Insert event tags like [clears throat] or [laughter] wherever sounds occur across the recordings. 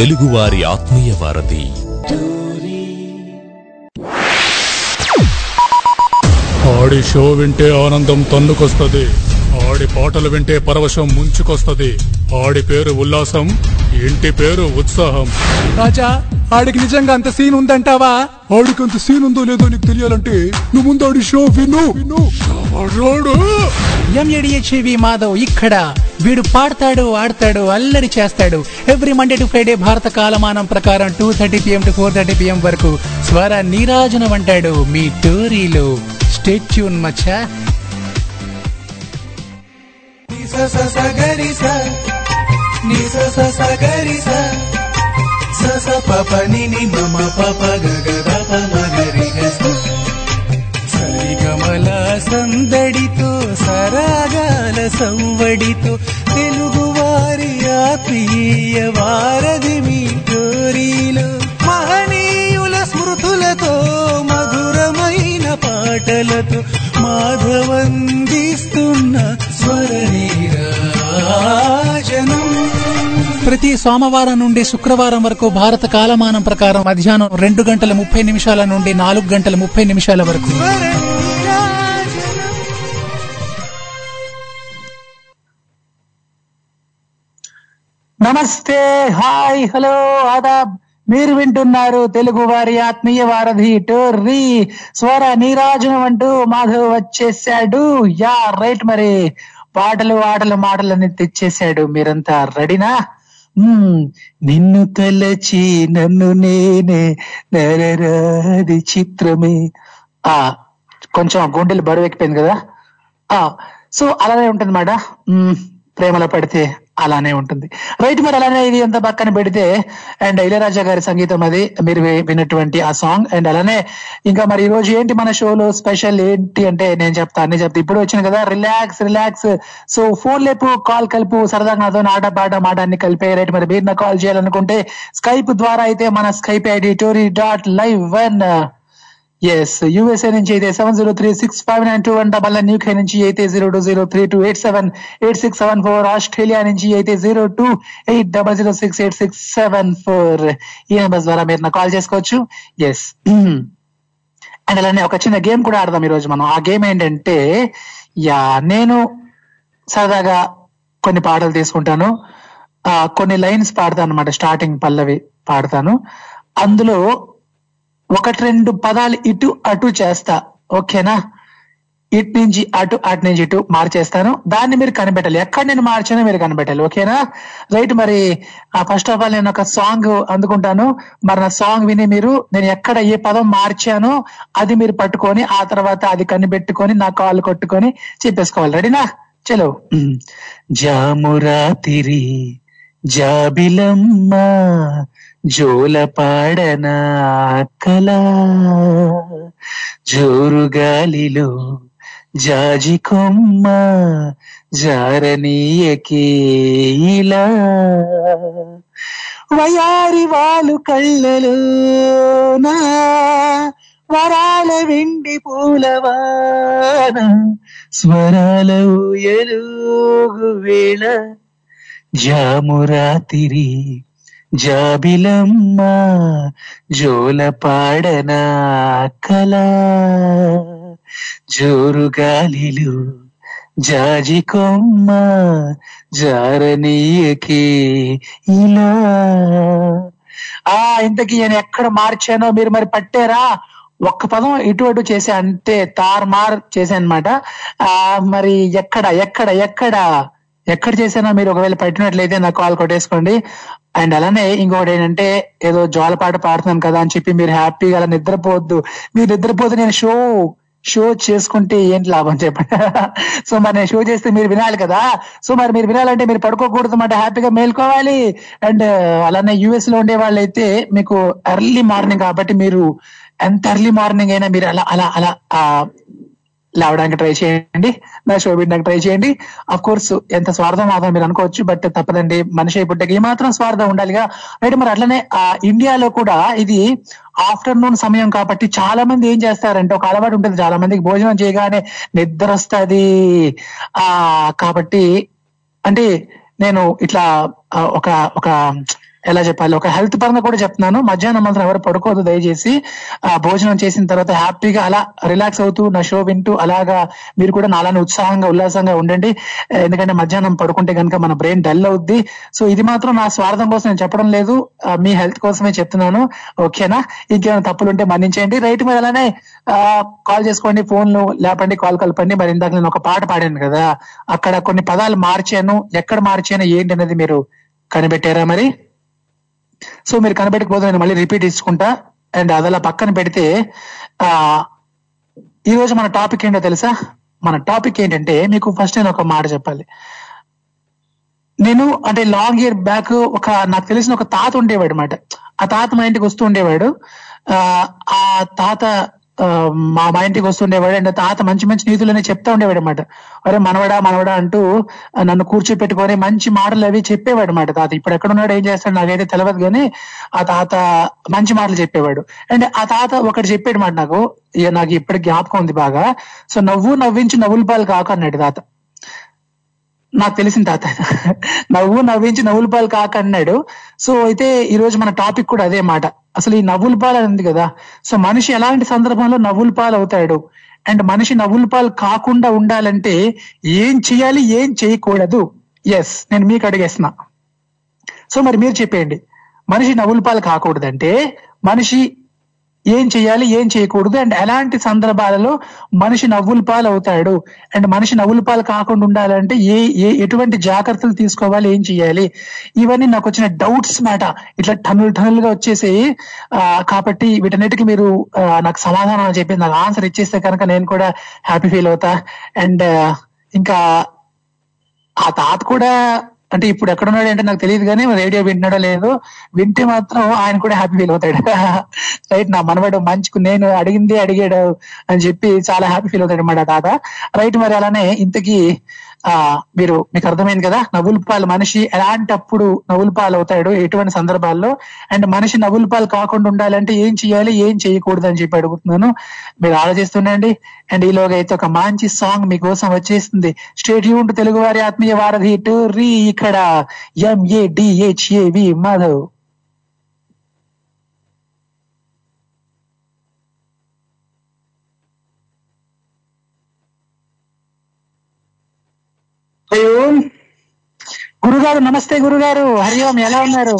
తెలుగువారి ఆత్మీయ వారధి. ఆడి షో వింటే ఆనందం తన్నుకొస్తది. ఆడి పాటలు వింటే పరవశం ముంచుకొస్తది. ఆడి పేరు ఉల్లాసం ఇంటి పేరు ఉత్సాహం. రాజా ఆడికి నిజంగా అంత సీన్ ఉందంటావా? ఆడికి అంత సీన్ ఉందో లేదో నీకు తెలియాలంటే నువ్వు ముందు ఆడి షో విను. విను. ఎంఏడిహెచ్వి మాధవ్ ఇక్కడ. వీడు పాడతాడు ఆడతాడు అల్లరి చేస్తాడు. ఎవ్రీ మండే టు ఫ్రైడే భారత కాలమానం ప్రకారం two thirty PM to four thirty PM వరకు స్వర నీరాజనం అంటాడు మీ టోరీలో. స్టేట్యూన్ మచ్చా. సరిగమల సందడితో సరాగాల సవ్వడితో తెలుగువారి ఆత్మీయ వారధి మీ గోరీలో మహనీయుల స్మృతులతో మధురమైన పాటలతో మాధవందిస్తున్న స్వర ప్రతి సోమవారం నుండి శుక్రవారం వరకు భారత కాలమానం ప్రకారం మధ్యాహ్నం రెండు గంటల ముప్పై నిమిషాల నుండి నాలుగు గంటల ముప్పై నిమిషాల వరకు. నమస్తే హాయ్ హలో ఆదాబ్. మీరు వింటున్నారు తెలుగు వారి ఆత్మీయ వారధి టోర్రీ. స్వర నీరాజనం అంటూ మాధవ్ వచ్చేసాడు యా రైట్ మరి. పాటలు ఆటలు మాటలని తెచ్చేశాడు. మీరంతా రెడీనా? నిన్ను తలచి నన్ను నేనే నరరాది చిత్రమే. ఆ కొంచెం గుండెలు బరువు ఎక్కిపోయింది కదా? ఆ సో అలానే ఉంటుంది మాట ప్రేమలో పడితే అలానే ఉంటుంది. రైట్ మరి అలానే ఇది ఎంత పక్కన పెడితే అండ్ ఇళయరాజా గారి సంగీతం అది మీరు విన్నటువంటి ఆ సాంగ్ అండ్ అలానే ఇంకా మరి ఈ రోజు ఏంటి మన షోలో స్పెషల్ ఏంటి అంటే నేను చెప్తా అన్ని చెప్తా. ఇప్పుడు వచ్చిన కదా రిలాక్స్ రిలాక్స్. సో ఫోన్ లేపు కాల్ కలుపు సరదాగా నాతో ఆట పాట మాట అన్ని కలిపే. రైట్ మరి మీరు కాల్ చేయాలనుకుంటే స్కైప్ ద్వారా అయితే మన Skype ID Tori dot live one. Yes USA నుంచి అయితే seven zero three six five nine two one double nine UK నుంచి అయితే zero two zero three two eight seven eight six seven four Australia నుంచి అయితే zero two eight double zero six eight six seven four ఈ numbers ద్వారా మీరు నాకు call చేసుకోవచ్చు. Yes and [clears throat] అలానే ఒక చిన్న గేమ్ కూడా ఆడదాం ఈ రోజు మనం. ఆ గేమ్ ఏంటంటే యా నేను సరదాగా కొన్ని పాటలు తీసుకుంటాను. కొన్ని లైన్స్ పాడతాను అనమాట స్టార్టింగ్ పల్లవి పాడతాను. అందులో ఒకటి రెండు పదాలు ఇటు అటు చేస్తా. ఓకేనా? ఇటు నుంచి అటు అటు నుంచి ఇటు మార్చేస్తాను. దాన్ని మీరు కనిపెట్టాలి. ఎక్కడ నేను మార్చానో మీరు కనిపెట్టాలి. ఓకేనా? రైట్ మరి ఫస్ట్ ఆఫ్ ఆల్ నేను ఒక సాంగ్ అందుకుంటాను. మరి నా సాంగ్ విని మీరు నేను ఎక్కడ ఏ పదం మార్చానో అది మీరు పట్టుకొని ఆ తర్వాత అది కనిపెట్టుకొని నా కాళ్ళు కొట్టుకొని చెప్పేసుకోవాలి. రెడీనా? చలో. జామురాతిరి జాబిలమ్మ జోలపాడన జోరు గాలిలో జాజి కొమ్మ జారనీయకేలా వయారి వాలు కళ్ళలో నా వరాల వెండి పూలవాన స్వరాల ఊయలుగు వేళ జామురాతిరి జాబిలమ్మ జోలపాడన కళ జోరుగాలిలు జాజి కొమ్మ జారనీయకి ఇలా. ఆ ఇంతకీ నేను ఎక్కడ మార్చానో మీరు మరి పట్టారా? ఒక్క పదం ఇటు అటు చేసే అంతే తారుమార్ చేశానమాట. ఆ మరి ఎక్కడ ఎక్కడ ఎక్కడ? ఎక్కడ చేసినా మీరు ఒకవేళ పెట్టినట్లయితే నాకు కాల్ కొట్టేసుకోండి. అండ్ అలానే ఇంకొకటి ఏంటంటే ఏదో జోలపాట పాడుతున్నాను కదా అని చెప్పి మీరు హ్యాపీగా అలా నిద్రపోవద్దు మీరు నిద్రపోతే నేను షో షో చేసుకుంటే ఏంటి లాభం చెప్పండి. [laughs] సో మరి నేను షో చేస్తే మీరు వినాలి కదా. సో మరి మీరు వినాలంటే మీరు పడుకోకూడదు అన్నమాట హ్యాపీగా మేల్కోవాలి. అండ్ అలానే యుఎస్లో ఉండే వాళ్ళైతే మీకు ఎర్లీ మార్నింగ్ కాబట్టి మీరు ఎంత ఎర్లీ మార్నింగ్ అయినా మీరు అలా అలా అలా ఆ, లేవడానికి ట్రై చేయండి. నా షో పెట్టడానికి ట్రై చేయండి. అఫ్ కోర్స్ ఎంత స్వార్థం మాత్రం మీరు అనుకోవచ్చు బట్ తప్పదండి. మనిషి అయిపోతే ఈ మాత్రం స్వార్థం ఉండాలిగా. రైట్ మరి అట్లనే ఇండియాలో కూడా ఇది ఆఫ్టర్నూన్ సమయం కాబట్టి చాలా మంది ఏం చేస్తారంటే ఒక అలవాటు ఉంటుంది. చాలా మందికి భోజనం చేయగానే నిద్ర వస్తుంది ఆ కాబట్టి అంటే నేను ఇట్లా ఒక ఒక ఎలా చెప్పాలి? ఒక హెల్త్ పరంగా కూడా చెప్తున్నాను. మధ్యాహ్నం మాత్రం ఎవరు పడుకోవద్దు దయచేసి. ఆ భోజనం చేసిన తర్వాత హ్యాపీగా అలా రిలాక్స్ అవుతూ నా షో వింటూ అలాగా మీరు కూడా నాలానే ఉత్సాహంగా ఉల్లాసంగా ఉండండి. ఎందుకంటే మధ్యాహ్నం పడుకుంటే కనుక మన బ్రెయిన్ డల్ అవుద్ది. సో ఇది మాత్రం నా స్వార్థం కోసం నేను చెప్పడం లేదు. మీ హెల్త్ కోసమే చెప్తున్నాను. ఓకేనా ఇంకేమైనా తప్పులు ఉంటే మన్నించండి రైట్ మీద అలానే కాల్ చేసుకోండి ఫోన్లు లేపండి కాల్ కలపండి. మరి ఇందాక నేను ఒక పాట పాడాను కదా. అక్కడ కొన్ని పదాలు మార్చాను. ఎక్కడ మార్చాను ఏంటి అనేది మీరు కనిపెట్టారా మరి? సో మీరు కనబెట్టకపోతే నేను మళ్ళీ రిపీట్ ఇచ్చుకుంటా. అండ్ అదలా పక్కన పెడితే ఆ ఈ రోజు మన టాపిక్ ఏంటో తెలుసా? మన టాపిక్ ఏంటంటే మీకు ఫస్ట్ నేను ఒక మాట చెప్పాలి. నేను అంటే లాంగ్ ఇయర్ బ్యాక్ ఒక నాకు తెలిసిన ఒక తాత ఉండేవాడు అనమాట ఆ తాత మా ఇంటికి వస్తూ ఉండేవాడు. ఆ ఆ తాత మా మా ఇంటికి వస్తుండేవాడు అండ్ తాత మంచి మంచి నీతులనే చెప్తా ఉండేవాడు అనమాట అరే మనవడా మనవడా అంటూ నన్ను కూర్చోపెట్టుకొని మంచి మాటలు అవి చెప్పేవాడు అనమాట తాత. ఇప్పుడు ఎక్కడున్నాడు ఏం చేస్తాడు నాకైతే తెలియదు కానీ ఆ తాత మంచి మాటలు చెప్పేవాడు. అండ్ ఆ తాత ఒకటి చెప్పాడు మాట నాకు. నాకు ఇప్పటికి జ్ఞాపకం ఉంది బాగా. సో నవ్వు నవ్వించి నవ్వుల పాలు కాక అన్నాడు తాత. నాకు తెలిసిన తాత. నవ్వు నవ్వించి నవ్వుల పాలు కాక అన్నాడు. సో అయితే ఈ రోజు మన టాపిక్ కూడా అదే మాట. అసలు ఈ నవ్వుల పాలు అని ఉంది కదా. సో మనిషి ఎలాంటి సందర్భంలో నవ్వుల పాలు అవుతాడు? అండ్ మనిషి నవ్వుల పాలు కాకుండా ఉండాలంటే ఏం చేయాలి ఏం చేయకూడదు? ఎస్ నేను మీకు అడిగేస్తున్నా. సో మరి మీరు చెప్పేయండి. మనిషి నవ్వుల పాలు కాకూడదంటే మనిషి ఏం చేయాలి ఏం చేయకూడదు. అండ్ ఎలాంటి సందర్భాలలో మనిషి నవ్వుల పాలు అవుతాడు అండ్ మనిషి నవ్వుల పాలు కాకుండా ఉండాలంటే ఏ ఏ ఎటువంటి జాగ్రత్తలు తీసుకోవాలి ఏం చేయాలి? ఇవన్నీ నాకు వచ్చిన డౌట్స్ మాట. ఇట్లా టన్నులు టన్నులుగా వచ్చేసాయి ఆ, కాబట్టి వీటన్నిటికీ మీరు నాకు సమాధానం చెప్పి నాకు ఆన్సర్ ఇచ్చేస్తే కనుక నేను కూడా హ్యాపీ ఫీల్ అవుతా. అండ్ ఇంకా ఆ తాత కూడా అంటే ఇప్పుడు ఎక్కడున్నాడు అంటే నాకు తెలియదు కానీ రేడియో వింటున్నాడో లేదో వింటే మాత్రం ఆయన కూడా హ్యాపీ ఫీల్ అవుతాడు. [laughs] రైట్ నా మనవాడు మంచి నేను అడిగింది అడిగాడు అని చెప్పి చాలా హ్యాపీ ఫీల్ అవుతాడు అన్నమాట తాత రైట్ మరి అలానే ఇంతకీ ఆ మీరు మీకు అర్థమైంది కదా? నవ్వులపాలు మనిషి ఎలాంటప్పుడు నవ్వులపాలు అవుతాడు ఎటువంటి సందర్భాల్లో? అండ్ మనిషి నవ్వులపాలు కాకుండా ఉండాలంటే ఏం చేయాలి? ఏం చేయకూడదు అని చెప్పి అడుగుతున్నాను. మీరు ఆలోచిస్తుండండి అండ్. ఈలోగా అయితే ఒక మంచి సాంగ్ మీకోసం వచ్చేస్తుంది స్టేట్ యూన్ తెలుగు వారి ఆత్మీయ వారధి టూ రీ ఇక్కడ. ఎంఏడిహెచ్ఏవి మాధవ్. హలో గురుగారు నమస్తే గురుగారు. హరి ఓం ఎలా ఉన్నారు?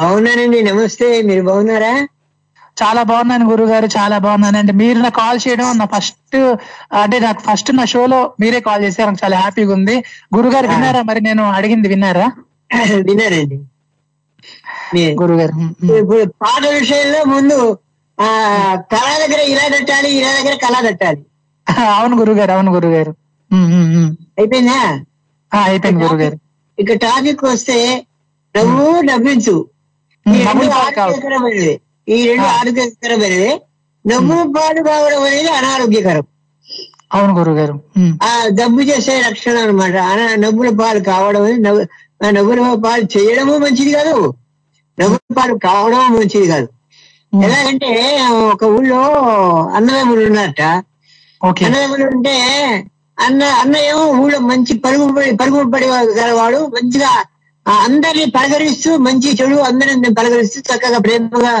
అవునానండి నమస్తే. మీరు బాగున్నారా? చాలా బాగున్నాను గురుగారు. చాలా బాగున్నాను. అండి మీరు నా కాల్ చేయడం నా ఫస్ట్ అంటే నాకు ఫస్ట్ నా షోలో మీరే కాల్ చేశారు. నాకు చాలా హ్యాపీగా ఉంది. గురుగారు విన్నారా మరి నేను అడిగింది విన్నారా? విన్నానండి. మీ- గురుగారు. ఇప్పుడు పాట విషయంలో ముందు ఆ కళ దగ్గర ఇలా తట్టాలి ఇలా దగ్గర కళ తట్టాలి అవును గురుగారు అవును గురుగారు. అయిపోయిందా? అయిపోయింది గురుగారు. ఇక టాపిక్ వస్తే నవ్వు నవ్వించు ఈ రెండు. ఆరోగ్యకరమైనది ఈ రెండు. ఆరోగ్యకరమైనది నవ్వు పాలు కావడం అనేది అనారోగ్యకరం. అవును గురుగారు. ఆ డబ్బు చేసే లక్షణం అనమాట నవ్వుల పాలు కావడం నవ్వుల పాలు చేయడము మంచిది కాదు. నవ్వుల పాలు కావడం మంచిది కాదు. ఎలాగంటే ఒక ఊళ్ళో అన్నదమ్ములు ఉన్నారట. అన్నదమ్ములు ఉంటే అన్న అన్న ఏమో ఊళ్ళో మంచి పరుగు పరుగు పడి గలవాడు మంచిగా అందరిని పలకరిస్తూ మంచి చెడు అందరిని పలకరిస్తూ చక్కగా ప్రేమగా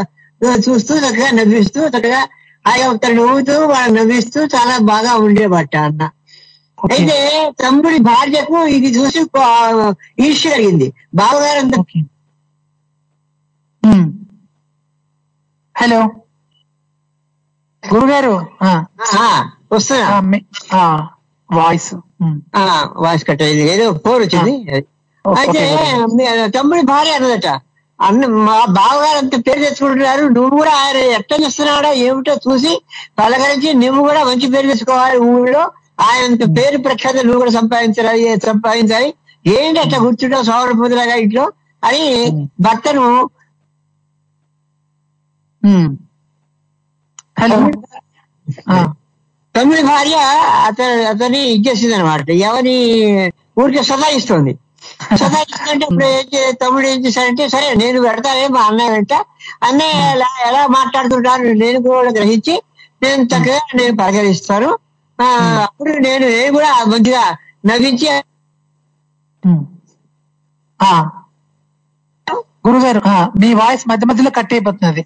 చూస్తూ చక్కగా నవ్విస్తూ చక్కగా ఆయన ఒకరు నవ్వుతూ వాళ్ళు నవ్విస్తూ చాలా బాగా ఉండేవాట అన్న. అయితే తమ్ముడి భార్యకు ఇది చూసి ఈర్ష్య కలిగింది. బావగారు అంత. హలో. గురుగారు వస్తున్నా. వాయిస్. వాయిస్ కట్ అయింది. ఏదో ఫోన్ వచ్చింది. అయితే తమ్ముడి భార్య అన్నదట. అన్న మా బావగారు అంత పేరు తెచ్చుకుంటున్నారు. నువ్వు కూడా ఆయన ఎట్లా చేస్తున్నాడా ఏమిటో చూసి పలకరించి నువ్వు కూడా మంచి పేరు తెచ్చుకోవాలి ఊళ్ళో. ఆయన పేరు ప్రఖ్యాత నువ్వు కూడా సంపాదించాలి సంపాదించాలి? ఏంటి అట్లా కూర్చుంటావు సోదర పొందులాగా ఇంట్లో? అని భర్తను. హలో. ఆ, తమ్ముడి భార్య అతని అతన్ని ఇచ్చేసింది అనమాట ఎవరి ఊరికే సదాయిస్తుంది సదాయిస్తుందంటే ఇప్పుడు ఏం చే- తమ్ముడు ఏం చేశాడంటే సరే నేను పెడతానే మా అన్నయ్య వెంట. అన్నయ్య ఎలా ఎలా మాట్లాడుతుంటాను నేను కూడా గ్రహించి నేను చక్కగా నేను పరిగణిస్తాను. అప్పుడు నేను నేను కూడా మంచిగా నవ్వించి గురుగారు మీ వాయిస్ మధ్య మధ్యలో కట్ అయిపోతున్నది.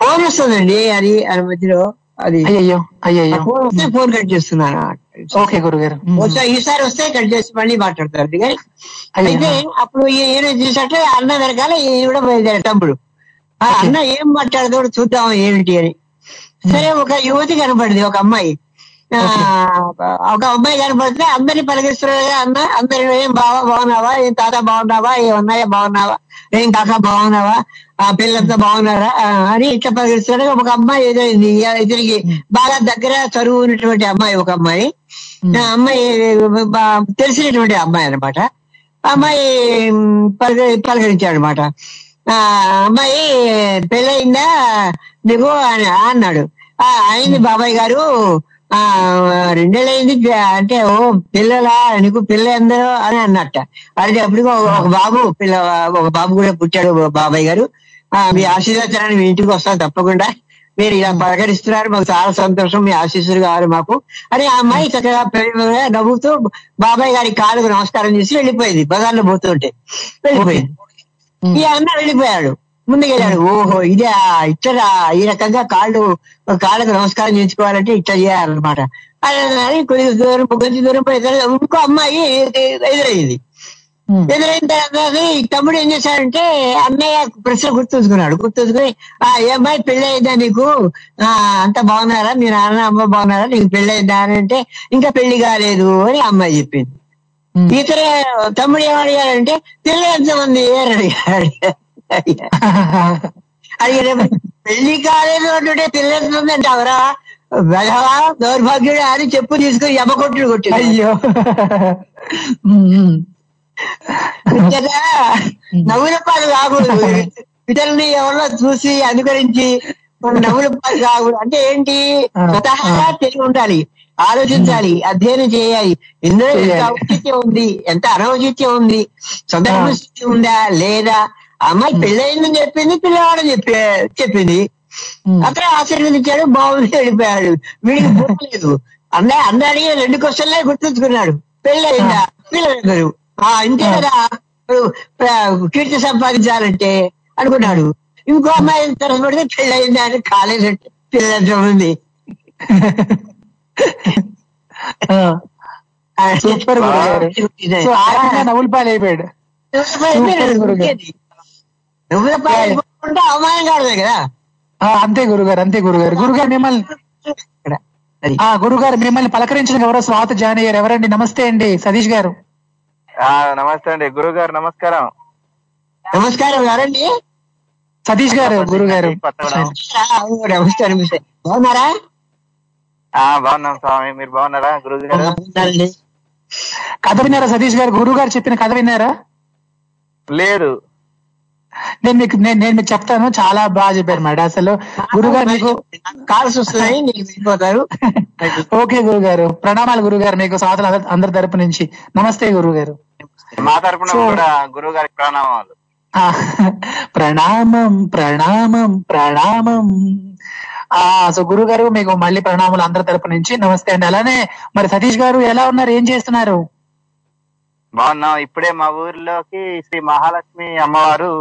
ఫోన్ వస్తుందండి అది అది మధ్యలో. అది. అయ్యయ్యో అయ్యయ్యో. ఫోన్ వస్తే ఫోన్ కట్ చేస్తున్నాను ఓకే గురుగారు. ఈసారి వస్తే కట్ చేసి మళ్ళీ మాట్లాడతారు అయ్యో. అయితే అప్పుడు ఈయన చూసినట్టు అన్న వెనకాల కూడా బయలుదేరాడు తమ్ముడు. ఆ. అన్న ఏం మాట్లాడతాడు చూద్దాం ఏమిటి అని. సరే ఒక యువతి కనపడింది ఒక అమ్మాయి. ఆ, ఒక అమ్మాయి కనపడితే అందరిని పలకరిస్తున్నాడు అన్న. అందరి ఏం బావా బాగున్నావా? ఏం తాత బాగున్నావా? ఏం అన్నయ్య బాగున్నావా? ఏం కాక బాగున్నావా? ఆ పిల్లలంతా బాగున్నారా? అని ఇట్లా పలకరిస్తున్నాడు ఒక అమ్మాయి ఎదురైంది ఇతనికి బాగా దగ్గర చదువు ఉన్నటువంటి అమ్మాయి ఒక అమ్మాయి. ఆ అమ్మాయి తెలిసినటువంటి అమ్మాయి అన్నమాట. ఆ అమ్మాయి పలక పలకరించాడు అనమాట ఆ అమ్మాయి పెళ్ళయిందా? నీకు అని అన్నాడు. ఆ అయింది బాబాయ్ గారు. ఆ రెండేళ్ళయింది అంటే ఓ పిల్లలా నీకు పిల్ల ఎందరో అని అన్నట్ట. అంటే అప్పుడు ఒక బాబు పిల్ల ఒక బాబు కూడా పుట్టాడు బాబాయ్ గారు. మీ ఆశీర్వచనాన్ని మీ ఇంటికి వస్తాను తప్పకుండా. మీరు ఇలా పలకరిస్తున్నారు మాకు చాలా సంతోషం మీ ఆశీస్సులు కావాలి మాకు. అని ఆ అమ్మాయి చక్కగా నవ్వుతూ బాబాయ్ గారి కాళ్ళకు నమస్కారం చేసి వెళ్ళిపోయింది బజార్లో పోతుంటే. వెళ్ళిపోయింది. ఈ అన్న వెళ్ళిపోయాడు. ముందుకెళ్ళాడు. ఓహో ఇదే ఇట్లా ఈ రకంగా కాళ్ళు కాళ్ళకు నమస్కారం చేయించుకోవాలంటే ఇట్లా చేయాలన్నమాట. అని కొద్ది దూరం కొంచెం దూరం పోయి ఇంకో అమ్మాయి ఎదురయ్యింది. ఎదురైన తర్వాత తమ్ముడు ఏం చేశాడంటే అన్నయ్య ప్రశ్న గుర్తుంచుకున్నాడు. గుర్తుంచుకుని ఆ ఏ అమ్మాయి పెళ్ళి అయిందా నీకు? ఆ అంత బాగున్నారా? మీ నాన్న అమ్మ బాగున్నారా? నీకు పెళ్ళి అయిందా అని అంటే ఇంకా పెళ్ళి కాలేదు అని అమ్మాయి చెప్పింది. ఇతర తమ్ముడు ఏమడిగాడంటే పెళ్ళి ఎంతమంది? అడిగాడు. అడిగాడు పెళ్ళి కాలేదు అంటే పెళ్ళి ఎంతమంది అంటే అవరా వెధవా? దౌర్భాగ్యుడు? అని చెప్పు తీసుకుని ఎమ్మ కొట్టుడు. కొట్టాడు అయ్యో నవ్వుల పాలు కాకూడదు ఇతరులని ఎవరో చూసి అనుకరించి మన నవ్వుల పాలు కాకూడదు అంటే ఏంటి? స్వతహాగా తెలివి ఉండాలి. ఆలోచించాలి. అధ్యయనం చేయాలి. ఎంత చేయాలి. ఔచిత్యం ఉంది? ఎంత అనౌచిత్యం ఉంది? సందర్భ. స్థితి ఉందా? లేదా? అమ్మాయి పెళ్ళయిందని చెప్పింది పిల్లవాడని చెప్పి చెప్పింది. అతను ఆశీర్వదించాడు బాగుంది వెళ్ళిపోయాడు. వీడికి బుర్రలేదు అన్న అన్న అడిగిన రెండు క్వశ్చన్లే గుర్తుంచుకున్నాడు. పెళ్ళయిందా? పిల్లలు ఆ కదా. కీర్తి సంపాదించాలంటే అనుకున్నాడు. ఇంకో అమ్మాయి తరపడితే పెళ్ళయిందా అని కాలేజ్ పిల్లలు ఉంది. సూపర్ అయిపోయాడు అవమానం కాడదే కదా. ఆ, అంతే గురుగారు అంతే గురుగారు. గురుగారు మిమ్మల్ని గురుగారు మిమ్మల్ని పలకరించిన ఎవరో స్వాత జాయిన్ అయ్యారు ఎవరండి? నమస్తే అండి సతీష్ గారు. నమస్తే అండి. గురువు గారు నమస్కారం. నమస్కారం ఎవరండి సతీష్ గారు గురుగారు. కొత్తగూడెం. నమస్తే నమస్తే. బాగున్నారా? ఆ బాగున్నాం స్వామి. మీరు బాగున్నారా గురువు గారు. కథ విన్నారా సతీష్ గారు? గురువు గారు చెప్పిన కథ విన్నారా? లేదు. నేను మీకు నేను నేను మీకు చెప్తాను. చాలా బాగా చెప్పారు మేడం. అసలు గురుగారు మీకు కాల్స్ వస్తున్నాయి వెళ్ళిపోతారు [laughs] ఓకే గురుగారు. ప్రణామాలు గురుగారు. మీకు అందరి- అందరి తరపు నుంచి. నమస్తే గురుగారు. మా తరపున కూడా గురువు ప్రణామాలు. ప్రణామం ప్రణామం ప్రణామం. ఆ సో గురువు గారు మీకు మళ్ళీ ప్రణామాలు అందరి తరపు నుంచి. నమస్తే అండి. అలానే మరి సతీష్ గారు ఎలా ఉన్నారు? ఏం చేస్తున్నారు? బాగున్నాం. ఇప్పుడే మా ఊర్లోకి శ్రీ మహాలక్ష్మి అమ్మవారు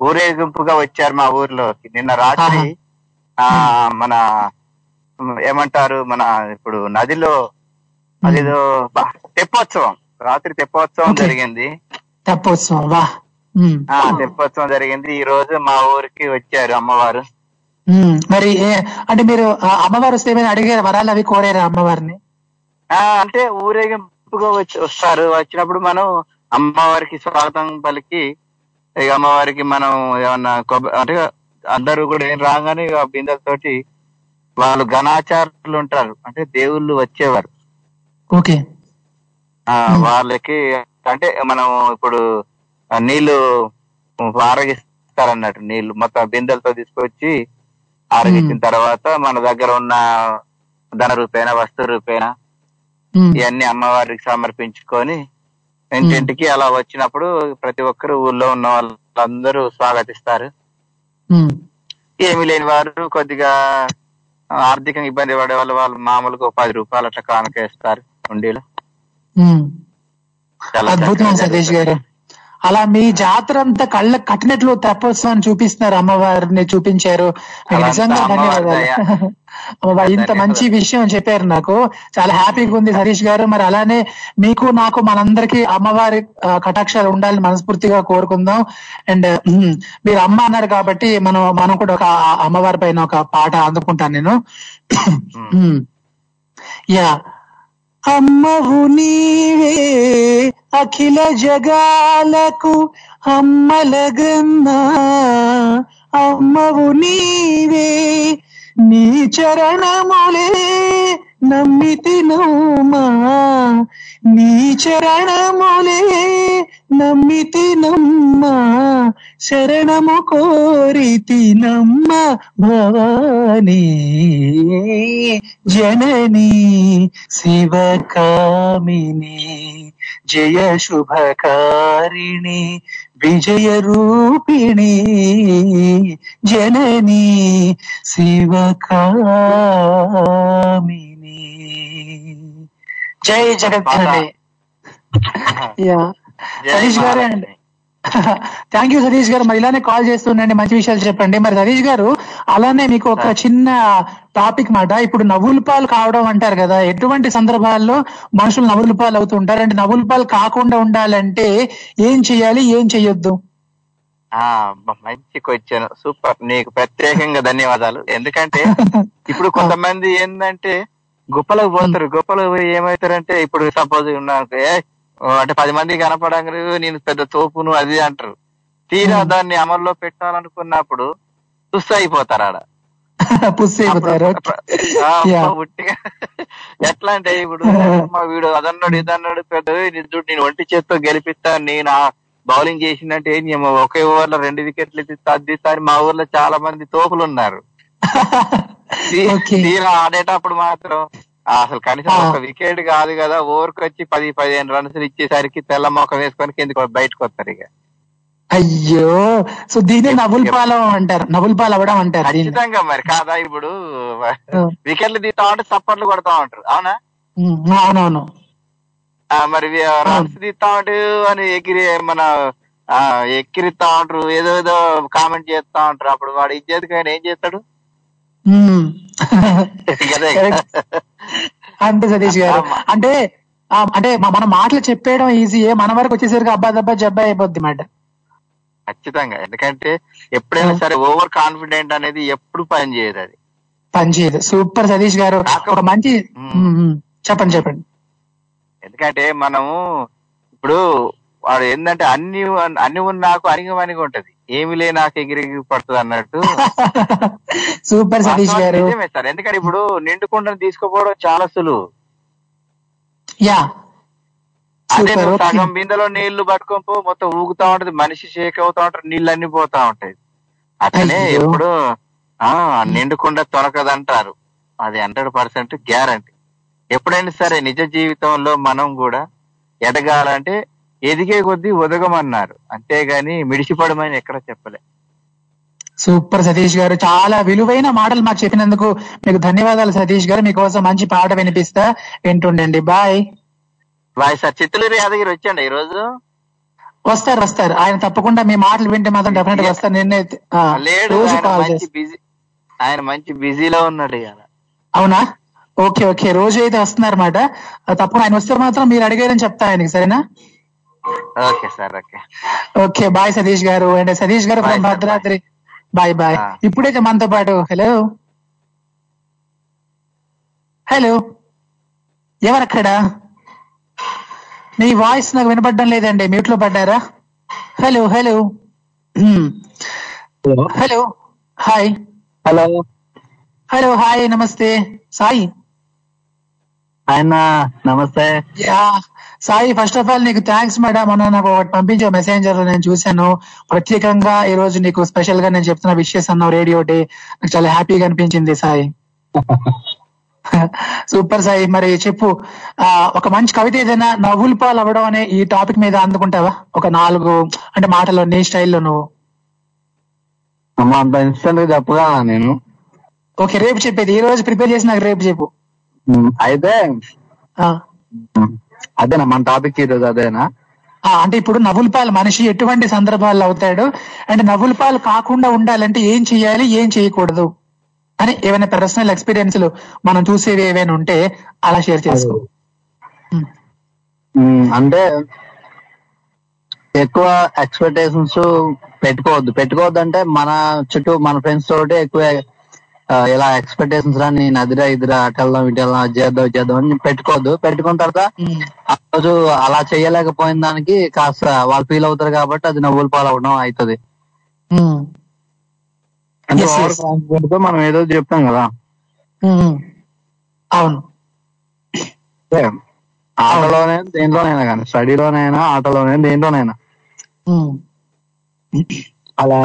ఊరేగింపుగా వచ్చారు మా ఊర్లోకి. నిన్న రాత్రి ఆ మన ఏమంటారు మన ఇప్పుడు నదిలో అదేదో తెప్పోత్సవం. రాత్రి తెప్పోత్సవం. జరిగింది. తెప్పోత్సవం వా. ఉమ్. ఆ తెప్పోత్సవం జరిగింది. ఈ రోజు మా ఊరికి వచ్చారు అమ్మవారు. ఉమ్. మరి ఏ- అంటే మీరు ఆ అమ్మవారు వస్తే ఏమైనా అడిగారు? వరాలు అవి కోరారా అమ్మవారిని? ఆ అంటే ఊరేగింపుగా వచ్చి వస్తారు. వచ్చినప్పుడు మనం అమ్మవారికి స్వాగతం పలికి ఇక అమ్మవారికి మనం ఏమన్నా కొబ్బ- అంటే అందరూ కూడా ఏం రాగానే ఇక బిందెలతోటి వాళ్ళు ఘనాచారులు ఉంటారు. అంటే దేవుళ్ళు వచ్చేవారు. ఓకే. ఆ వాళ్ళకి అంటే మనం ఇప్పుడు నీళ్ళు ఆరగిస్తారన్నట్టు నీళ్ళు మొత్తం బిందెలతో తీసుకొచ్చి ఆరగించిన తర్వాత మన దగ్గర ఉన్న ధన రూపేణ వస్తు రూపేణ. ఇవన్నీ అమ్మవారికి సమర్పించుకొని ఇంటింటికి అలా వచ్చినప్పుడు ప్రతి ఒక్కరు ఊళ్ళో ఉన్న వాళ్ళందరూ స్వాగతిస్తారు. ఏమి లేని వారు కొద్దిగా ఆర్థికంగా ఇబ్బంది పడే వాళ్ళు వాళ్ళు మామూలుగా పది రూపాయలు అట్లా కానుకేస్తారు ఉండీలు అద్భుతం సతీష్. గారు. అలా మీ జాతర అంతా కళ్ళకు కట్టినట్లు తెప్పోత్సవాన్ని చూపిస్తున్నారు అమ్మవారిని చూపించారు. నిజంగా. ధన్యవాదాలు. [laughs] ఇంత మంచి విషయం చెప్పారు నాకు. చాలా హ్యాపీగా ఉంది హరీష్ గారు. మరి అలానే మీకు నాకు మనందరికి అమ్మవారి కటాక్షాలు ఉండాలని మనస్ఫూర్తిగా కోరుకుందాం. అండ్ మీరు అమ్మ అన్నారు కాబట్టి మనం మనం కూడా ఒక అమ్మవారి పైన ఒక పాట అందుకుంటాను నేను. యా. అమ్మవు నీవే అఖిల జగాలకు అమ్మలగన్నా. అమ్మవు నీవే నీ చరణములే నమ్మితి నమ్మా నీ చరణములే నమ్మితి నమ్మా శరణము కోరితి నమ్మ భవానీ. జననీ శివకామిని జయ శుభకారిణి విజయ రూపిణి. జననీ శివకామిని. జై జగద్ధాని [laughs] యా. సతీష్ గారే. అండి. [laughs] థ్యాంక్ యూ సతీష్ గారు. మరి ఇలానే కాల్ చేస్తుండండి మంచి విషయాలు చెప్పండి. మరి సతీష్ గారు అలానే మీకు ఒక చిన్న టాపిక్ మాట. ఇప్పుడు నవ్వుల పాలు కావడం అంటారు కదా ఎటువంటి సందర్భాల్లో మనుషులు నవ్వుల పాలు అవుతుంటారు అంటే నవ్వుల పాలు కాకుండా ఉండాలంటే ఏం చేయాలి ఏం చెయ్యొద్దు? ఆ మంచి క్వశ్చన్ సూపర్ నీకు ప్రత్యేకంగా ధన్యవాదాలు. ఎందుకంటే [laughs] ఇప్పుడు కొంతమంది ఏంటంటే గుప్పలకు పోతారు. గుప్పలకు పోయి ఏమవుతారంటే ఇప్పుడు సపోజ్ ఉన్నాను అంటే పది మంది కనపడంగా నేను పెద్ద తోపును అది అంటారు. తీరా. దాన్ని అమల్లో పెట్టాలనుకున్నప్పుడు తుస్సు అయిపోతారు ఆడ. [laughs] ఆ, [laughs] [laughs] ఎట్లా అంటే ఇప్పుడు మా వీడు అదన్నాడు ఇదన్నాడు పెద్ద చూడు నేను ఒంటి చేత్తో గెలిపిస్తా నేను బౌలింగ్ చేసిందంటే. ఒకే ఓవర్లో రెండు వికెట్లు తీస్తా మా ఊర్లో చాలా మంది తోపులు ఉన్నారు. [laughs] తీరా ఆడేటప్పుడు మాత్రం అసలు కనీసం. ఒక వికెట్ కాదు కదా ఓవర్కి వచ్చి పది పదిహేను రన్స్ ఇచ్చేసరికి తెల్ల మొక్క వేసుకొని కిందకి బయటకు వస్తారు ఇక. అయ్యో! సో దీన్ని నవ్వుల పాలు అంటారు. నవ్వుల పాలు అవ్వడం అంటారు ఖచ్చితంగా మరి కాదా ఇప్పుడు? వికెట్లు తీస్తా ఉంటే చప్పట్లు కొడతా ఉంటారు. అవునా? అవునవును. ఆ, మరి రన్స్ తీస్తా ఉంటే అని ఎగిరి మన ఆ, ఎక్కిరిస్తా ఉంటారు. ఏదో ఏదో కామెంట్ చేస్తా ఉంటారు. అప్పుడు వాడు ఇచ్చేది ఆయన ఏం చేస్తాడు. అంతే సతీష్ గారు. అంటే అంటే మన మాటలు చెప్పేయడం ఈజీ మన వరకు వచ్చేసరికి అబ్బా దబ్బా జబ్బా అయిపోద్ది మాట ఖచ్చితంగా. ఎందుకంటే ఎప్పుడైనా సరే ఓవర్ కాన్ఫిడెంట్ అనేది ఎప్పుడు పని చేయదు అది. పనిచేయదు సూపర్ సతీష్ గారు. ఒక మంచి. చెప్పండి చెప్పండి. ఎందుకంటే మనము ఇప్పుడు వాడు ఏంటంటే అన్ని అన్ని ఉన్న నాకు అణిగమణిగా ఉంటది. ఏమి లే నాకు ఎగిరి పడుతుంది అన్నట్టు. సూపర్ సతీష్ గారు. సార్. ఎందుకంటే ఇప్పుడు నిండుకుండను తీసుకుపోవడం చాలా సులువు యా. అదే నువ్వు సగం బిందెలో నీళ్ళు పట్టుకొని పో మొత్తం ఊగుతా ఉంటది మనిషి షేక్ అవుతా ఉంటారు నీళ్ళు అన్ని పోతా ఉంటాయి. అట్లనే. ఎప్పుడు ఆ నిండుకుండా తొనకదంటారు అది హండ్రెడ్ పర్సెంట్ గ్యారంటీ. ఎప్పుడైనా సరే నిజ జీవితంలో మనం కూడా ఎదగాలంటే ఎదిగే కొద్దీ ఒదగమన్నారు. అంతేగాని మిడిసిపడమని ఎక్కడ చెప్పలే. సూపర్ సతీష్ గారు చాలా విలువైన మాటలు మాకు చెప్పినందుకు మీకు ధన్యవాదాలు సతీష్ గారు. మీకోసం మంచి పాట వినిపిస్తా వింటుండండి. Bye bye sir. Chittoor Yadagiri వచ్చండి ఈ రోజు వస్తారు వస్తారు. ఆయన తప్పకుండా మీ మాటలు వింటే మాత్రం డెఫినెట్గా వస్తారు. నిన్నే ఆ, లేడు రోజు ఆయన కాల్ మంచి చేస్తా. బిజీ ఆయన మంచి బిజీలో ఉన్నాడు ఇవాళ. అవునా? Okay okay. రోజు అయితే వస్తున్నారన్నమాట. తప్పకుండా ఆయన వస్తే మాత్రం మీరు అడిగారని చెప్తా ఆయనకి సరేనా? Okay sir okay okay bye Satish garu. And Satish గారు ఫ్రమ్. భద్రాద్రి బాయ్ బాయ్ ఆ. ఇప్పుడైతే మనతో పాటు హలో హలో ఎవరక్కడ? మీ వాయిస్ నాకు వినపడడం లేదండి. మ్యూట్లో పడ్డారా? Hello hello hello hi hello hello hi నమస్తే. సాయి ఆయన నమస్తే. Yeah Sai first of all నీకు థ్యాంక్స్ మేడం మొన్న నాకు ఒకటి పంపించే మెసేంజర్ నేను చూశాను. ప్రత్యేకంగా ఈ రోజు నీకు స్పెషల్గా నేను చెప్తున్న విషయస్ అన్నావు రేడియో డే నాకు చాలా హ్యాపీగా అనిపించింది సాయి. [laughs] సూపర్ సాయి. మరి చెప్పు ఒక మంచి కవిత ఏదైనా నవ్వుల పాలు అవ్వడం అనే ఈ టాపిక్ మీద అందుకుంటావా? ఒక నాలుగు అంటే మాటలో నీ స్టైల్లో నువ్వు. అమ్మ అంత ఇన్స్టెంట్గా చెప్పగా నేను? ఓకే రేపు చెప్పేది. ఈ రోజు ప్రిపేర్ చేసి నాకు రేపు చెప్పు. అయితే అదేనా? మన టాపిక్ ఈరోజు అదేనా? అంటే ఇప్పుడు నవ్వుల పాలు మనిషి ఎటువంటి సందర్భాల్లో అవుతాడు? అండ్ నవ్వుల పాలు కాకుండా ఉండాలంటే ఏం చేయాలి ఏం చేయకూడదు? అని ఏమైనా పర్సనల్ ఎక్స్పీరియన్స్లు మనం చూసేవి ఏవైనా ఉంటే అలా షేర్ చేసుకో. అంటే ఎక్కువ ఎక్స్పెక్టేషన్స్ పెట్టుకోవద్దు. పెట్టుకోవద్దు అంటే మన చుట్టూ మన ఫ్రెండ్స్ తోటి ఎక్కువ ఇలా ఎక్స్పెక్టేషన్స్ రా నేను అదిరా ఇదిరా అటు వెళ్దాం ఇటు వెళ్దాం అది చేద్దాం ఇది చేద్దాం అని పెట్టుకోవద్దు. పెట్టుకున్న తర్వాత ఉమ్, ఆ రోజు అలా చేయలేకపోయిన దానికి కాస్త వాళ్ళు ఫీల్ అవుతారు కాబట్టి అది నవ్వులు పాలు అవడం అవుతుంది తో మనం ఏదో చెప్తాం కదా. ఉమ్. అవును. ఆటలోనే దేంట్లోనైనా కానీ స్టడీలోనైనా ఆటలోనైనా దేంట్లోనైనా. అలా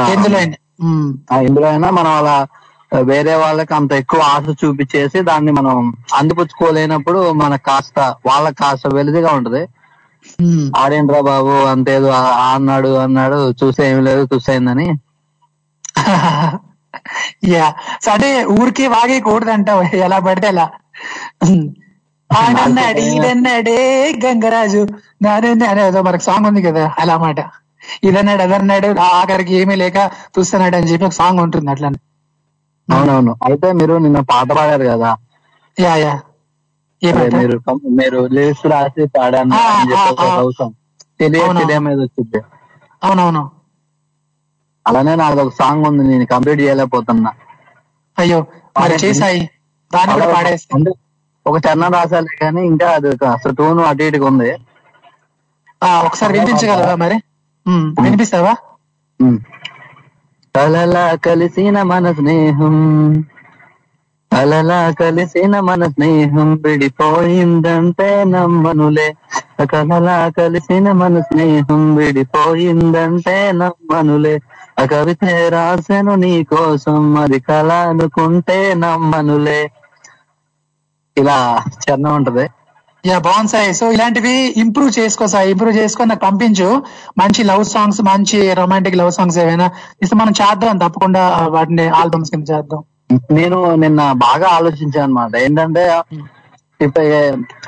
ఎందులో అయినా మనం అలా వేరే వాళ్ళకి అంత ఎక్కువ ఆశ చూపించేసి దాన్ని మనం అందిపుచ్చుకోలేనప్పుడు మనకు కాస్త వాళ్ళకి కాస్త వెలిదిగా ఉంటది. ఆడేంట్రా బాబు అంతేదో అన్నాడు అన్నాడు చూస్తే ఏమి లేదు చూసేయిందని యా. సో అంటే ఊరికే వాగేయకూడదంటావు ఎలా పడితే అలా. ఆడన్నాడు ఈడన్నాడే గంగరాజు. నానే అనేదో మనకు సాంగ్ ఉంది కదా అలా మాట. ఇదన్నాడు అదన్నాడు ఆఖరికి ఏమీ లేక చూస్తున్నాడు అని చెప్పి ఒక సాంగ్ ఉంటుంది అట్లా అవునవును. అయితే మీరు నిన్న పాట పాడారు కదా? Yeah yeah. ఏ అదే పాట? మీరు మీరు లిరిక్స్ రాసి పాడాను ఆ, అని ఆ, తెలియ. తెలియ మీద వచ్చింది అవునవును. అలానే నాకు ఒక సాంగ్ ఉంది నేను కంప్లీట్ చేయలేకపోతున్నా. అయ్యో మరి చేసాయి దాన్ని కూడా పాడేస్తా అంటే ఒక చరణం రాసాలే కానీ ఇంకా అది అసలు టూన్ అటు ఇటుగా ఉంది. ఆ, ఒకసారి వినిపించగలవా మరి? ఉమ్, వినిపిస్తావా? ఉమ్. అలలా కలిసిన మన స్నేహం అలలా కలిసిన మన స్నేహం విడిపోయిందంటే నమ్మనులే. కలలా కలిసిన మన స్నేహం విడిపోయిందంటే నమ్మనులే. ఆ కవిత రాసెను నీ కోసం అది కళ అనుకుంటే నమ్మనులే. ఇలా చరణం ఉంటది. యా బాగుంది సాయి సో ఇలాంటివి ఇంప్రూవ్ చేసుకో సాయి ఇంప్రూవ్ చేసుకొని నాకు పంపించు. మంచి లవ్ సాంగ్స్ మంచి రొమాంటిక్ లవ్ సాంగ్స్ ఏవైనా ఇస్తే మనం చేద్దాం. తప్పకుండా వాటిని ఆల్బమ్స్ కింద చేద్దాం. నేను నిన్న బాగా ఆలోచించాను అనమాట ఏంటంటే ఇప్పుడు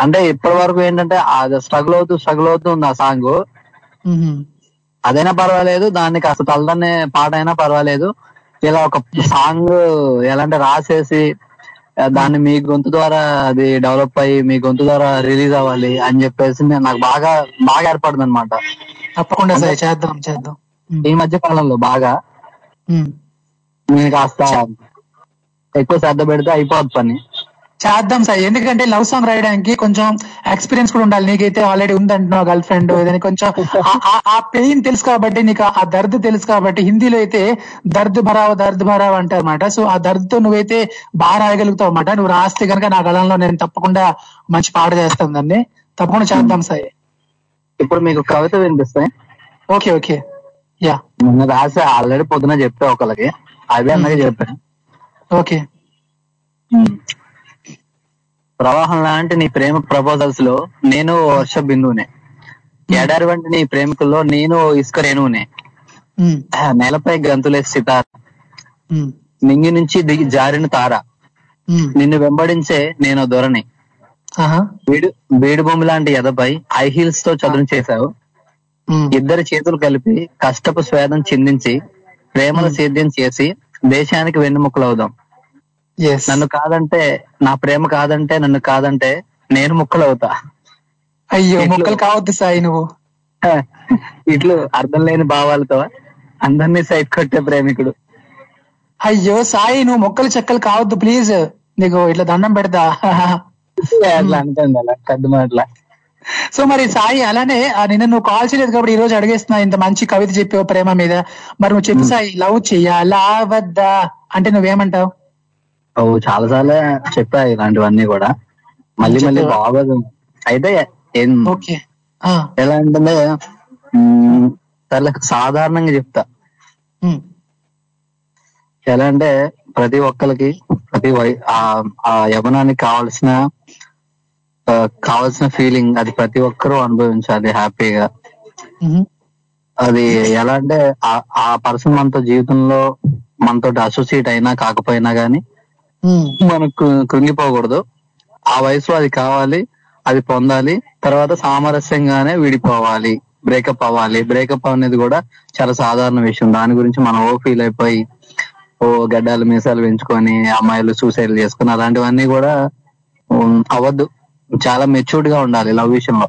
అంటే ఇప్పటి వరకు ఏంటంటే అది స్ట్రగుల్ అవుతూ స్ట్రగుల్ అవుతూ ఉంది ఆ సాంగ్. అదైనా పర్వాలేదు. దాన్ని కాస్త తలదన్నే పాట అయినా పర్వాలేదు. ఇలా ఒక సాంగ్ ఎలా అంటే రాసేసి దాన్ని మీ గొంతు ద్వారా అది డెవలప్ అయ్యి మీ గొంతు ద్వారా రిలీజ్ అవ్వాలి అని చెప్పేసి నేను నాకు బాగా బాగా ఏర్పడింది అనమాట తప్పకుండా సాయి చేద్దాం చేద్దాం. ఈ మధ్య కాలంలో బాగా. నేను కాస్త ఎక్కువ శ్రద్ధ పెడితే అయిపోద్ది పని చేద్దాం సాయి ఎందుకంటే లవ్ సాంగ్ రాయడానికి కొంచెం ఎక్స్పీరియన్స్ కూడా ఉండాలి. నీకైతే ఆల్రెడీ ఉందంటున్నావు గర్ల్ ఫ్రెండ్ ఏదైనా కొంచెం ఆ- పెయిన్ తెలుసు కాబట్టి నీకు ఆ దర్ద్ తెలుసు కాబట్టి హిందీలో అయితే దర్ద్ భరావ్ దర్ద్ భరావ్ అంటారు అనమాట సో ఆ దర్ద్తో నువ్వైతే బాగా రాయగలుగుతావు అనమాట నువ్వు రాస్తే కనుక నా గళంలో నేను తప్పకుండా మంచి పాట చేస్తాను దాన్ని. తప్పకుండా చేద్దాం సాయి ఇప్పుడు మీకు కవిత వినిపిస్తాయి. Okay okay. యా. నిన్న రాసి ఆల్రెడీ పొద్దున చెప్పా ఒకళ్ళకి. అదే అన్నగా చెప్పాను ఓకే. ప్రవాహం లాంటి నీ ప్రేమ ప్రపోజల్స్లో నేను వర్ష బిందువునే. ఎడారి వంటి నీ ప్రేమికుల్లో నేను ఇసుక రేణువునే. నేలపై గంతులేసి సితార. ఉమ్, నింగి నుంచి దిగి జారిన తార. నిన్ను వెంబడించే నేను ఆహా, వీడు వీడు భూమి లాంటి ఎదపై హై హీల్స్తో చదును చేశావు. ఇద్దరి చేతులు కలిపి కష్టపు స్వేదం చిందించి ప్రేమల సేద్యం చేసి దేశానికి వెన్నుముక్కలవుదాం. నన్ను కాదంటే నా ప్రేమ కాదంటే నన్ను కాదంటే నేను ముక్కలవుతా. అయ్యో ఇట్లు- మొక్కలు కావద్దు సాయి నువ్వు. ఇట్లు అర్థం లేని భావాలతో అందరినీ సైట్ కొట్టే ప్రేమికుడు. అయ్యో సాయి నువ్వు మొక్కలు చెక్కలు కావద్దు ప్లీజ్ నీకు ఇట్లా దండం పెడతా. అట్లా అనుకోండి అలా పెద్ద మాటల. సో మరి సాయి అలానే నిన్న నువ్వు కాల్ చేయలేదు కాబట్టి ఈ రోజు అడిగేస్తున్నా ఇంత మంచి కవిత చెప్పావు ప్రేమ మీద. మరి నువ్వు చెప్పు సాయి లవ్ చెయ్యాలా వద్దా? అంటే నువ్వేమంటావు? ఓ చాలా సార్లు చెప్పా ఇలాంటివన్నీ కూడా. మళ్ళీ మళ్ళీ? బాగోదు అయితే ఎలా అంటే సర్లే సాధారణంగా చెప్తా. ఎలా అంటే ప్రతి ఒక్కరికి ప్రతి వై ఆ- యవనానికి కావాల్సిన కావాల్సిన ఫీలింగ్ అది ప్రతి ఒక్కరూ అనుభవించాలి హ్యాపీగా. అది ఎలా అంటే ఆ- ఆ పర్సన్ మనతో జీవితంలో మనతో అసోసియేట్ అయినా కాకపోయినా గానీ మనకు కృంగిపోకూడదు. ఆ వయసులో అది కావాలి అది పొందాలి. తర్వాత సామరస్యంగానే విడిపోవాలి. బ్రేకప్ అవ్వాలి. బ్రేకప్ అనేది కూడా చాలా సాధారణ విషయం. దాని గురించి మనం ఓ ఫీల్ అయిపోయి ఓ గడ్డాలు మీసాలు పెంచుకొని అమ్మాయిలు సూసైడ్ చేసుకుని అలాంటివన్నీ కూడా అవ్వద్దు. చాలా మెచ్యూర్డ్గా ఉండాలి లవ్ విషయంలో.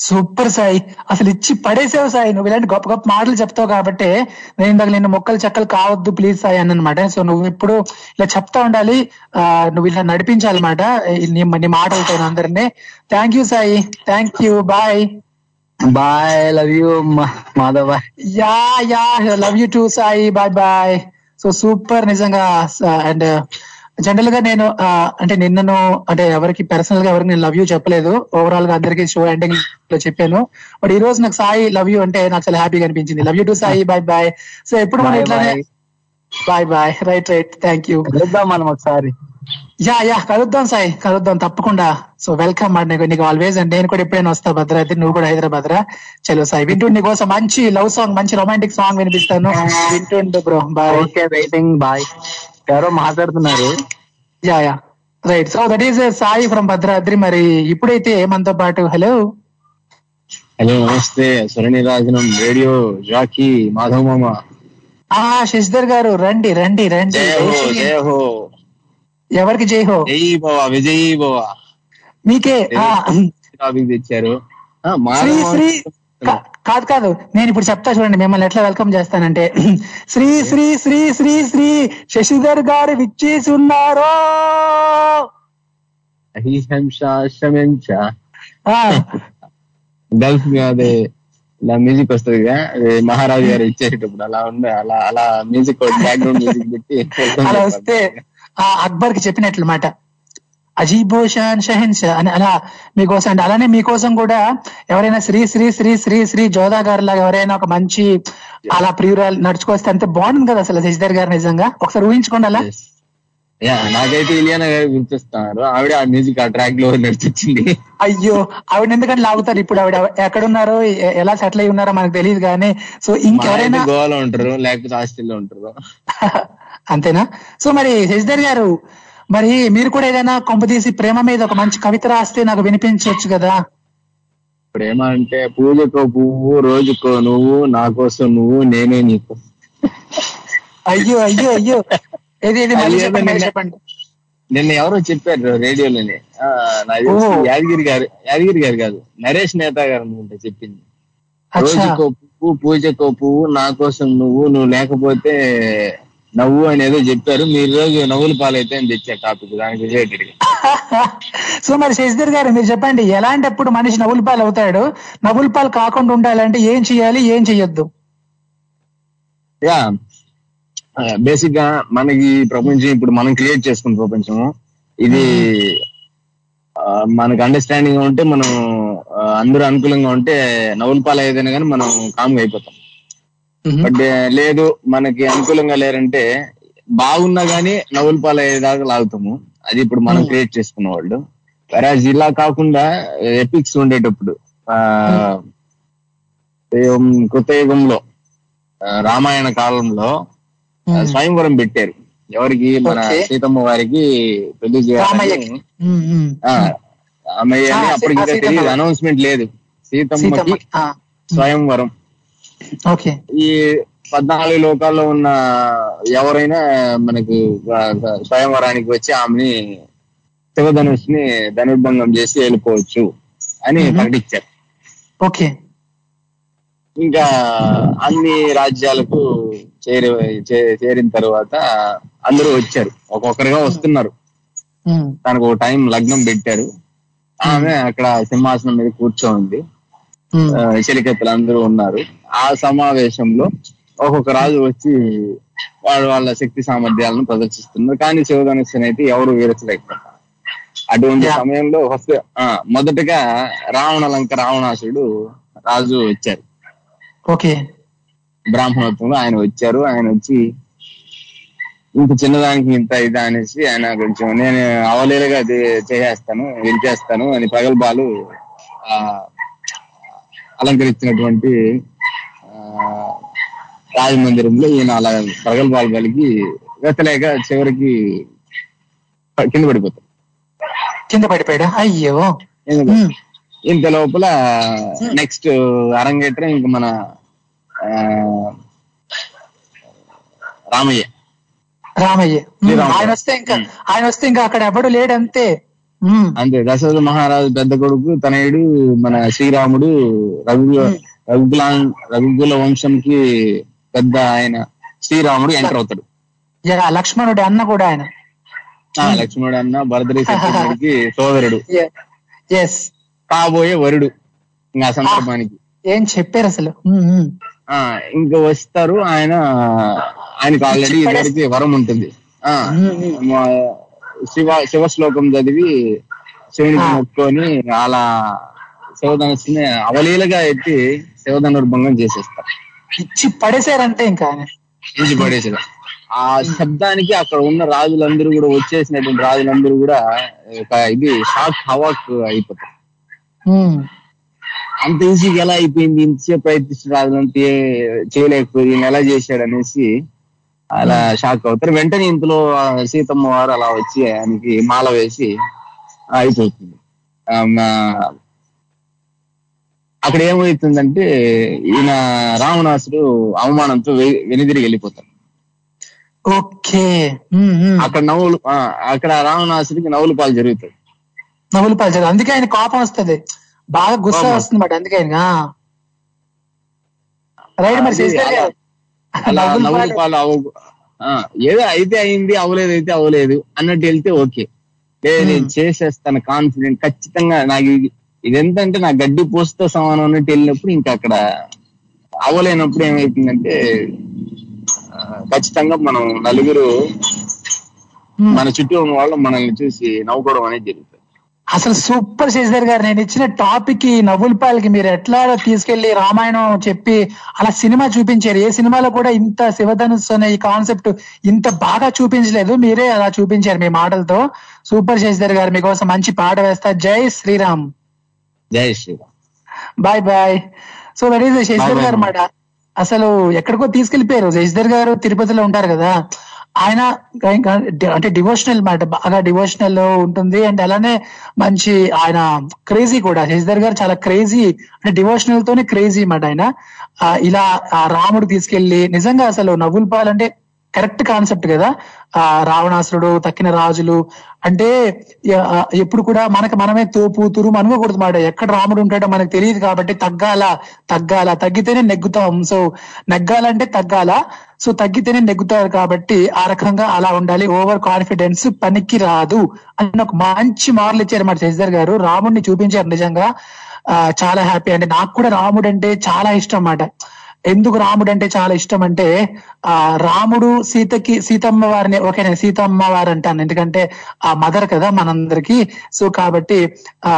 సూపర్ సాయి. అసలు ఇచ్చి పడేసావు సాయి. నువ్వు ఇలాంటి గొప్ప గొప్ప మాటలు చెప్తావు కాబట్టి నేను ఇందాక నిన్ను మొక్కలు చెక్కలు కావద్దు ప్లీజ్ సాయి అన్నమాట. సో నువ్వు ఇప్పుడు ఇలా చెప్తా ఉండాలి. ఆ, నువ్వు ఇలా నడిపించాలన్నమాట. నీ మాటలతో అందరినీ. Thank you Sai. Thank you bye bye love you Madhav. Yeah yeah. Love you too Sai. Bye bye so super నిజంగా అండ్ జనరల్గా నేను అంటే నిన్నను అంటే ఎవరికి పర్సనల్గా ఎవరికి నేను లవ్ యూ చెప్పలేదు. ఓవరాల్గా అందరికి షో ఎండింగ్లో చెప్పాను. బట్ ఈ రోజు నాకు సాయి లవ్ యూ అంటే నాకు చాలా హ్యాపీగా అనిపించింది. Love you too Sai. Bye bye so ఎప్పుడు మనం Bye, ఇట్లానే bye. Bye bye right right thank you కలుద్దాం మనం ఒకసారి. యా యా కలుద్దాం సాయి. కలుద్దాం తప్పకుండా. సో వెల్కమ్ మరి నీకు నీకు ఆల్వేస్ అండ్ నేను కూడా ఎప్పుడైనా వస్తా భద్రాద్రి నువ్వు కూడా హైదరాబాద్ రా. చలో సాయి. వింటుండు నీకోసం మంచి లవ్ సాంగ్ మంచి రొమాంటిక్ సాంగ్ వినిపిస్తాను. వింటుండు bro bye okay waiting bye ఎవరో మాట్లాడుతున్నారు. Yeah yeah. Right so that is Sai from Bhadradri. మరి ఇప్పుడైతే మనతో పాటు హలో హలో నమస్తే. స్వరణిరాజనం రేడియో జాకీ మాధవ్ మామ. ఆ శశిధర్ గారు రండి రండి రండి. ఎవరికి జై హో? జై భవ విజయీ భవ. మీకే టాపిక్ తెచ్చారు. శ్రీ శ్రీ కాదు కాదు. నేను ఇప్పుడు చెప్తా చూడండి మిమ్మల్ని ఎట్లా వెల్కమ్ చేస్తానంటే [clears throat] శ్రీ శ్రీ శ్రీ శ్రీ శ్రీ శశిధర్ గారు విచ్చేసి ఉన్నారు గల్ఫ్ అదే ఇలా మ్యూజిక్ వస్తుంది కదా అదే మహారాజు గారు ఇచ్చేటప్పుడు అలా ఉండే అలా అలా మ్యూజిక్ బ్యాక్గ్రౌండ్ మ్యూజిక్ పెట్టి అలా [laughs] వస్తే ఆ అక్బర్కి చెప్పినట్లు మాట అజీబో షాన్ షహన్ షా అని అలా మీకోసం అంటే అలానే మీకోసం కూడా ఎవరైనా శ్రీ శ్రీ శ్రీ శ్రీ శ్రీ జోదా గారి లాగా ఎవరైనా ఒక మంచి అలా ప్రియురాలు నడుచుకొస్తే అంతే బాగుంది కదా అసలు శశిధర్ గారు నిజంగా. ఒకసారి ఊహించుకోండి అలా యా నాకైతే ఇలియానా గారు గుర్తొస్తున్నారు. ఆవిడ ఆ మ్యూజిక్ ఆ ట్రాక్లో నడిచొచ్చింది అయ్యో ఆవిడ ఎందుకంటే లాగుతారు? ఇప్పుడు ఆవిడ ఎక్కడున్నారో ఎ- ఎలా సెటిల్ అయి ఉన్నారో మనకు తెలియదు కానీ సో ఇంకెవరైనా గోవాలో ఉంటారు లేకపోతే హాస్టల్లో ఉంటారు. [laughs] అంతేనా? సో మరి శశిధర్ గారు మరి మీరు కూడా ఏదైనా కొంపదీసి ప్రేమ మీద ఒక మంచి కవిత రాస్తే నాకు వినిపించవచ్చు కదా? ఇప్పుడు ఏమంటే పూజకో పువ్వు రోజుకో నువ్వు నా కోసం నువ్వు నేనే నీకు. అయ్యో అయ్యో అయ్యో. ఏది ఏది? చెప్పండి నిన్న- ఎవరో చెప్పారు రేడియోలోనే. నాకు. యాదగిరి గారు యాదగిరి గారు కాదు నరేష్ నేత గారు అనుకుంటా చెప్పింది. రోజుకో పువ్వు పూజకో పువ్వు నా కోసం నువ్వు నువ్వు లేకపోతే నవ్వు అని ఏదో చెప్పారు. మీరు రోజు నవ్వుల పాలైతే అని తెచ్చా టాపిక్. దానికి రిలేటెడ్ [laughs] సో మరి శశిధర్ గారు మీరు చెప్పండి ఎలాంటప్పుడు మనిషి నవ్వుల పాలు అవుతాడు నవ్వుల పాలు కాకుండా ఉండాలంటే ఏం చేయాలి ఏం చెయ్యొద్దు యా. బేసిక్గా మనకి ప్రపంచం ఇప్పుడు మనం క్రియేట్ చేసుకున్న ప్రపంచం ఇది మనకు అండర్స్టాండింగ్ ఉంటే మనం అందరూ అనుకూలంగా ఉంటే నవ్వుల పాలు ఏదైనా కానీ మనం కామ్గా అయిపోతాం. లేదు మనకి అనుకూలంగా లేరంటే బాగున్నా గానీ నవ్వుల పాలు అయ్యేదాకా లాగుతాము. అది ఇప్పుడు మనం. క్రియేట్ చేసుకున్న వాళ్ళు. వెరాజ్ ఇలా కాకుండా ఎపిక్స్ ఉండేటప్పుడు కృత యుగంలో రామాయణ కాలంలో స్వయంవరం పెట్టారు. ఎవరికి? మన. సీతమ్మ వారికి పెళ్ళి. చేయాలని. అమ్మయ్య అప్పటికి ఇంకా. తెలియదు అనౌన్స్మెంట్ లేదు. సీతమ్మకి స్వయంవరం. ఈ పద్నాలుగు లోకాల్లో ఉన్న ఎవరైనా మనకు స్వయంవరానికి వచ్చి ఆమెని శివధనుష్ని ధనుర్భంగం చేసి వెళ్ళిపోవచ్చు అని. ప్రకటించారు. ఓకే. ఇంకా అన్ని రాజ్యాలకు చేరి చేరిన తర్వాత అందరూ వచ్చారు. ఒక్కొక్కరుగా వస్తున్నారు. తనకు ఒక టైం లగ్నం పెట్టారు. ఆమె అక్కడ సింహాసనం మీద కూర్చోంది. ఆ, చెలికత్తలు అందరూ ఉన్నారు. ఆ సమావేశంలో ఒక్కొక్క రాజు వచ్చి వాళ్ళ వాళ్ళ శక్తి సామర్థ్యాలను ప్రదర్శిస్తున్నారు. కానీ శివధనుస్సుని అయితే ఎవరు వీరచలేకపోతారు. అటువంటి. సమయంలో ఫస్ట్ మొదటగా రావణ లంక రావణాసుడు రాజు వచ్చారు. ఓకే. బ్రాహ్మణత్వంలో ఆయన వచ్చారు. ఆయన వచ్చి ఇంత చిన్నదానికి ఇంత ఇదా అనేసి ఆయన కొంచెం నేను అవలీలగా అది చేసేస్తాను విరిచేస్తాను అని పగల్బాలు ఆ అలంకరించినటువంటి రాజమందిరంలో ఈయన అలా పగల్బాలు కలిగి వెతలేక చివరికి కింద పడిపోతాడు. కింద పడిపోయాడా? అయ్యో. ఇంత లోపల నెక్స్ట్ అరంగేట్రం ఇంక మన ఆ, రామయ్య. రామయ్య. ఆయన వస్తే ఇంకా ఆయన వస్తే ఇంకా అక్కడ ఎవడు లేడు అంతే ఉమ్, అంతే. దశరథ మహారాజు పెద్ద కొడుకు తనయుడు మన శ్రీరాముడు రఘు రఘుకుల రఘుకుల వంశంకి పెద్ద ఆయన శ్రీరాముడు ఎంటర్ అవుతాడు. లక్ష్మణుడి అన్న కూడా ఆయన. ఆ, లక్ష్మణుడు అన్న భరతరి సత్యముడికి సోదరుడు. [laughs] ఎస్ కాబోయే వరుడు ఇంకా ఆ సందర్భానికి ఏం చెప్పారు అసలు? ఇంకా వస్తారు ఆయన ఆయనకు ఆల్రెడీ ఇదివరకు వరం ఉంటుంది. శివ శివ శ్లోకం చదివి శివునికి మొక్కుకొని అలా శివధనుస్సుని అవలీలగా ఎత్తి శివధనుర్భంగం చేసేస్తారు ఇచ్చి పడేశారంటే ఇంకా ఆయన. ఇంచి పడేసారు ఆ శబ్దానికి అక్కడ ఉన్న రాజులందరూ కూడా వచ్చేసినటువంటి రాజులందరూ కూడా ఒక ఇది షాక్ హవాక్ అయిపోతారు. అంత ఈజీగా ఎలా అయిపోయింది? ఇంతసేపు ప్రయత్నించిన రాజులంతా చేయలేకపోయి ఎలా చేశాడు అనేసి అలా షాక్ అవుతారు. వెంటనే ఇంతలో సీతమ్మ వారు అలా వచ్చి ఆయనకి మాల వేసి అయిపోతుంది. అక్కడ ఏమవుతుందంటే ఈయన రావణాసుడు అవమానంతో వె- వెనుదిరిగి వెళ్ళిపోతాడు. ఓకే. అక్కడ నవ్వులు అక్కడ రావణాసుడికి నవ్వులు పాలు జరుగుతాయి. నవ్వులు పాల్చారు అందుకే ఆయన కోపం వస్తది. బాగా గుస్సా. వస్తుంది మాట అందుకే ఆయన రైట్ మరి నవ్వులు పాలు- పాలు ఏదో అయితే అయింది అవ్వలేదు అయితే అవ్వలేదు. అన్నట్టు వెళ్తే ఓకే. లేదు నేను చేసేస్తాను కాన్ఫిడెంట్ ఖచ్చితంగా నాకు ఇది ఇది ఎంతంటే నా గడ్డి పోస్తో సమానం అన్నట్టు వెళ్ళినప్పుడు ఇంకా అక్కడ అవ్వలేనప్పుడు ఏమైతుందంటే ఖచ్చితంగా మనం నలుగురు మన చుట్టూ ఉన్న వాళ్ళు మనల్ని చూసి నవ్వుకోవడం అనేది జరుగుతుంది. అసలు సూపర్ శశిధర్ గారు నేను ఇచ్చిన టాపిక్కి నవ్వుల పాలకి మీరు ఎట్లా తీసుకెళ్ళి రామాయణం చెప్పి అలా సినిమా చూపించారు? ఏ సినిమాలో కూడా ఇంత శివధనుస్సు అనే ఈ కాన్సెప్ట్ ఇంత బాగా చూపించలేదు. మీరే అలా చూపించారు మీ మాటలతో. సూపర్ శశిధర్ గారు మీకోసం మంచి పాట వేస్తా. Jai Shriram. Jai Shriram. Bye bye. So that is Shashidhar garu మాట అసలు ఎక్కడికో తీసుకెళ్ళిపోయారు శశిధర్ గారు తిరుపతిలో ఉంటారు కదా. ఆయన అంటే డివోషనల్ మాట బాగా డివోషనల్ ఉంటుంది. అండ్ అలానే మంచి ఆయన క్రేజీ కూడా. శశిధర్ గారు చాలా క్రేజీ అంటే డివోషనల్ తోనే క్రేజీ మాట ఆయన. ఇలా ఆ రాముడు తీసుకెళ్ళి నిజంగా అసలు నవ్వుల పాలంటే కరెక్ట్ కాన్సెప్ట్ కదా? ఆ రావణాసురుడు తక్కిన రాజులు. అంటే ఎప్పుడు కూడా మనకి మనమే తోపు మనమే అనుకోకూడదు మాట. ఎక్కడ రాముడు ఉంటాడో మనకు తెలియదు కాబట్టి తగ్గాల తగ్గాల. తగ్గితేనే నెగ్గుతాం. సో నెగ్గాలంటే తగ్గాల. సో తగ్గితేనే నెగ్గుతారు కాబట్టి ఆ రకంగా అలా ఉండాలి. ఓవర్ కాన్ఫిడెన్స్ పనికి రాదు అని ఒక మంచి మార్లు ఇచ్చారు మాట శశిధర్ గారు. రాముడిని చూపించారు నిజంగా. ఆ, చాలా హ్యాపీ అంటే నాకు కూడా రాముడు అంటే చాలా ఇష్టం అన్నమాట ఎందుకు రాముడు అంటే చాలా ఇష్టం అంటే ఆ రాముడు సీతకి సీతమ్మ వారిని ఓకే నేను సీతమ్మ వారు అంటాను. ఎందుకంటే ఆ మదర్ కదా మనందరికీ. సో కాబట్టి ఆ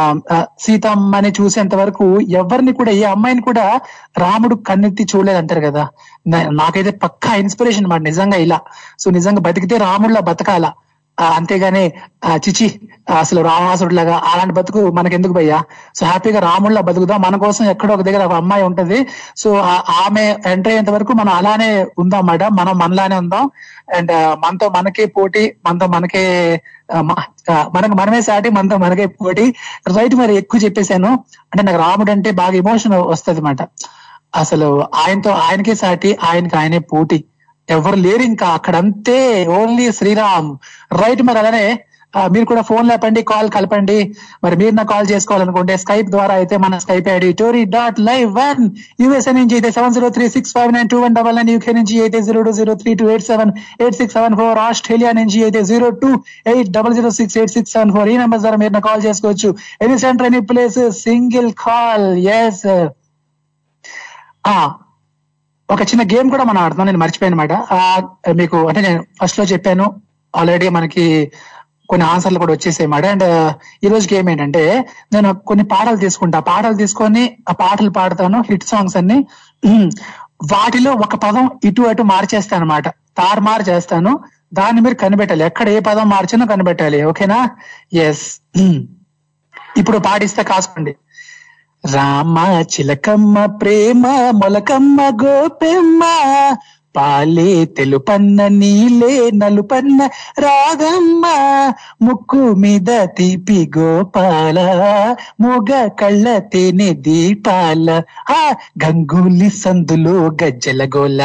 సీతమ్మని చూసేంత వరకు ఎవరిని కూడా ఏ అమ్మాయిని కూడా రాముడు కన్నెత్తి చూడలేదు అంటారు కదా నాకైతే పక్కా ఇన్స్పిరేషన్ మాట నిజంగా ఇలా. సో నిజంగా బతికితే రాముడిలా బతకాల. అంతేగాని ఆ, చిచి ఆ, అసలు రావణాసుడిలాగా అలాంటి బతుకు మనకెందుకు భయ్యా? సో హ్యాపీగా రాముడిలా బతుకుదాం. మన కోసం ఎక్కడో ఒక దగ్గర ఒక అమ్మాయి ఉంటది. సో ఆ- ఆమె ఎంటర్ అయ్యేంత వరకు మనం అలానే ఉందాం అన్నమాట మనం మనలానే ఉందాం. అండ్ మనతో మనకే పోటీ మనతో మనకే మనకు మనమే సాటి మనతో మనకే పోటీ. రైట్ మరి ఎక్కువ చెప్పేశాను. అంటే నాకు రాముడు అంటే బాగా ఎమోషన్ వస్తుంది అన్నమాట అసలు ఆయనతో ఆయనకే సాటి ఆయనకి ఆయనే పోటీ. ఎవరు లేరు ఇంకా అక్కడంతే ఓన్లీ శ్రీరామ్. రైట్ మరి అలానే మీరు కూడా ఫోన్ లేపండి కాల్ కలపండి. మరి మీరు నా కాల్ చేసుకోవాలనుకుంటే స్కైప్ ద్వారా అయితే మన Skype ID Tori dot live one USA నుంచి అయితే seven zero three six five nine two one double nine UK నుంచి అయితే zero two zero three two eight seven eight six seven four Australia నుంచి అయితే zero two eight double zero six eight six seven four ఈ number ద్వారా మీరు నా call చేసుకోవచ్చు. Any centre any place single call yes ఆ ఒక చిన్న గేమ్ కూడా మనం ఆడుతున్నాం. నేను మర్చిపోయాను అనమాట మీకు అంటే నేను ఫస్ట్లో చెప్పాను. ఆల్రెడీ మనకి కొన్ని ఆన్సర్లు కూడా వచ్చేసాయి మాట అండ్ ఈ రోజు గేమ్ ఏంటంటే నేను కొన్ని పాటలు తీసుకుంటా. పాటలు తీసుకొని ఆ పాటలు పాడతాను. హిట్ సాంగ్స్ అన్ని. [clears throat] వాటిలో ఒక పదం ఇటు అటు మార్చేస్తాను అనమాట తారుమారు చేస్తాను. దాన్ని మీరు కనిపెట్టాలి. ఎక్కడ ఏ పదం మార్చినా కనిపెట్టాలి. ఓకేనా? ఎస్ [clears throat] ఇప్పుడు పాటిస్తే కాసుకోండి. రామ చిలకమ్మ ప్రేమ మొలకమ్మ గోపెమ్మ పాలే తెలుపన్న నీలే నలుపన్న రాగమ్మ ముక్కు మీద తీపి గోపాల మూగ కళ్ళ తేనె దీపాల. ఆ గంగూలి సందులో గజ్జలగోల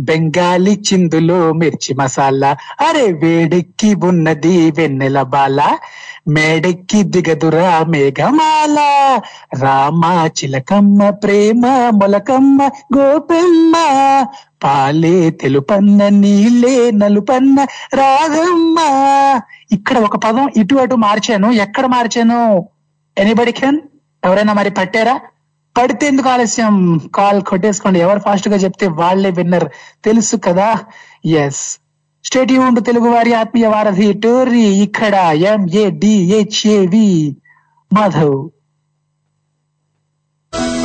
బెంగాలీ చిందులో మిర్చి మసాలా. అరే వేడెక్కి ఉన్నది వెన్నెల బాల మేడెక్కి దిగదురా మేఘమాల. రామ చిలకమ్మ ప్రేమ మొలకమ్మ గోపెమ్మ. పాలే తెలుపన్న నీలే నలుపన్న రాగమ్మ ఇక్కడ ఒక పదం ఇటు అటు మార్చాను. ఎక్కడ మార్చాను? ఎనీబడి కెన్ ఎవరైనా మరి పట్టారా? పడితే ఎందుకు ఆలస్యం? కాల్ కొట్టేసుకోండి. ఎవరు ఫాస్ట్గా చెప్తే వాళ్ళే విన్నర్ తెలుసు కదా? ఎస్ స్టేట్ తెలుగు వారి ఆత్మీయ వారధి టోరీ ఇక్కడ ఎంఏడిహెచ్ఏవి మాధవ్.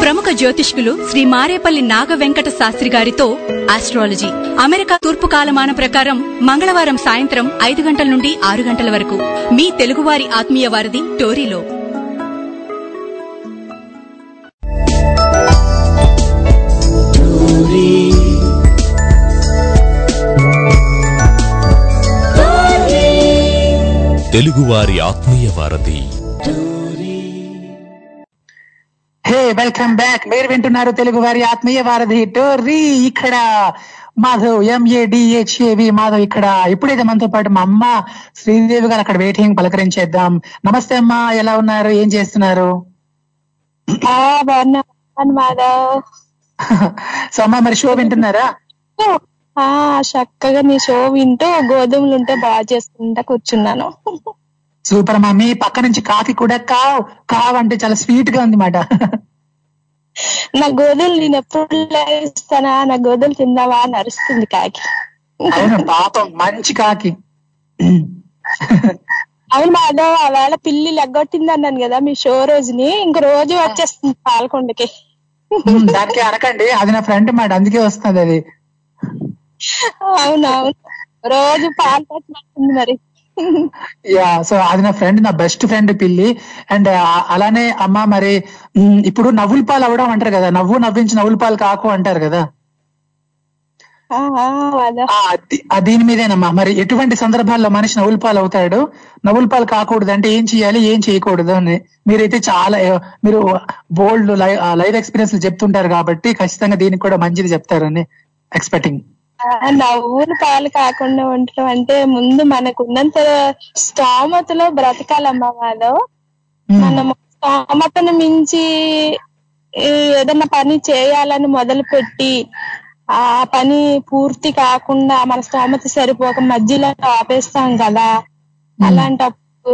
ప్రముఖ జ్యోతిష్కులు శ్రీ మారేపల్లి నాగ వెంకట శాస్త్రి గారితో ఆస్ట్రాలజీ అమెరికా తూర్పు కాలమాన ప్రకారం మంగళవారం సాయంత్రం ఐదు గంటల నుండి ఆరు గంటల వరకు మీ తెలుగువారి ఆత్మీయ వారధి టోరీలో తెలుగువారి ఆత్మీయ వారధి. Hey welcome back. మీరు వింటున్నారు తెలుగు వారి ఆత్మీయ వారధి టోరీ ఇక్కడ మాధవ్ ఎంఏడిహెచ్ఏవి మాధవ్ ఇక్కడ. ఇప్పుడైతే మనతో పాటు మా అమ్మ శ్రీదేవి గారు అక్కడ వెయిటింగ్ పలకరించేద్దాం. నమస్తే అమ్మా ఎలా ఉన్నారు? ఏం చేస్తున్నారు? మాధవ్? సో అమ్మ మరి షో వింటున్నారా? ఆ చక్కగా నీ షో వింటూ గోధుమలు ఉంటే బాగా చేసుకుంటా కూర్చున్నాను. సూపర్ అమ్మా మీ పక్క నుంచి కాకి కూడా కావ్ కావ్ అంటే చాలా స్వీట్గా ఉంది మాట నా గోధుమలు నేను ఎప్పుడు లేస్తానా నా గోధుమలు తిందావా అని అరుస్తుంది కాకి. అవును పాపం మంచి కాకి. అవును మాధవ్ ఆ వేళ పిల్లి లెగ్గొట్టింది అన్నాను కదా మీ షో రోజుని ఇంక రోజు వచ్చేస్తుంది పాలకొండకి. దానికి అనకండి అది నా ఫ్రెండ్ మాట అందుకే వస్తుంది అది. అవునవును. రోజు పాలు పట్టినట్టుంది మరి. యా సో అది నా ఫ్రెండ్ నా బెస్ట్ ఫ్రెండ్ పిల్లి. అండ్ అలానే అమ్మ మరి ఇప్పుడు నవ్వుల పాలు అవ్వడం అంటారు కదా నవ్వు నవ్వించి నవ్వుల పాలు కాకు అంటారు కదా. దీని మీదేనమ్మా. మరి ఎటువంటి సందర్భాల్లో మనిషి నవ్వుల పాలు అవుతాడు? నవ్వుల పాలు కాకూడదు అంటే ఏం చేయాలి ఏం చేయకూడదు అని. మీరైతే చాలా మీరు బోల్డ్ లైవ్ ఎక్స్పీరియన్స్ చెప్తుంటారు కాబట్టి ఖచ్చితంగా దీనికి కూడా మంచిది చెప్తారని ఎక్స్పెక్టింగ్. నవ్వులు పాలు కాకుండా ఉండటం అంటే ముందు మనకు ఉన్నంత స్తోమతలో బ్రతకాలమ్మా మాధవ్ మనము స్తోమతను మించి ఈ ఏదైనా పని చేయాలని మొదలు పెట్టి ఆ పని పూర్తి కాకుండా మన స్తోమత సరిపోక మధ్యలో ఆపేస్తాం కదా. అలాంటప్పుడు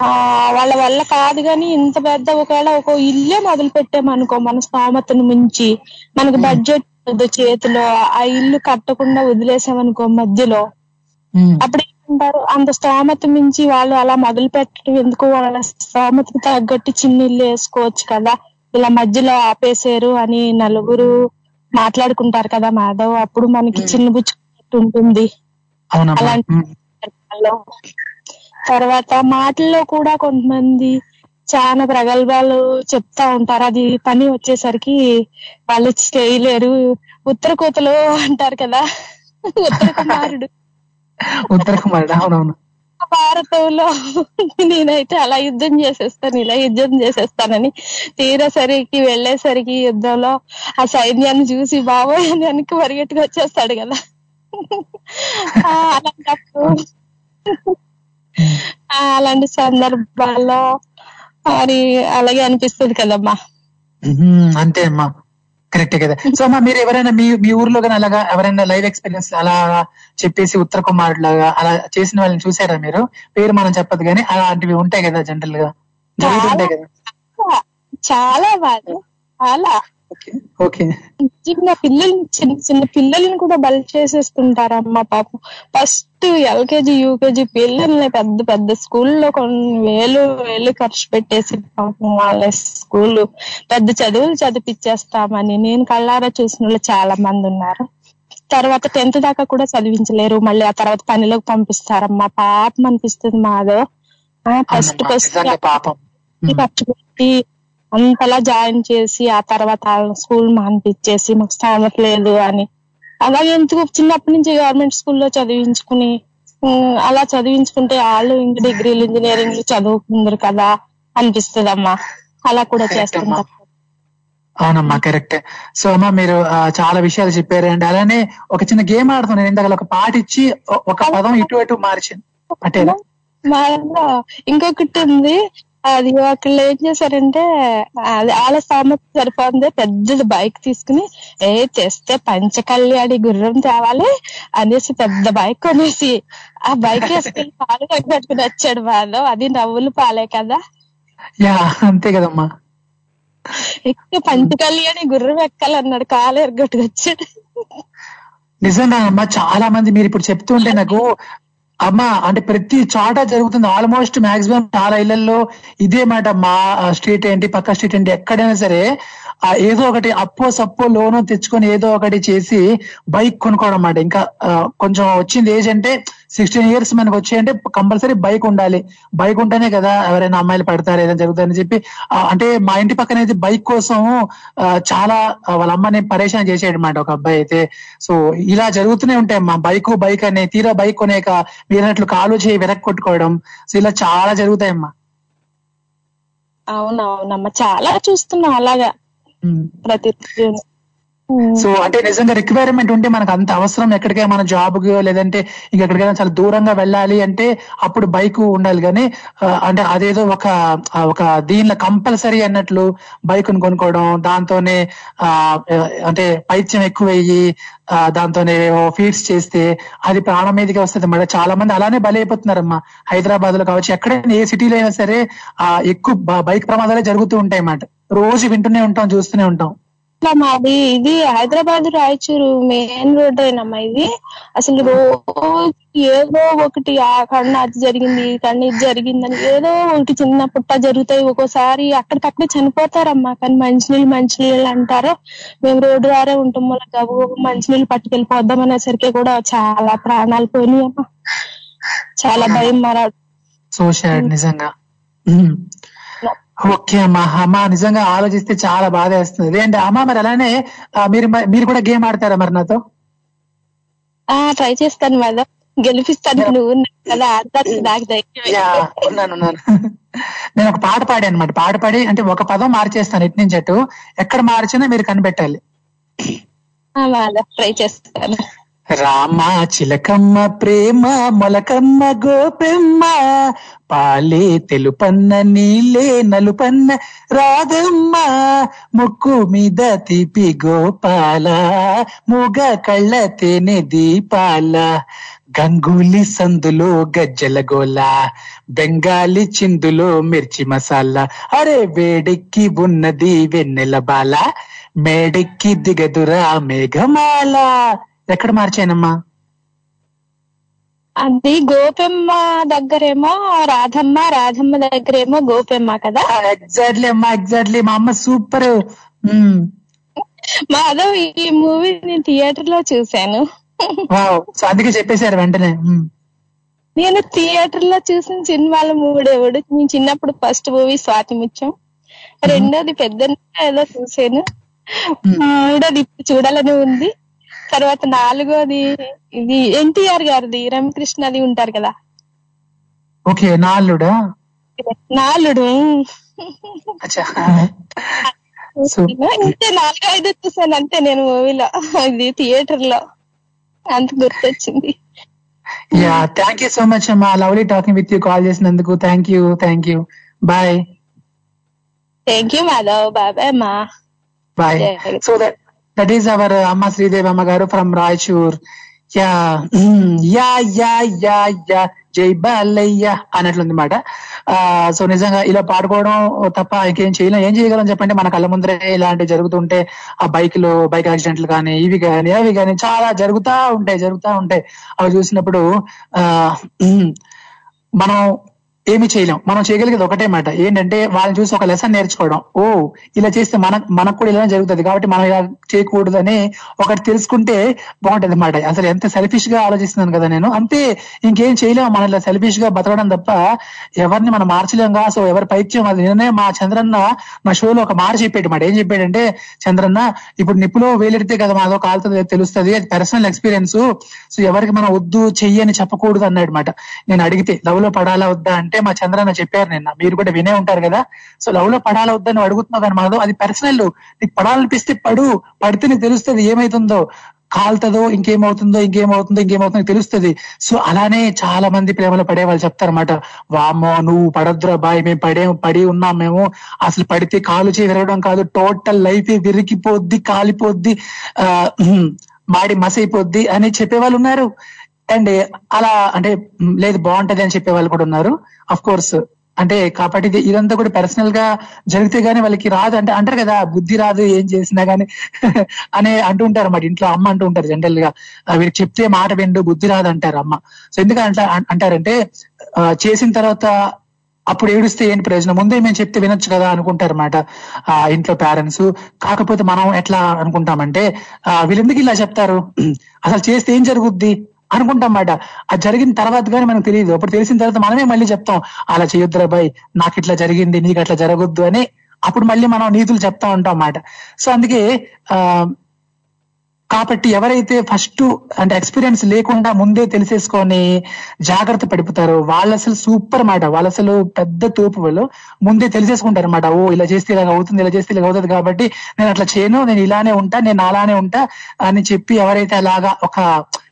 ఆ వాళ్ళ వల్ల కాదు కానీ ఇంత పెద్ద ఒకవేళ ఒక ఇల్లే మొదలు పెట్టామనుకో మన స్తోమతను మించి మనకు బడ్జెట్ ఉంది చేతిలో ఆ ఇల్లు కట్టకుండా వదిలేసామనుకో మధ్యలో. అప్పుడు ఏమంటారు అంత స్తోమత మించి వాళ్ళు అలా మొదలు పెట్టడం ఎందుకు? వాళ్ళ స్తోమతకు తగ్గట్టు చిన్న ఇల్లు వేసుకోవచ్చు కదా. ఇలా మధ్యలో ఆపేశారు అని నలుగురు మాట్లాడుకుంటారు కదా మాధవ్. అప్పుడు మనకి చిన్న బుచ్చుకున్నట్టు ఉంటుంది. అలాంటి. తర్వాత మాటల్లో కూడా కొంతమంది చాలా ప్రగల్భాలు చెప్తా ఉంటారు. అది పని వచ్చేసరికి వాళ్ళు చేయలేరు. ఉత్తర కోతలు అంటారు కదా. ఉత్తర కుమారుడు. ఉత్తర కుమారుడు అవునవును. భారతంలో నేనైతే అలా యుద్ధం చేసేస్తాను ఇలా యుద్ధం చేసేస్తానని తీరేసరికి వెళ్ళేసరికి యుద్ధంలో ఆ సైన్యాన్ని చూసి బాబోయ్ అని వెనక్కి పరిగెట్టుకు వచ్చేస్తాడు కదా. అలాంటప్పుడు అలాంటి సందర్భాల్లో మరి అలాగే అనిపిస్తుంది కదమ్మా. అంతే అమ్మా. కరెక్టే కదా. సో అమ్మా మీరు ఎవరైనా మీ మీ ఊర్లో కానీ అలాగా ఎవరైనా లైవ్ ఎక్స్పీరియన్స్ అలా చెప్పేసి ఉత్తర కుమారుడు లాగా అలా చేసిన వాళ్ళని చూసారా మీరు? పేరు మనం చెప్పదు కానీ అలాంటివి ఉంటాయి కదా జనరల్గా. కదా. చాలా బాధ చాలా. ఓకే. చిన్న పిల్లల్ని చిన్న చిన్న పిల్లల్ని కూడా బలి చేసేస్తుంటారమ్మ పాపం. ఫస్ట్ ఎల్కేజీ యూకేజీ పిల్లల్ని పెద్ద పెద్ద స్కూల్లో కొన్ని వేలు వేలు ఖర్చు పెట్టేసి పాపం వాళ్ళ స్కూల్ పెద్ద చదువులు చదివిచ్చేస్తామని నేను కళ్ళారా చూసిన వాళ్ళు చాలా మంది ఉన్నారు. తర్వాత టెన్త్ దాకా కూడా చదివించలేరు. మళ్ళీ ఆ తర్వాత పనిలోకి పంపిస్తారమ్మా పాపం అనిపిస్తుంది మాధవ్ ఫస్ట్ ఫస్ట్. ఖర్చు పెట్టి అంతలా జాయిన్ చేసి ఆ తర్వాత స్కూల్ మానిపించేసి మాకు స్థామత లేదు అని. అలాగే ఎందుకు చిన్నప్పటి నుంచి గవర్నమెంట్ స్కూల్లో చదివించుకుని అలా చదివించుకుంటే వాళ్ళు ఇంక డిగ్రీలు ఇంజనీరింగ్ చదువుకుందరు కదా అనిపిస్తుందమ్మా. అలా కూడా చేస్తుంటాం అవునమ్మా కరెక్ట్ సో అమ్మా మీరు చాలా విషయాలు చెప్పారు అండ్ అలానే ఒక చిన్న గేమ్ ఆడుతున్నాను నేను ఇందాక ఒక పాట ఇచ్చి ఒక పదం ఇటు అటు మార్చాను అట్టేనా మా దాంట్లో ఇంకొకటి ఉంది. అది ఒకళ్ళు ఏం చేశారంటే అది వాళ్ళ సామర్థ్యం సరిపోతుంది. పెద్దది బైక్ తీసుకుని ఏ తెస్తే పంచకళ్యాణి గుర్రం తేవాలి అనేసి పెద్ద బైక్ కొనేసి ఆ బైక్ వేసుకుని [laughs] పాలు కట్టుకుని వచ్చాడు వాళ్ళు అది నవ్వులు పాలే కదా. యా అంతే కదమ్మా. ఎక్కి పంచకళ్యాణి గుర్రం ఎక్కాలన్నాడు. కాలు ఎరగొట్టుకు వచ్చాడు నిజంగా అమ్మా చాలా మంది మీరు ఇప్పుడు చెప్తుంటే నాకు అమ్మా అంటే ప్రతి చోట జరుగుతుంది. ఆల్మోస్ట్ మాక్సిమం చాలా ఇళ్ళలో ఇదే మాట మా స్ట్రీట్ ఏంటి పక్క స్ట్రీట్ ఏంటి ఎక్కడైనా సరే ఆ ఏదో ఒకటి అప్పో సప్పో లోను తెచ్చుకొని ఏదో ఒకటి చేసి బైక్ కొనుక్కోవడం అన్నమాట. ఇంకా కొంచెం వచ్చింది ఏజ్ అంటే సిక్స్టీన్ ఇయర్స్ మనకు వచ్చాయంటే కంపల్సరీ బైక్ ఉండాలి. బైక్ ఉంటేనే కదా ఎవరైనా అమ్మాయిలు పడతారు ఏదైనా జరుగుతుందని చెప్పి అంటే మా ఇంటి పక్కన అయితే బైక్ కోసం చాలా వాళ్ళ అమ్మని పరేషాన్ చేసేయడం అనమాట ఒక అబ్బాయి అయితే. సో ఇలా జరుగుతూనే ఉంటాయి మా బైక్ బైక్ అనే తీరా బైక్ కొనేక మీరన్నట్లు కాలు చేయి వెనక్కి కొట్టుకోవడం. సో ఇలా చాలా జరుగుతాయమ్మా అవునవునమ్మా చాలా చూస్తున్నాం అలాగా. ప్రతి Hmm. సో అంటే నిజంగా రిక్వైర్మెంట్ ఉంటే మనకు అంత అవసరం ఎక్కడికైనా మన జాబ్ లేదంటే ఇంకెక్కడికైనా చాలా దూరంగా వెళ్ళాలి అంటే అప్పుడు బైక్ ఉండాలి. కానీ అంటే అదేదో ఒక ఒక దీనిలో కంపల్సరీ అన్నట్లు బైక్ కొనుక్కోవడం దాంతోనే ఆ అంటే పైత్యం ఎక్కువ అయ్యి ఆ, దాంతోనే ఫీడ్స్ చేస్తే అది ప్రాణం మీదకి వస్తుంది. మరి చాలా మంది అలానే బలైపోతున్నారమ్మా. హైదరాబాద్లో కావచ్చు ఎక్కడైనా ఏ సిటీలో అయినా సరే ఆ ఎక్కువ బైక్ ప్రమాదాలే జరుగుతూ ఉంటాయి అన్నమాట రోజు వింటూనే ఉంటాం చూస్తూనే ఉంటాం. ఇట్లా మాది ఇది హైదరాబాద్ రాయచూరు మెయిన్ రోడ్ అయినమ్మా ఇది. అసలు రోజు ఏదో ఒకటి ఆ కన్నా అది జరిగింది ఈ కన్నా ఇది జరిగిందని ఏదో ఒకటి చిన్న పుట్ట జరుగుతాయి. ఒక్కోసారి అక్కడికక్కడే చనిపోతారమ్మా. కానీ మంచినీళ్ళు మంచినీళ్ళు అంటారు. మేము రోడ్డు ద్వారా ఉంటాం. వల్ల గబు మంచినీళ్ళు పట్టుకెళ్ళిపోద్దాం అనేసరికి కూడా చాలా ప్రాణాలు పోయినాయి అమ్మా చాలా భయం మరాడు. సో నిజంగా. ఓకే అమ్మా అమ్మా నిజంగా ఆలోచిస్తే చాలా బాధ వేస్తుంది. అదేంటి అమ్మా మరి అలానే మీరు మీరు కూడా గేమ్ ఆడతారా మరి నాతో? ఆ ట్రై చేస్తాను మేడం. గెలిపిస్తాను. నువ్వు ఉన్నావు కదా ఆడతాను నాకు ధైర్యం యా, ఉన్నాను. నేను ఒక పాట పాడాను అనమాట పాట పాడి అంటే ఒక పదం మార్చేస్తాను ఇటు నుంచి అటు. ఎక్కడ మార్చినా మీరు కనిపెట్టాలి. ట్రై చేస్తాను. రామ చిలకమ్మ ప్రేమ మొలకమ్మ గోపెమ్మ పాలే తెలుపన్న నీలే నలుపన్న రాధమ్మ. ముక్కు మీద తిపి గోపాల మూగ కళ్ళ తేనె దీపాల. గంగూలీ సందులో గజ్జల గోల బెంగాలీ చిందులో మిర్చి మసాలా. అరే వేడెక్కి ఉన్నది వెన్నెల బాల మేడెక్కి దిగదురా మేఘమాల. ఎక్కడ మార్చానమ్మా? అది గోపెమ్మ దగ్గరేమో రాధమ్మ రాధమ్మ దగ్గరేమో గోపెమ్మ కదా? ఎగ్జాక్ట్లీ అమ్మా ఎగ్జాక్ట్లీ మా అమ్మ సూపర్ మాధవ్ ఈ మూవీ నేను థియేటర్లో చూశాను. అందుకే చెప్పేశారు వెంటనే. నేను థియేటర్లో చూసిన సినిమాలు మూడేవుడు నేను చిన్నప్పుడు ఫస్ట్ మూవీ స్వాతి ముత్యం రెండోది పెద్ద ఏదో చూసాను మూడోది ఇప్పుడు చూడాలని ఉంది. తర్వాత నాలుగోది ఇది ఎన్టీఆర్ గారిది రమకృష్ణది ఉంటారు కదా. ఓకే నాలుడా? నాలుడు. ఇంతే నాలుగు ఐదు చూసాను అంతే నేను మూవీలో. ఇది థియేటర్లో అంత గుర్తొచ్చింది. Yeah thank you so much అమ్మా. Lovely talking with you call చేసినందుకు. Thank you thank you bye thank you Madhav. బాబాయ్ అమ్మా. Bye. So that that is our అమ్మ శ్రీదేవి అమ్మ garu from Raichur yeah yeah yeah yeah yeah Jai Balayya అన్నట్లుంది మాట. So నిజంగా ఇలా పాడుకోవడం తప్ప ఇంకేం చేయలేం. ఏం చేయగలం చెప్పండి? మన కళ్ళ ముందరే ఇలాంటివి జరుగుతుంటే ఆ బైక్లో బైక్ యాక్సిడెంట్లు కానీ ఇవి కానీ అవి కానీ చాలా జరుగుతా ఉంటాయి జరుగుతా ఉంటాయి. అవి చూసినప్పుడు ఆ మనం ఏమి చేయలేం. మనం చేయగలిగేది ఒకటే మాట. ఏంటంటే వాళ్ళని చూసి ఒక లెసన్ నేర్చుకోవడం. ఓ ఇలా చేస్తే మన మనకు కూడా ఇలా జరుగుతుంది కాబట్టి మనం ఇలా చేయకూడదని ఒకటి తెలుసుకుంటే బాగుంటది మాట. అసలు ఎంత సెల్ఫిష్గా ఆలోచిస్తున్నాను కదా నేను. అంతే ఇంకేం చేయలేము మనం ఇలా సెల్ఫిష్గా బతకడం తప్ప ఎవరిని మనం మార్చలేంగా? సో ఎవరి పైత్యం? అది నిన్నే మా చంద్రన్న మా షోలో ఒక మాట చెప్పాడు మాట. ఏం చెప్పాడంటే చంద్రన్న ఇప్పుడు నిప్పులో వేలెడితే కదా మాదో కాలుతుంది తెలుస్తుంది. అది పర్సనల్ ఎక్స్పీరియన్స్ సో ఎవరికి మనం వద్దు చెయ్యి అని చెప్పకూడదు అన్నాడు మాట. నేను అడిగితే లవ్లో పడాలా వద్దా? అంటే మా చంద్రన్న చెప్పారు నిన్న. మీరు కూడా వినే ఉంటారు కదా. సో లవ్లో పడాలా వద్దా అడుగుతున్నావు కానీ మాధవ్? అది పర్సనల్ నీకు పడాలనిపిస్తే పడు. పడితే నీకు తెలుస్తుంది ఏమైతుందో. కాలుతుందో ఇంకేమవుతుందో ఇంకేమవుతుందో ఇంకేమవుతుందో తెలుస్తుంది. సో అలానే చాలా మంది ప్రేమలో పడే వాళ్ళు చెప్తారన్నమాట. వామో నువ్వు పడద్దురా బాయ్. మేము పడే పడి ఉన్నాం మేము. అసలు పడితే కాలు చేయి విరగడం కాదు. టోటల్ లైఫ్ విరిగిపోద్ది కాలిపోద్ది ఆ మాడి మసైపోద్ది అని చెప్పే వాళ్ళు ఉన్నారు. అండ్ అలా అంటే లేదు బాగుంటది అని చెప్పే వాళ్ళు కూడా ఉన్నారు. అఫ్ కోర్స్ అంటే కాబట్టి ఇదంతా కూడా పర్సనల్గా జరిగితే గానీ వాళ్ళకి రాదు. అంటే అంటారు కదా బుద్ధి రాదు ఏం చేసినా గానీ [laughs] అనే అంటూ ఉంటారు అన్నమాట. ఇంట్లో అమ్మ అంటూ ఉంటారు జనరల్గా. ఆ, వీరికి చెప్తే మాట విండు బుద్ధి రాదు అంటారు అమ్మ. సో ఎందుకంటే అంటారంటే ఆ, చేసిన తర్వాత అప్పుడు ఏడుస్తే ఏంటి ప్రయోజనం? ముందే మేము చెప్తే వినొచ్చు కదా అనుకుంటారు అనమాట ఆ ఇంట్లో పేరెంట్స్ కాకపోతే మనం ఎట్లా అనుకుంటామంటే ఆ, వీళ్ళెందుకు ఇలా చెప్తారు? [clears throat] అసలు చేస్తే ఏం జరుగుద్ది? అనుకుంటాం మాట. అది జరిగిన తర్వాత కానీ మనకు తెలియదు. అప్పుడు తెలిసిన తర్వాత మనమే మళ్ళీ చెప్తాం అలా చేయొద్దురా బాయ్ నాకు ఇట్లా జరిగింది నీకు అట్లా జరగొద్దు అని. అప్పుడు మళ్ళీ మనం నీతులు చెప్తా ఉంటాం అన్నమాట సో అందుకే ఆ కాబట్టి ఎవరైతే ఫస్ట్ అంటే ఎక్స్పీరియన్స్ లేకుండా ముందే తెలిసేసుకొని జాగ్రత్త పడిపోతారో వాళ్ళు అసలు సూపర్ మాట. వాళ్ళు అసలు పెద్ద తోపు వాళ్ళు. ముందే తెలిసేసుకుంటారు అనమాట ఓ ఇలా చేస్తే ఇలా అవుతుంది ఇలా చేస్తే ఇలా అవుతుంది కాబట్టి నేను అట్లా చేయను నేను ఇలానే ఉంటా నేను అలానే ఉంటా అని చెప్పి ఎవరైతే అలాగా ఒక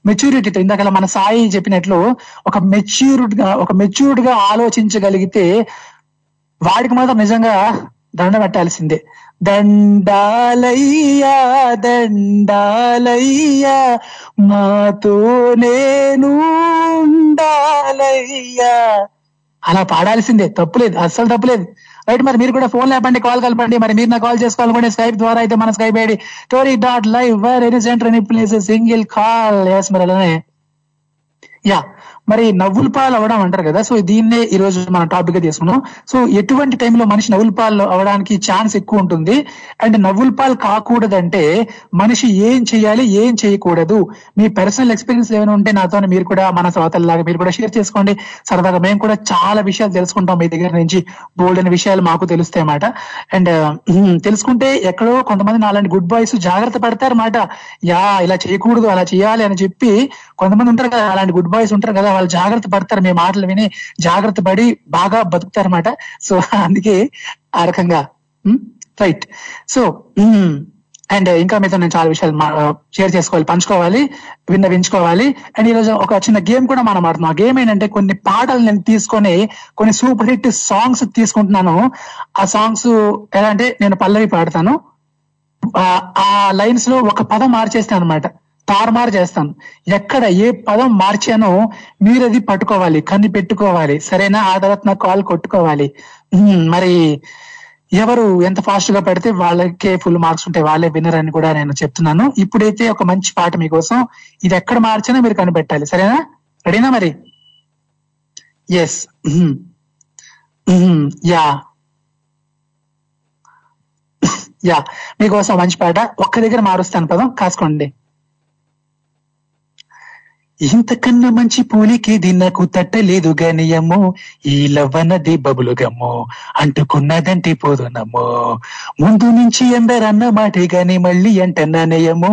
మెచ్యూరిటీతో ఇందాక మన సాయి చెప్పినట్లు ఒక మెచ్యూర్డ్గా ఒక మెచ్యూర్డ్గా ఆలోచించగలిగితే వాడికి మాత్రం నిజంగా దండ పెట్టాల్సిందే దండాలయ్యా దండాలయ్యా మాతో నేను ఉండాలయ్యా. అలా పాడాల్సిందే తప్పులేదు అస్సలు తప్పులేదు. రైట్ మరి మీరు కూడా ఫోన్ లేపండి కాల్ కలపండి. మరి మీరు నా కాల్ చేసుకోవాలనుకుంటే స్కైప్ ద్వారా అయితే మన Skype ID Tori dot live where any centre any place single call yes మరి అలానే. యా మరి నవ్వుల పాలు అవడం అంటారు కదా సో దీన్నే ఈ రోజు మన టాపిక్గా తీసుకున్నాం సో ఎటువంటి టైంలో మనిషి నవ్వుల పాలు అవడానికి ఛాన్స్ ఎక్కువ ఉంటుంది? అండ్ నవ్వుల పాలు కాకూడదంటే మనిషి ఏం చేయాలి ఏం చేయకూడదు? మీ పర్సనల్ ఎక్స్పీరియన్స్ ఏమైనా ఉంటే నాతో మీరు కూడా మన శ్రోతల్లాగా మీరు కూడా షేర్ చేసుకోండి. సరదాగా మేము కూడా చాలా విషయాలు తెలుసుకుంటాం మీ దగ్గర నుంచి. బోల్డ్ విషయాలు మాకు తెలుస్తాయి అన్నమాట. అండ్ తెలుసుకుంటే ఎక్కడో కొంతమంది నాలాంటి గుడ్ బాయ్స్ జాగ్రత్త పడతారన్నమాట యా ఇలా చేయకూడదు అలా చేయాలి అని చెప్పి కొంతమంది ఉంటారు కదా అలాంటి గుడ్ బాయ్స్ ఉంటారు కదా వాళ్ళు జాగ్రత్త పడతారు. మీ మాటలు విని జాగ్రత్త పడి బాగా బతుకుతారన్నమాట. సో అందుకే ఆ రకంగా. రైట్ సో అండ్ ఇంకా మీతో నేను చాలా విషయాలు షేర్ చేసుకోవాలి పంచుకోవాలి విన్నవించుకోవాలి. అండ్ ఈరోజు ఒక చిన్న గేమ్ కూడా మనం ఆడుతున్నాం. ఆ గేమ్ ఏంటంటే కొన్ని పాటలు నేను తీసుకొని కొన్ని సూపర్ హిట్ సాంగ్స్ తీసుకుంటున్నాను. ఆ సాంగ్స్ ఎలా అంటే నేను పల్లవి పాడతాను. ఆ- ఆ లైన్స్లో ఒక పదం మార్చేస్తాను అనమాట తారుమారు చేస్తాను ఎక్కడ ఏ పదం మార్చానో మీరు అది పట్టుకోవాలి కన్ను పెట్టుకోవాలి. సరేనా? ఆ తర్వాత నాకు కాల్ కొట్టుకోవాలి. మరి ఎవరు ఎంత ఫాస్ట్గా పడితే వాళ్ళకే ఫుల్ మార్క్స్ ఉంటాయి. వాళ్ళే విన్నర్ అని కూడా నేను చెప్తున్నాను. ఇప్పుడైతే ఒక మంచి పాట మీకోసం ఇది ఎక్కడ మార్చినా మీరు కనిపెట్టాలి. సరేనా? రెడీనా మరి? ఎస్ యా యా మీకోసం మంచి పాట. ఒక్క దగ్గర మారుస్తాను పదం. కాసుకోండి. ఇంతకన్నా మంచి పూలికేది నాకు తట్టలేదు గనియము ఈ లవ్వన్నది బబులు అంటుకున్నదంటే అంటుకున్నదంటే పోదునమ్ము. ముందు నుంచి ఎందరన్న మాటే గాని మళ్ళీ అంటన్నానయము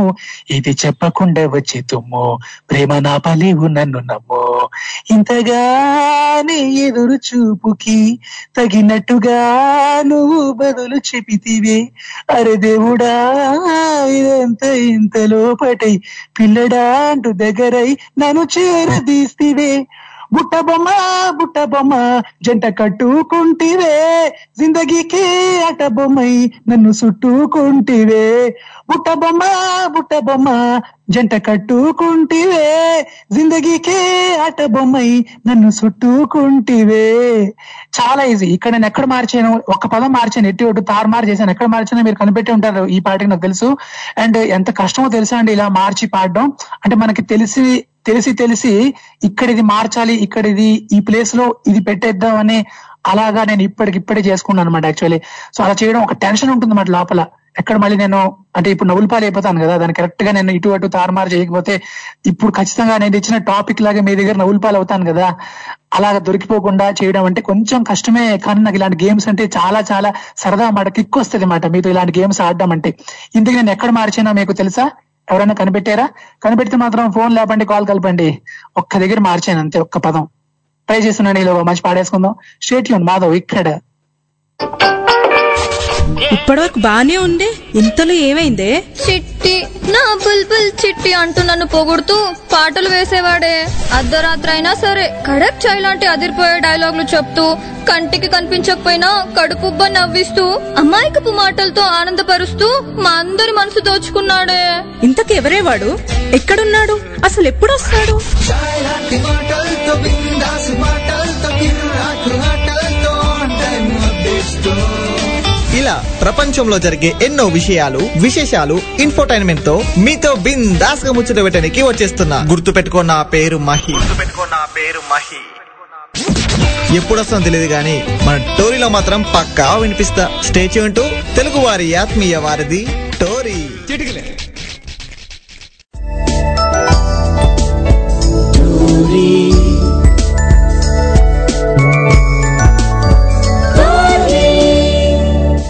ఇది చెప్పకుండా వచ్చి తుమ్ము ప్రేమ నాపలేవు నన్ను నమ్ము ఇంతగానే ఎదురు చూపుకి తగినట్టుగా నువ్వు బదులు చెబితివే అరే దేవుడా ఇదంతా ఇంత లోపటై పిల్లడా అంటూ దగ్గరై నన్ను చేరదీస్తివే బుట్ట బొమ్మ బుట్ట బొమ్మ జంట కట్టుకుంటివే. జిందగీకి అట బొమ్మై నన్ను చుట్టుకుంటివే బుట్ట బొమ్మ బుట్ట బొమ్మ జంట కట్టుకుంటివే. జిందగీకే అట బొమ్మై నన్ను చుట్టుకుంటివే చాలా ఈజీ. ఇక్కడ నేను ఎక్కడ మార్చాను? ఒక పదం మార్చాను. ఎట్టి ఒట్టు తారుమారు చేశాను. ఎక్కడ మార్చానో మీరు కనిపెట్టి ఉంటారు. ఈ పాటకి నాకు తెలుసు. అండ్ ఎంత కష్టమో తెలుసా అండి ఇలా మార్చి పాడడం? అంటే మనకి తెలిసి తెలిసి తెలిసి ఇక్కడ ఇది మార్చాలి ఇక్కడ ఇది ఈ ప్లేస్లో ఇది పెట్టేద్దాం అని అలాగా నేను ఇప్పటికి ఇప్పుడే చేసుకున్నాను అనమాట యాక్చువల్లీ సో అలా చేయడం ఒక టెన్షన్ ఉంటుంది అన్నమాట లోపల. ఎక్కడ మళ్ళీ నేను అంటే ఇప్పుడు నవ్వులపాలు అయిపోతాను కదా దాన్ని కరెక్ట్గా నేను ఇటు అటు తారుమారు చేయకపోతే ఇప్పుడు ఖచ్చితంగా నేను ఇచ్చిన టాపిక్ లాగా మీ దగ్గర నవ్వులపాలు అవుతాను కదా. అలాగ దొరికిపోకుండా చేయడం అంటే కొంచెం కష్టమే కానీ నాకు ఇలాంటి గేమ్స్ అంటే చాలా చాలా సరదా మాట కిక్ వస్తుంది మాట మీతో ఇలాంటి గేమ్స్ ఆడడం అంటే. ఇంతకు నేను ఎక్కడ మార్చానో మీకు తెలుసా? ఎవరైనా కనిపెట్టారా? కనిపెడితే మాత్రం ఫోన్ లేపండి కాల్ కలపండి. ఒక్క దగ్గర మార్చాను అంతే ఒక్క పదం. ట్రై చేస్తున్నాను ఈలో మంచి పాడేసుకుందాం. స్టేట్ మాధవ్ ఇక్కడ ఇప్పటివరకు బానే ఉంది. ఇంతలో ఏమైందే? చిట్టి. నా బుల్బుల్ చిట్టి అంటూ నన్ను పొగుడుతూ పాటలు వేసేవాడే. అర్ధరాత్రి అయినా సరే కడక్ చాయ్ లాంటి అదిరిపోయే డైలాగులు చెప్తూ కంటికి కనిపించకపోయినా కడుపుబ్బ నవ్విస్తూ అమాయకపు మాటలతో ఆనందపరుస్తూ మా అందరి మనసు దోచుకున్నాడే. ఇంతకు ఎవరే వాడు ఎక్కడున్నాడు? అసలు ఎప్పుడు ఇలా ప్రపంచంలో జరిగే ఎన్నో విషయాలు విశేషాలు ఇన్ఫోటైన్మెంట్తో మీతో బిందాస్గా ముచ్చట పెట్టడానికి వచ్చేస్తున్నా. గుర్తు పెట్టుకున్న పేరు మహి. పేరు మహి. ఎప్పుడు వస్తుందో తెలియదు కానీ మన టోరీలో మాత్రం పక్కా వినిపిస్తా. స్టేచ్యూ అంటూ తెలుగు వారి ఆత్మీయ వారిది టోరీ.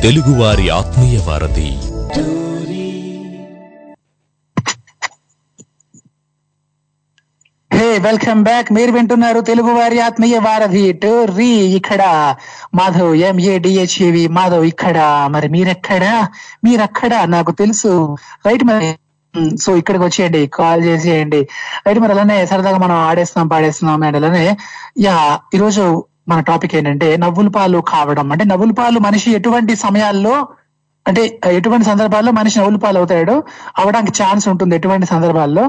తెలుగువారి ఆత్మీయ వారధి. Hey welcome back. మీరు వింటున్నారు తెలుగు వారి ఆత్మీయ వారధి. టోరీ ఇక్కడ. మాధవ్ ఎంఏ డిహెచ్ఏవి మాధవ్ ఇక్కడ. మరి మీరెక్కడా? మీరక్కడ? నాకు తెలుసు. రైట్ మరి? సో ఇక్కడికి వచ్చేయండి. కాల్ చేసేయండి. రైట్ మరి అలానే సరదాగా మనం ఆడేస్తున్నాం పాడేస్తున్నాం అండ్ అలానే యా ఈరోజు మన టాపిక్ ఏంటంటే నవ్వుల పాలు కావడం. అంటే నవ్వుల పాలు మనిషి ఎటువంటి సమయాల్లో అంటే ఎటువంటి సందర్భాల్లో మనిషి నవ్వులపాలు అవుతాడు అవడానికి ఛాన్స్ ఉంటుంది ఎటువంటి సందర్భాల్లో.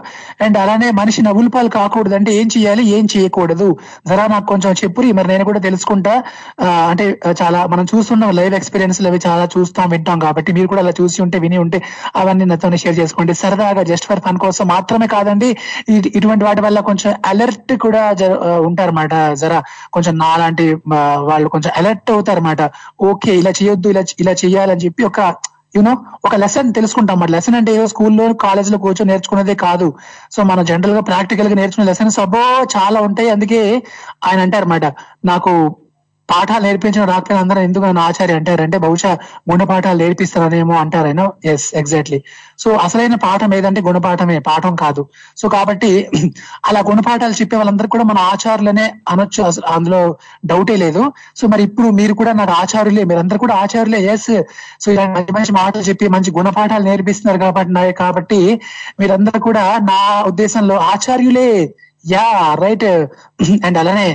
అండ్ అలానే మనిషి నవ్వులపాలు కాకూడదు అంటే ఏం చేయాలి ఏం చేయకూడదు? జరా నాకు కొంచెం చెప్పురి మరి నేను కూడా తెలుసుకుంటా. అంటే చాలా మనం చూస్తున్నాం లైవ్ ఎక్స్పీరియన్స్ అవి చాలా చూస్తాం వింటాం కాబట్టి మీరు కూడా అలా చూసి ఉంటే విని ఉంటే అవన్నీ నాతో షేర్ చేసుకోండి. సరదాగా జస్ట్ ఫర్ ఫన్ కోసం మాత్రమే కాదండి ఇటువంటి వాటి వల్ల కొంచెం అలర్ట్ కూడా ఉంటారన్నమాట. జరా కొంచెం నాలాంటి వాళ్ళు కొంచెం అలర్ట్ అవుతారన్నమాట. ఓకే ఇలా చేయొద్దు ఇలా ఇలా చేయాలని చెప్పి ఒక యూనో ఒక లెసన్ తెలుసుకుంటాం అన్నమాట లెసన్ అంటే ఏదో స్కూల్లో కాలేజ్లో కూర్చొని నేర్చుకునేదే కాదు. సో మనం జనరల్గా ప్రాక్టికల్గా నేర్చుకునే లెసన్స్ అబ్బో చాలా ఉంటాయి. అందుకే ఆయన అంటారన్నమాట నాకు పాఠాలు నేర్పించిన రాకపోయినా అందరూ ఎందుకు నన్ను ఆచార్య అంటారంటే బహుశా గుణపాఠాలు నేర్పిస్తారనేమో అంటారేనో? ఎస్ ఎగ్జాక్ట్లీ సో అసలైన పాఠం ఏదంటే గుణపాఠమే పాఠం కాదు. సో కాబట్టి అలా గుణపాఠాలు చెప్పే వాళ్ళందరూ కూడా మన ఆచారులనే అనొచ్చు. అసలు అందులో డౌటే లేదు. సో మరి ఇప్పుడు మీరు కూడా నాకు ఆచారులే మీరందరూ కూడా ఆచారులే ఎస్ సో ఇలా మంచి మంచి మాటలు చెప్పి మంచి గుణపాఠాలు నేర్పిస్తున్నారు కాబట్టి నా- కాబట్టి మీరందరూ కూడా నా ఉద్దేశంలో ఆచార్యులే. యా రైట్ అండ్ అలానే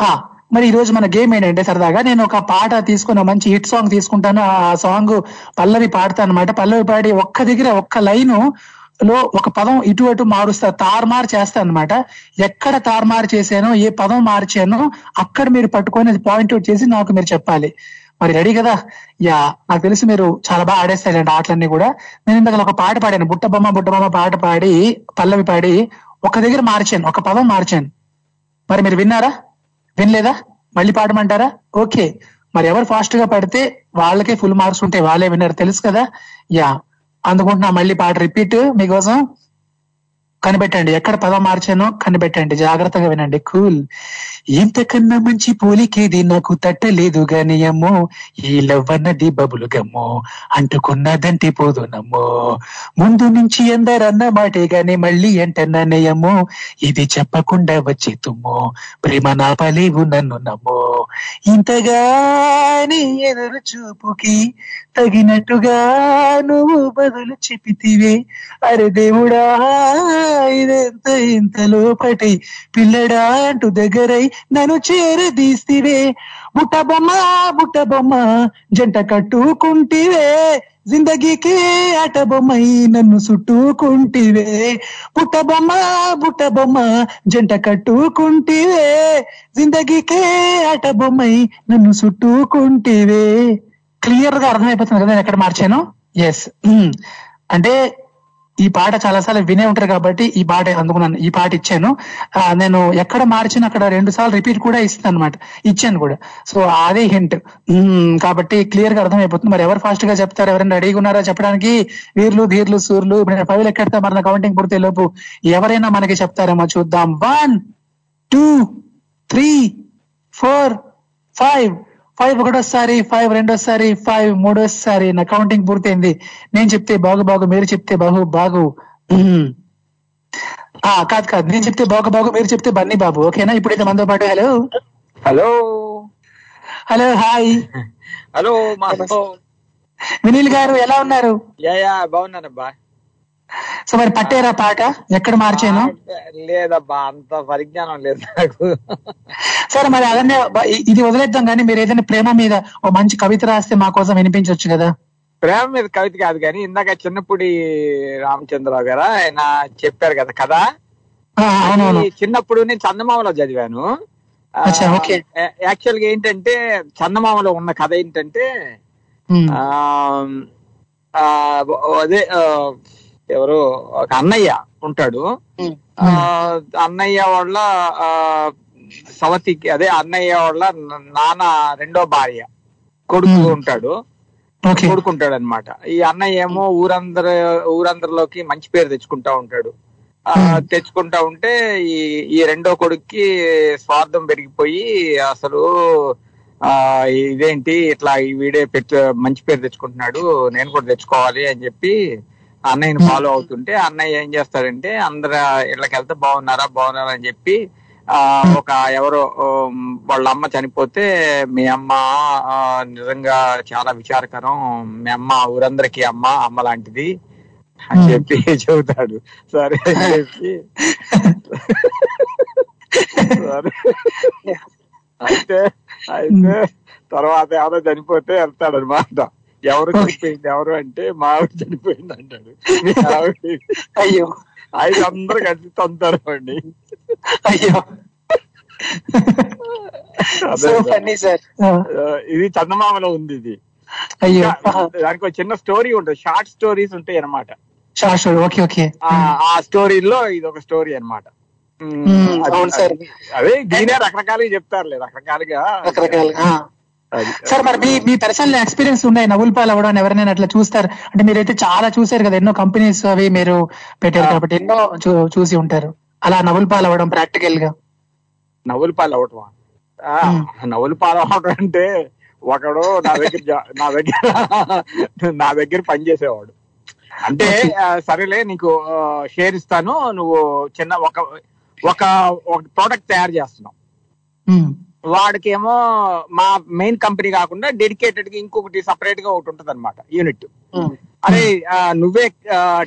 ఆ మరి ఈ రోజు మన గేమ్ ఏంటంటే సరదాగా నేను ఒక పాట తీసుకుని మంచి హిట్ సాంగ్ తీసుకుంటాను. ఆ సాంగ్ పల్లవి పాడతాను అనమాట పల్లవి పాడి ఒక్క దగ్గర ఒక్క లైను లో ఒక పదం ఇటు అటు మారుస్తా తారుమారు చేస్తాను అనమాట ఎక్కడ తారుమారు చేశానో ఏ పదం మార్చానో అక్కడ మీరు పట్టుకొని అది పాయింట్ అవుట్ చేసి నాకు మీరు చెప్పాలి. మరి రెడీ కదా? యా నాకు తెలిసి మీరు చాలా బాగా ఆడేస్తారండి ఆటలన్నీ కూడా. నేను ఇందాక ఒక పాట పాడాను. బుట్టబొమ్మ బుట్టబొమ్మ పాట పాడి పల్లవి పాడి ఒక దగ్గర మార్చాను ఒక పదం మార్చాను. మరి మీరు విన్నారా? వినలేదా? మళ్ళీ పాడమంటారా? ఓకే. మరి ఎవరు ఫాస్ట్గా పడితే వాళ్ళకే ఫుల్ మార్క్స్ ఉంటాయి. వాళ్ళే విన్నారు తెలుసు కదా? యా. అందుకుంటున్నా మళ్ళీ పాట రిపీట్ మీకోసం కనిపెట్టండి. ఎక్కడ పదం మార్చానో కనిపెట్టండి. జాగ్రత్తగా వినండి. కూల్. ఇంతకన్నా మంచి పోలికేది నాకు తట్టలేదు గాని అమ్మో ఈ లవ్ అన్నది బబులు గమ్మో అంటుకున్నదంటి పోదు నమ్మో. ముందు నుంచి ఎందరన్న మాటే గాని మళ్ళీ అంటన్నానయ్యమ్మో ఇది చెప్పకుండా వచ్చే తుమ్మో ప్రేమ నాపలేవు నన్ను నమ్మో. ఇంతగాని ఎదురు చూపుకి తగినట్టుగా నువ్వు బదులు చెప్పితివే. అరే దేవుడా. ఇదెంత ఇంత లోపటి పిల్లడా అంటూ దగ్గరై నన్ను చేరదీస్తివే. బుట్ట బొమ్మ బుట్ట బొమ్మ జంట కట్టుకుంటివే. జిందగీకి ఆట బొమ్మై నన్ను చుట్టుకుంటివే పుట్ట బొమ్మ బుట్ట బొమ్మ జంట కట్టుకుంటివే. జిందగీకే ఆట బొమ్మై నన్ను చుట్టుకుంటివే క్లియర్గా అర్థమైపోతుంది కదా నేను ఎక్కడ మార్చాను? Yes hmm. అంటే ఈ పాట చాలాసార్లు వినే ఉంటారు కాబట్టి ఈ పాట అందుకున్నాను ఈ పాట ఇచ్చాను. నేను ఎక్కడ మార్చిన అక్కడ రెండు సార్లు రిపీట్ కూడా ఇస్తాను అనమాట ఇచ్చాను కూడా. సో అదే హింట్. కాబట్టి క్లియర్గా అర్థమైపోతుంది. మరి ఎవరు ఫాస్ట్గా చెప్తారు? ఎవరైనా రెడీగా ఉన్నారా చెప్పడానికి? వీర్లు ధీర్లు సూర్లు. ఇప్పుడు నేను ఎక్కడితే మన కౌంటింగ్ పూర్తి లోపు ఎవరైనా మనకి చెప్తారేమో చూద్దాం. One two three four five. Five ఒకటోసారి ఫైవ్ రెండోసారి ఫైవ్ మూడోసారి నా కౌంటింగ్ పూర్తయింది. నేను చెప్తే బాగు బాగు మీరు చెప్తే బాగు బాగు. కాదు కాదు. నేను చెప్తే బాగు బాగు మీరు చెప్తే బన్నీ బాబు. ఓకేనా? ఇప్పుడైతే మనతో పాటు hello. Hello. Hello hi. Hello Vineel garu ఎలా ఉన్నారు? Yeah yeah బాగున్నానబ్బా. సో మరి పట్టేరా పాట? ఎక్కడ మార్చాను? లేదబ్బా అంత పరిజ్ఞానం లేదు నాకు. సరే మరి ఇ- ఇది వదిలేద్దాం కానీ మీరు ఏదైనా ప్రేమ మీద ఓ మంచి కవిత రాస్తే మా కోసం వినిపించవచ్చు కదా? ప్రేమ మీద కవిత కాదు కానీ ఇందాక చిన్నప్పుడి రామచంద్రరావు గారు ఆయన చెప్పారు కదా కదా చిన్నప్పుడు నేను చందమామలో చదివాను. యాక్చువల్గా ఏంటంటే చందమామలో ఉన్న కథ ఏంటంటే అదే ఎవరు ఒక అన్నయ్య ఉంటాడు. ఆ, అన్నయ్య వాళ్ళ ఆ, సవతికి అదే అన్నయ్య వాళ్ళ నాన్న రెండో భార్య కొడుకు ఉంటాడు. కొడుకుంటాడు అనమాట ఈ అన్నయ్య ఏమో ఊరందర ఊరందరిలోకి మంచి పేరు తెచ్చుకుంటా ఉంటాడు. ఆ తెచ్చుకుంటా ఉంటే ఈ ఈ రెండో కొడుక్కి స్వార్థం పెరిగిపోయి అసలు ఆ ఇదేంటి ఇట్లా ఈ వీడే పెట్టు మంచి పేరు తెచ్చుకుంటున్నాడు నేను కూడా తెచ్చుకోవాలి అని చెప్పి అన్నయ్యని ఫాలో అవుతుంటే అన్నయ్య ఏం చేస్తాడంటే అందరు ఇళ్ళకి వెళ్తే బాగున్నారా బాగున్నారా అని చెప్పి ఆ ఒక ఎవరో వాళ్ళ అమ్మ చనిపోతే మీ అమ్మ నిజంగా చాలా విచారకరం. మీ అమ్మ ఊరందరికీ అమ్మ అమ్మ లాంటిది అని చెప్పి [laughs] చెబుతాడు. సరే అని [laughs] చెప్పి. సరే. అయితే అయితే తర్వాత ఎవరో చనిపోతే వెళ్తాడు అనమాట ఎవరు చనిపోయింది ఎవరు అంటే మా ఆవిడ చనిపోయింది అంటాడు. మీ ఆవిడ అయ్యో. ఐదు అందరు కలిసి తంతారు అండి. అయ్యో. ఇది చందమామలో ఉంది ఇది. అయ్యో. దానికి ఒక చిన్న స్టోరీ ఉంటుంది. షార్ట్ స్టోరీస్ ఉంటాయి అన్నమాట. Short story okay okay. ఆ స్టోరీలో ఇది ఒక స్టోరీ అనమాట మ్మ్, అవును సార్. అదే దీనే రకరకాలుగా చెప్తారులే రకరకాలుగా. రకరకాలుగా. సార్ మరి మీ మీ పర్సనల్ ఎక్స్పీరియన్స్ ఉన్నాయి నవ్వులు పాలు అవ్వడం ఎవరైనా అట్లా చూస్తారు? అంటే మీరైతే చాలా చూసారు కదా ఎన్నో కంపెనీస్ అవి మీరు పెట్టారు కాబట్టి ఎన్నో చూసి ఉంటారు. అలా నవ్వులు పాలు అవ్వడం ప్రాక్టికల్గా నవ్వులు పాలు అవటమా ఆ, నవ్వులు పాలు అవటం అంటే ఒకడు నా దగ్గర నా దగ్గర [laughs] నా దగ్గర పనిచేసేవాడు అంటే ఆ, సరేలే నీకు షేర్ ఇస్తాను నువ్వు చిన్న ఒక ఒక ఒక ప్రోడక్ట్ తయారు చేస్తున్నావు. వాడికేమో మా మెయిన్ కంపెనీ కాకుండా డెడికేటెడ్గా ఇంకొకటి సపరేట్గా ఒకటి ఉంటది అనమాట యూనిట్ అరే ఆ, నువ్వే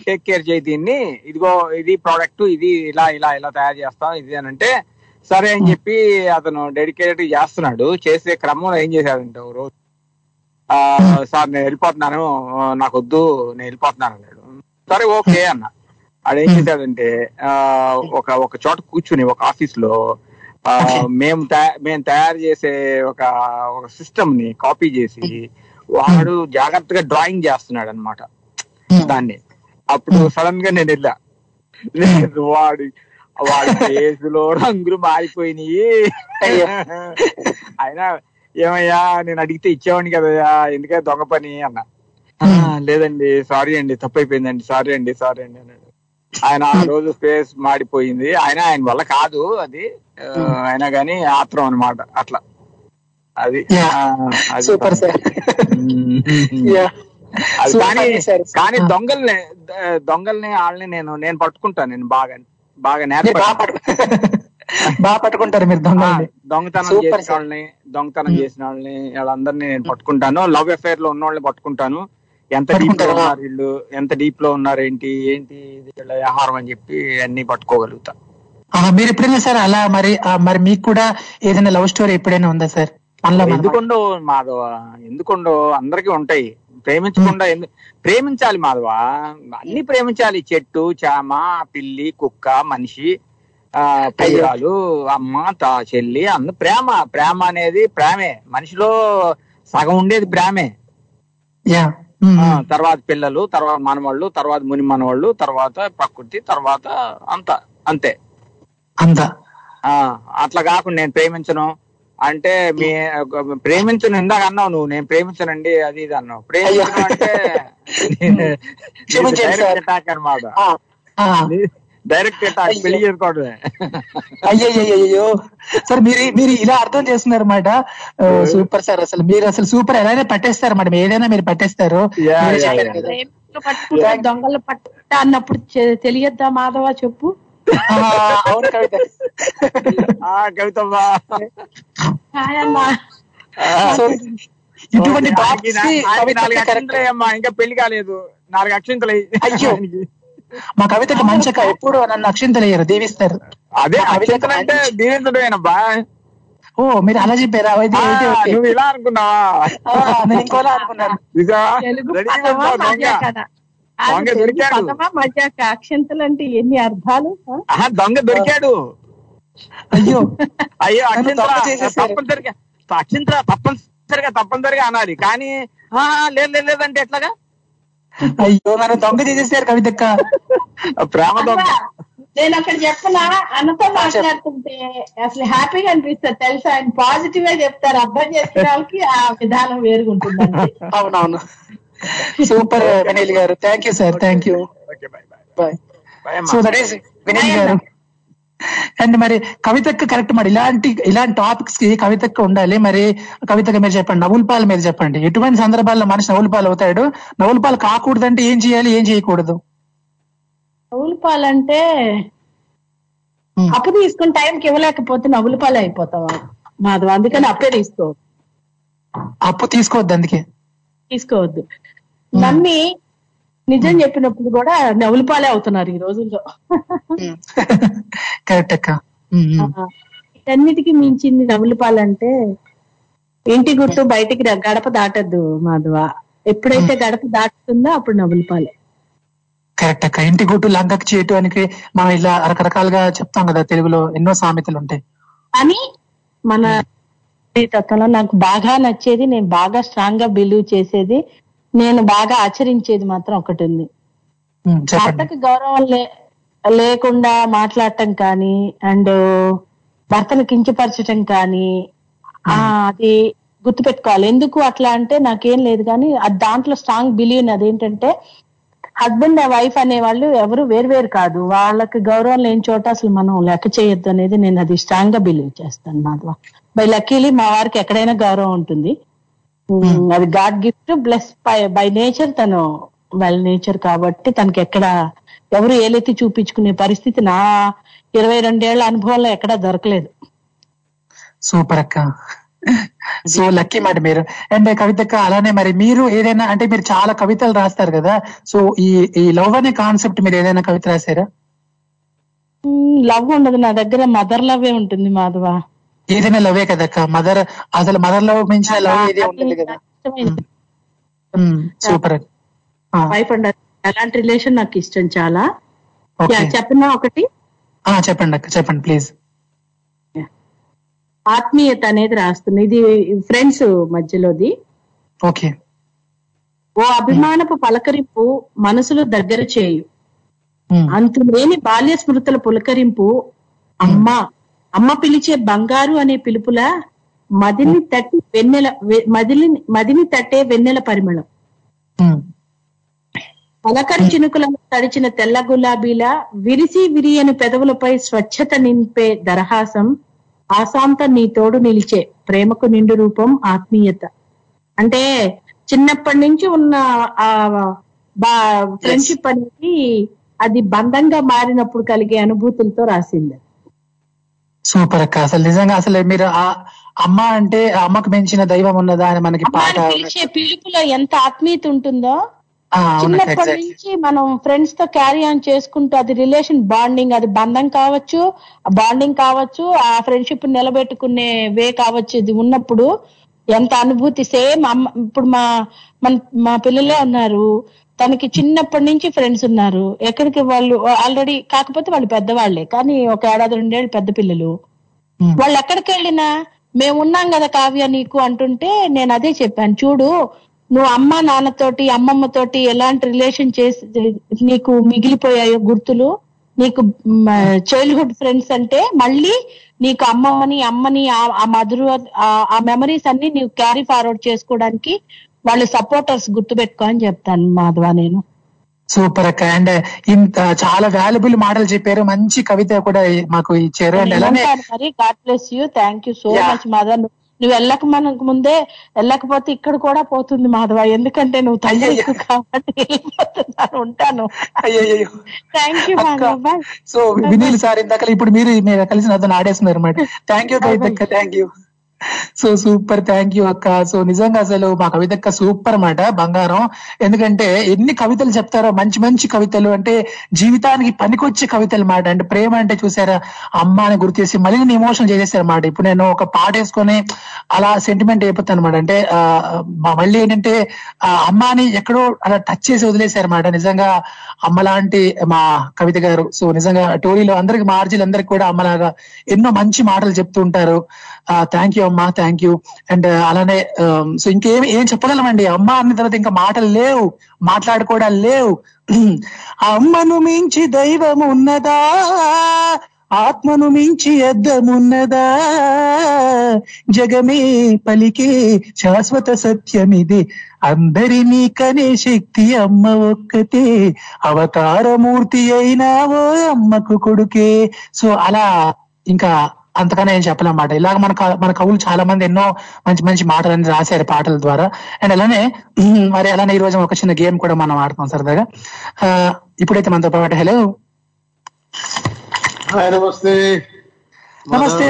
టేక్ కేర్ చేయి దీన్ని. ఇదిగో ఇది ప్రోడక్ట్ ఇది ఇలా ఇలా ఇలా తయారు చేస్తాం ఇది అని అంటే సరే అని చెప్పి అతను డెడికేటెడ్ చేస్తున్నాడు. చేసే క్రమంలో ఏం చేశాడంటే ఓ రోజు ఆ, సార్ నేను వెళ్ళిపోతున్నాను. నాకు వద్దు నేను వెళ్ళిపోతున్నాను అన్నాడు. సరే ఓకే అన్న. ఆడు ఏం చేశాడంటే ఆ, ఒక ఒక చోట కూర్చుని ఒక ఆఫీస్లో [laughs] మేము తయా- మేము తయారు చేసే ఒక ఒక సిస్టమ్ని కాపీ చేసి వాడు జాగ్రత్తగా డ్రాయింగ్ చేస్తున్నాడు అనమాట దాన్ని. అప్పుడు సడన్గా నేను వెళ్ళా. లేదు వాడు వాడి ఫేసులో [laughs] రంగులు మారిపోయినాయి. అయినా ఏమయ్యా నేను అడిగితే ఇచ్చేవాడిని కదయ్యా ఎందుకే దొంగ పని అన్న. "ఆ, లేదండి సారీ అండి తప్పైపోయిందండి సారీ అండి సారీ అండి అన్నాడు. ఆయన ఆ రోజు ఫేస్ మాడిపోయింది. ఆయన ఆయన వల్ల కాదు అది. అయినా గానీ ఆత్రం అన్నమాట అట్లా. అది సూపర్ సార్. కానీ. కానీ దొంగల్ని దొంగల్ని వాళ్ళని నేను నేను పట్టుకుంటాను నేను బాగా బాగా నేర్ప [laughs] బాగా పట్టుకుంటారు మీరు దొంగల్ని. దొంగతనం చేసిన. వాళ్ళని దొంగతనం చేసిన వాళ్ళని వాళ్ళందరినీ నేను పట్టుకుంటాను. లవ్ అఫేర్లో ఉన్న వాళ్ళని పట్టుకుంటాను. ఎంత డీప్లో ఉన్నారు వీళ్ళు? ఎంత డీప్లో ఉన్నారు? ఏంటి? ఏంటి? ఇది వ్యవహారం అని చెప్పి అన్ని పట్టుకోగలుగుతా. ఆ, మీరు ఎప్పుడైనా సార్ అలా మరి మరి మీకు కూడా ఏదైనా లవ్ స్టోరీ ఎప్పుడైనా ఉందా సార్? ఎందుకుండో మాధవ ఎందుకుండో అందరికీ ఉంటాయి. ప్రేమించకుండా ప్రేమించాలి మాధవ. అన్ని ప్రేమించాలి. చెట్టు చామ పిల్లి కుక్క మనిషి ఆ ప్రియురాలు అమ్మ తా చెల్లి అందు ప్రేమ. ప్రేమ అనేది ప్రేమే. మనిషిలో సగం ఉండేది ప్రేమే. తర్వాత పిల్లలు తర్వాత మనవాళ్ళు తర్వాత ముని మనవాళ్ళు తర్వాత ప్రకృతి తర్వాత అంత అంతే. అంత. ఆ అట్లా కాకుండా నేను ప్రేమించను. అంటే మీ ప్రేమించను ఇందాక అన్నావు నువ్వు నేను ప్రేమించనండి అది ఇది అన్నావు. ప్రేమించను అంటే. [laughs] అటాక్ అనమాట ఆ, డైరెక్ట్ అటాక్ పెళ్ళి చేసుకోవడమే. అయ్యయ్యో సార్ మీరు మీరు ఇలా అర్థం చేస్తున్నారు అనమాట సూపర్ సార్ అసలు. మీరు అసలు సూపర్ ఎలానే పట్టేస్తారు మేడం ఏదైనా మీరు పట్టేస్తారు. దొంగలు పట్టుకుంటా అన్నప్పుడు తెలియద్దా మాధవ చెప్పు? అవును కవిత ఆ కవితమ్మా ఇటువంటి అక్షింతలే అమ్మా ఇంకా పెళ్ళి కాలేదు నాలుగు అక్షింతలు అయ్యో మా కవితకి మంచిగా ఎప్పుడు నన్ను అక్షింతలేయరు దీవిస్తారు అదే అక్షింతలు మంచి- దీవించడమేనబ్బా ఓ మీరు అలా చెప్పారా. నువ్వు ఇలా అనుకున్నావా నేను ఇంకోలా అనుకున్నాను దొంగ. దొరికాడు. మజాక అక్షంతలు అంటే ఎన్ని అర్థాలు? దొంగ దొరికాడు. అయ్యో. అయ్యో. తప్పనిసరిగా అక్షింతల తప్పనిసరిగా తప్పనిసరిగా అనాలి. కానీ ఆ, లేదు లేదు లేదంటే ఎట్లాగా? అయ్యో నన్ను దొంగ చేసేసారు కవితక్క. ప్రేమ దొంగ. నేను అక్కడ చెప్పనా అన్నతో మాట్లాడుతుంటే అసలు హ్యాపీగా అనిపిస్తుంది తెలుసా? ఆయన పాజిటివ్గా చెప్తారు. అర్థం చేసుకునే వాళ్ళకి ఆ విధానం వేరుగుంటుంది. అవునవును. Super Vineel garu. Thank you sir thank you bye so that is Vineel garu. And మరి కవితక్క కరెక్ట్ మరి ఇలాంటి ఇలాంటి టాపిక్స్కి కవితక్క ఉండాలి. మరి కవితక్క మీరు చెప్పండి నవ్వుల పాలు మీద చెప్పండి. ఎటువంటి సందర్భాల్లో మనిషి నవ్వుల పాలు అవుతాడు? నవ్వుల పాలు కాకూడదంటే ఏం చేయాలి ఏం చేయకూడదు? నవ్వుల పాలంటే అప్పు తీసుకుని టైంకి ఇవ్వలేకపోతే నవ్వుల పాలు అయిపోతావా మాధవ? అందుకని అప్పే తీసుకో. అప్పు తీసుకోవద్దు అందుకే. తీసుకోవద్దు. నమ్మి నిజం చెప్పినప్పుడు కూడా నవ్వుల పాలే అవుతున్నారు ఈ రోజుల్లో. కరెక్ట్ అక్క. వీటన్నిటికీ మించింది నవ్వుల పాలంటే ఇంటి గుట్టు బయటికి గడప దాటద్దు మాధవ. ఎప్పుడైతే గడప దాటుతుందో అప్పుడు నవ్వుల పాలే. కరెక్ట్ అక్క. ఇంటి గుట్టు లంకకి చేయటు అని మనం ఇలా రకరకాలుగా చెప్తాం కదా తెలుగులో ఎన్నో సామెతలు ఉంటాయి. అని మన తత్వంలో నాకు బాగా నచ్చేది నేను బాగా స్ట్రాంగ్గా బిలీవ్ చేసేది నేను బాగా ఆచరించేది మాత్రం ఒకటి ఉంది. భర్తకు గౌరవం లేకుండా మాట్లాడటం కానీ అండ్ భర్తను కించపరచటం కానీ ఆ అది గుర్తుపెట్టుకోవాలి. ఎందుకు అట్లా అంటే నాకేం లేదు కానీ అది దాంట్లో స్ట్రాంగ్ బిలీవ్ అదేంటంటే హస్బెండ్ వైఫ్ అనే వాళ్ళు ఎవరు వేరు వేరు కాదు. వాళ్ళకి గౌరవం లేని చోట అసలు మనం లెక్క చేయొద్దు అనేది నేను అది స్ట్రాంగ్గా బిలీవ్ చేస్తాను మాధవ. బై లక్కీలీ మా వారికి ఎక్కడైనా గౌరవం ఉంటుంది. ఉమ్, అది God gift plus by nature తను వెల్ నేచర్ కాబట్టి తనకి ఎక్కడ ఎవరు ఏలెత్తి చూపించుకునే పరిస్థితి నా ఇరవై రెండేళ్ళ అనుభవంలో ఎక్కడా దొరకలేదు. సూపర్ అక్క. సో లక్కీ మాట మీరు. అండ్ కవితక్క అలానే మరి మీరు ఏదైనా అంటే మీరు చాలా కవితలు రాస్తారు కదా సో ఈ ఈ లవ్ అనే కాన్సెప్ట్ మీరు ఏదైనా కవిత రాశారా? లవ్ ఉండదు. నా దగ్గర మదర్ లవ్ ఉంటుంది మాధవ. ఏదైనా లవే కదక్క మదర్ అసలు మదర్ లవ్ మించిన లవ్ ఏది ఉండదు కదా. సూపర్ వైఫ్ అండ్ అలాంటి రిలేషన్ నాకు ఇష్టం చాలా. చెప్పనా ఒకటి? చెప్పండి అక్క చెప్పండి ప్లీజ్ ఆత్మీయత అనేది రాస్తుంది. ఇది ఫ్రెండ్స్ మధ్యలోది. ఓకే ఓ అభిమానపు పలకరింపు మనసులు దగ్గర చేయు. అంతులేని బాల్య స్మృతుల పులకరింపు అమ్మ అమ్మ పిలిచే బంగారు అనే పిలుపుల మదిని తట్టి వెన్నెల మదిని మదిని తట్టే వెన్నెల పరిమళం. పలకరి చినుకులను తడిచిన తెల్ల గులాబీల విరిసి విరియని పెదవులపై స్వచ్ఛత నింపే దరహాసం ఆశాంత నీ తోడు నిలిచే ప్రేమకు నిండు రూపం ఆత్మీయత. అంటే చిన్నప్పటి నుంచి ఉన్న ఆ ఫ్రెండ్షిప్ అనేది అది బంధంగా మారినప్పుడు కలిగే అనుభూతులతో రాసింది. సూపర్ అక్క. అసలు నిజంగా అసలు మీరు ఆ అమ్మ అంటే అమ్మకు మించిన దైవం ఉన్నదా అని మనకి పాట పిలుపులో ఎంత ఆత్మీయత ఉంటుందో? చిన్నప్పటి నుంచి మనం ఫ్రెండ్స్తో క్యారీ ఆన్ చేసుకుంటూ అది రిలేషన్ బాండింగ్ అది బంధం కావచ్చు బాండింగ్ కావచ్చు ఆ ఫ్రెండ్షిప్ నిలబెట్టుకునే వే కావచ్చు ఇది ఉన్నప్పుడు ఎంత అనుభూతి. సేమ్ అమ్మ ఇప్పుడు మా మన మా పిల్లలే ఉన్నారు. తనకి చిన్నప్పటి నుంచి ఫ్రెండ్స్ ఉన్నారు. ఎక్కడికి వాళ్ళు ఆల్రెడీ కాకపోతే వాళ్ళు పెద్దవాళ్ళే కానీ ఒక ఏడాది రెండేళ్ళు పెద్ద పిల్లలు. వాళ్ళు ఎక్కడికి వెళ్ళినా మేము ఉన్నాం కదా కావ్య నీకు అంటుంటే నేను అదే చెప్పాను. చూడు నువ్వు అమ్మ నాన్నతోటి అమ్మమ్మతోటి ఎలాంటి రిలేషన్ చేసి నీకు మిగిలిపోయాయో గుర్తులు నీకు చైల్డ్హుడ్ ఫ్రెండ్స్ అంటే మళ్ళీ నీకు అమ్మమ్మని అమ్మని ఆ- మధురు ఆ- ఆ మెమరీస్ అన్ని నీవు క్యారీ ఫార్వర్డ్ చేసుకోవడానికి వాళ్ళు సపోర్టర్స్ గుర్తుపెట్టుకో అని చెప్తాను మాధవ నేను. సూపర్ అక్క. అండ్ ఇంత చాలా వాల్యుబుల్ మాటలు చెప్పారు. మంచి కవిత కూడా మాకు ఇచ్చారు అండ్ అలానే ఉంటాను మరి? God bless you thank you so. Much Madhava. నువ్వు- వెళ్ళక మనకు ముందే వెళ్ళకపోతే ఇక్కడ కూడా పోతుంది మాధవ. ఎందుకంటే నువ్వు తల్లి కాబట్టి ఉంటాను. Thank you so Vineel sir ఇందాక ఇప్పుడు మీరు మీరు కలిసి నాతో ఆడేస్తున్నారు అనమాట thank you thank you so super thank you అక్క. సో నిజంగా అసలు మా కవితక్క సూపర్ అన్నమాట బంగారం. ఎందుకంటే ఎన్ని కవితలు చెప్తారో మంచి మంచి కవితలు అంటే జీవితానికి పనికొచ్చే కవితలు మాట. అంటే ప్రేమ అంటే చూసారా అమ్మ అని గుర్తు చేసి మళ్ళీ నేను ఎమోషన్ చేసేసారన్నమాట ఇప్పుడు నేను ఒక పాట వేసుకొని అలా సెంటిమెంట్ అయిపోతాను అనమాట అంటే ఆ, మా- మళ్ళీ ఏంటంటే ఆ అమ్మాని ఎక్కడో అలా టచ్ చేసి వదిలేశారన్నమాట నిజంగా అమ్మలాంటి మా కవిత గారు. సో నిజంగా టోరీలో అందరికి మార్జీలు అందరికి కూడా అమ్మలాగా ఎన్నో మంచి మాటలు చెప్తూ ఉంటారు. థ్యాంక్ యూ అమ్మా థ్యాంక్ యూ అండ్ అలానే um, సో ఇంకేం ఏం చెప్పగలమండి? అమ్మ అన్న తర్వాత ఇంకా మాటలు లేవు మాట్లాడుకోవడాలు లేవు. [clears throat] అమ్మను మించి దైవం ఉన్నదా? ఆత్మను మించి అద్దమున్నదా జగమే పలికే శాశ్వత సత్యమిది. అందరినీ కనే శక్తి అమ్మ ఒక్కతే. అవతారమూర్తి అయినావో అమ్మకు కొడుకే. సో అలా ఇంకా అంతకన్నా ఏం చెప్పలేమాట ఇలాగ మన మన కవులు చాలా మంది ఎన్నో మంచి మంచి మాటలన్నీ రాశారు పాటల ద్వారా. అండ్ అలానే [clears throat] మరి అలానే ఈ రోజు ఒక చిన్న గేమ్ కూడా మనం ఆడుతాం సరదాగా. ఇప్పుడైతే మనతో పాటు హలో. నమస్తే. నమస్తే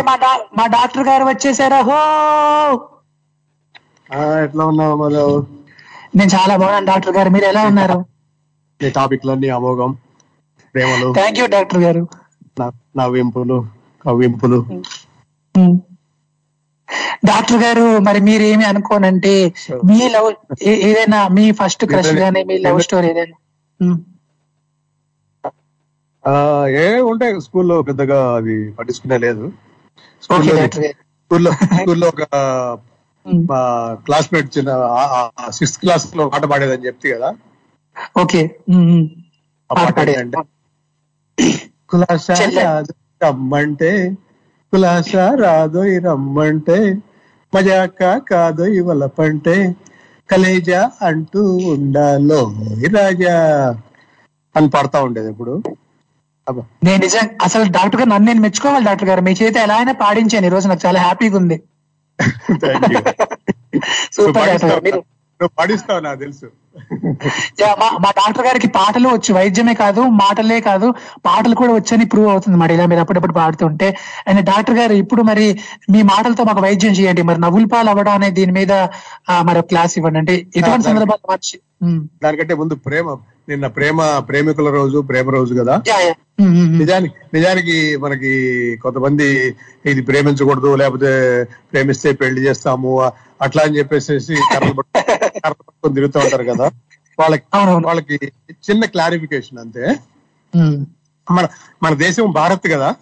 మా డాక్టర్ గారు వచ్చేసారా? హో! ఎట్లా ఉన్నావు మాధవ్ నేను చాలా బాగున్నాను డాక్టర్ గారు. మీరు ఎలా ఉన్నారు? నీ టాపిక్లన్నీ అమోఘం ప్రేమలు థ్యాంక్ యూ డాక్టర్ గారు. నవ్వింపులు ఉమ్. డాక్టర్ గారు మరి మీరు ఏమి అనుకోనంటే మీ లవ్ ఏదైనా మీ ఫస్ట్ క్రష్ గానీ మీ లవ్ స్టోరీ ఏదైనా? ఏ ఉంటాయి. స్కూల్లో పెద్దగా అది పట్టించుకునే లేదు. స్కూల్లో [laughs] స్కూల్లో ఒక క్లాస్మేట్ చిన్న సిక్స్త్ క్లాస్లో పాట పాడేదని చెప్తే కదా? ఓకే. పాట కులాసా రాదు రమ్మంటే కులాసా రాదోయ్ రమ్మంటే మజాక కాదోయ్ వలపంటే కలేజా అంటూ ఉండాలో రాజా అని పాడుతా ఉండేది ఇప్పుడు. నేను నిజం అసలు డాక్టర్ గారు నన్ను నేను మెచ్చుకోవాలి డాక్టర్ గారు. మీ చేత ఎలా అయినా పాడించాను. ఈ రోజు నాకు చాలా హ్యాపీగా ఉంది. [laughs] సూపర్ [laughs] డాక్టర్ గారు. నువ్వు పాడిస్తావు నాకు తెలుసు. మా డాక్టర్ గారికి పాటలు వచ్చు వైద్యమే కాదు మాటలే కాదు పాటలు కూడా వచ్చని ప్రూవ్ అవుతుంది మరి ఇలా మీరు అప్పుడప్పుడు పాడుతుంటే. అండ్ డాక్టర్ గారు ఇప్పుడు మరి మీ మాటలతో మాకు వైద్యం చేయండి మరి నవ్వుల పాలు అవ్వడం అనే దీని మీద మరి క్లాస్ ఇవ్వండి. అంటే ఎటువంటి సందర్భాలు ఉమ్. దానికంటే ముందు ప్రేమ నిన్న ప్రేమ ప్రేమికుల రోజు ప్రేమ రోజు కదా. నిజానికి నిజానికి మనకి కొంతమంది ఇది ప్రేమించకూడదు లేకపోతే ప్రేమిస్తే పెళ్ళి చేస్తాము అట్లా అని చెప్పేసి కర్రలు తిరుగుతూ ఉంటారు కదా. వాళ్ళకి వాళ్ళకి చిన్న క్లారిఫికేషన్ అంతే. మన మన దేశం భారత్ కదా.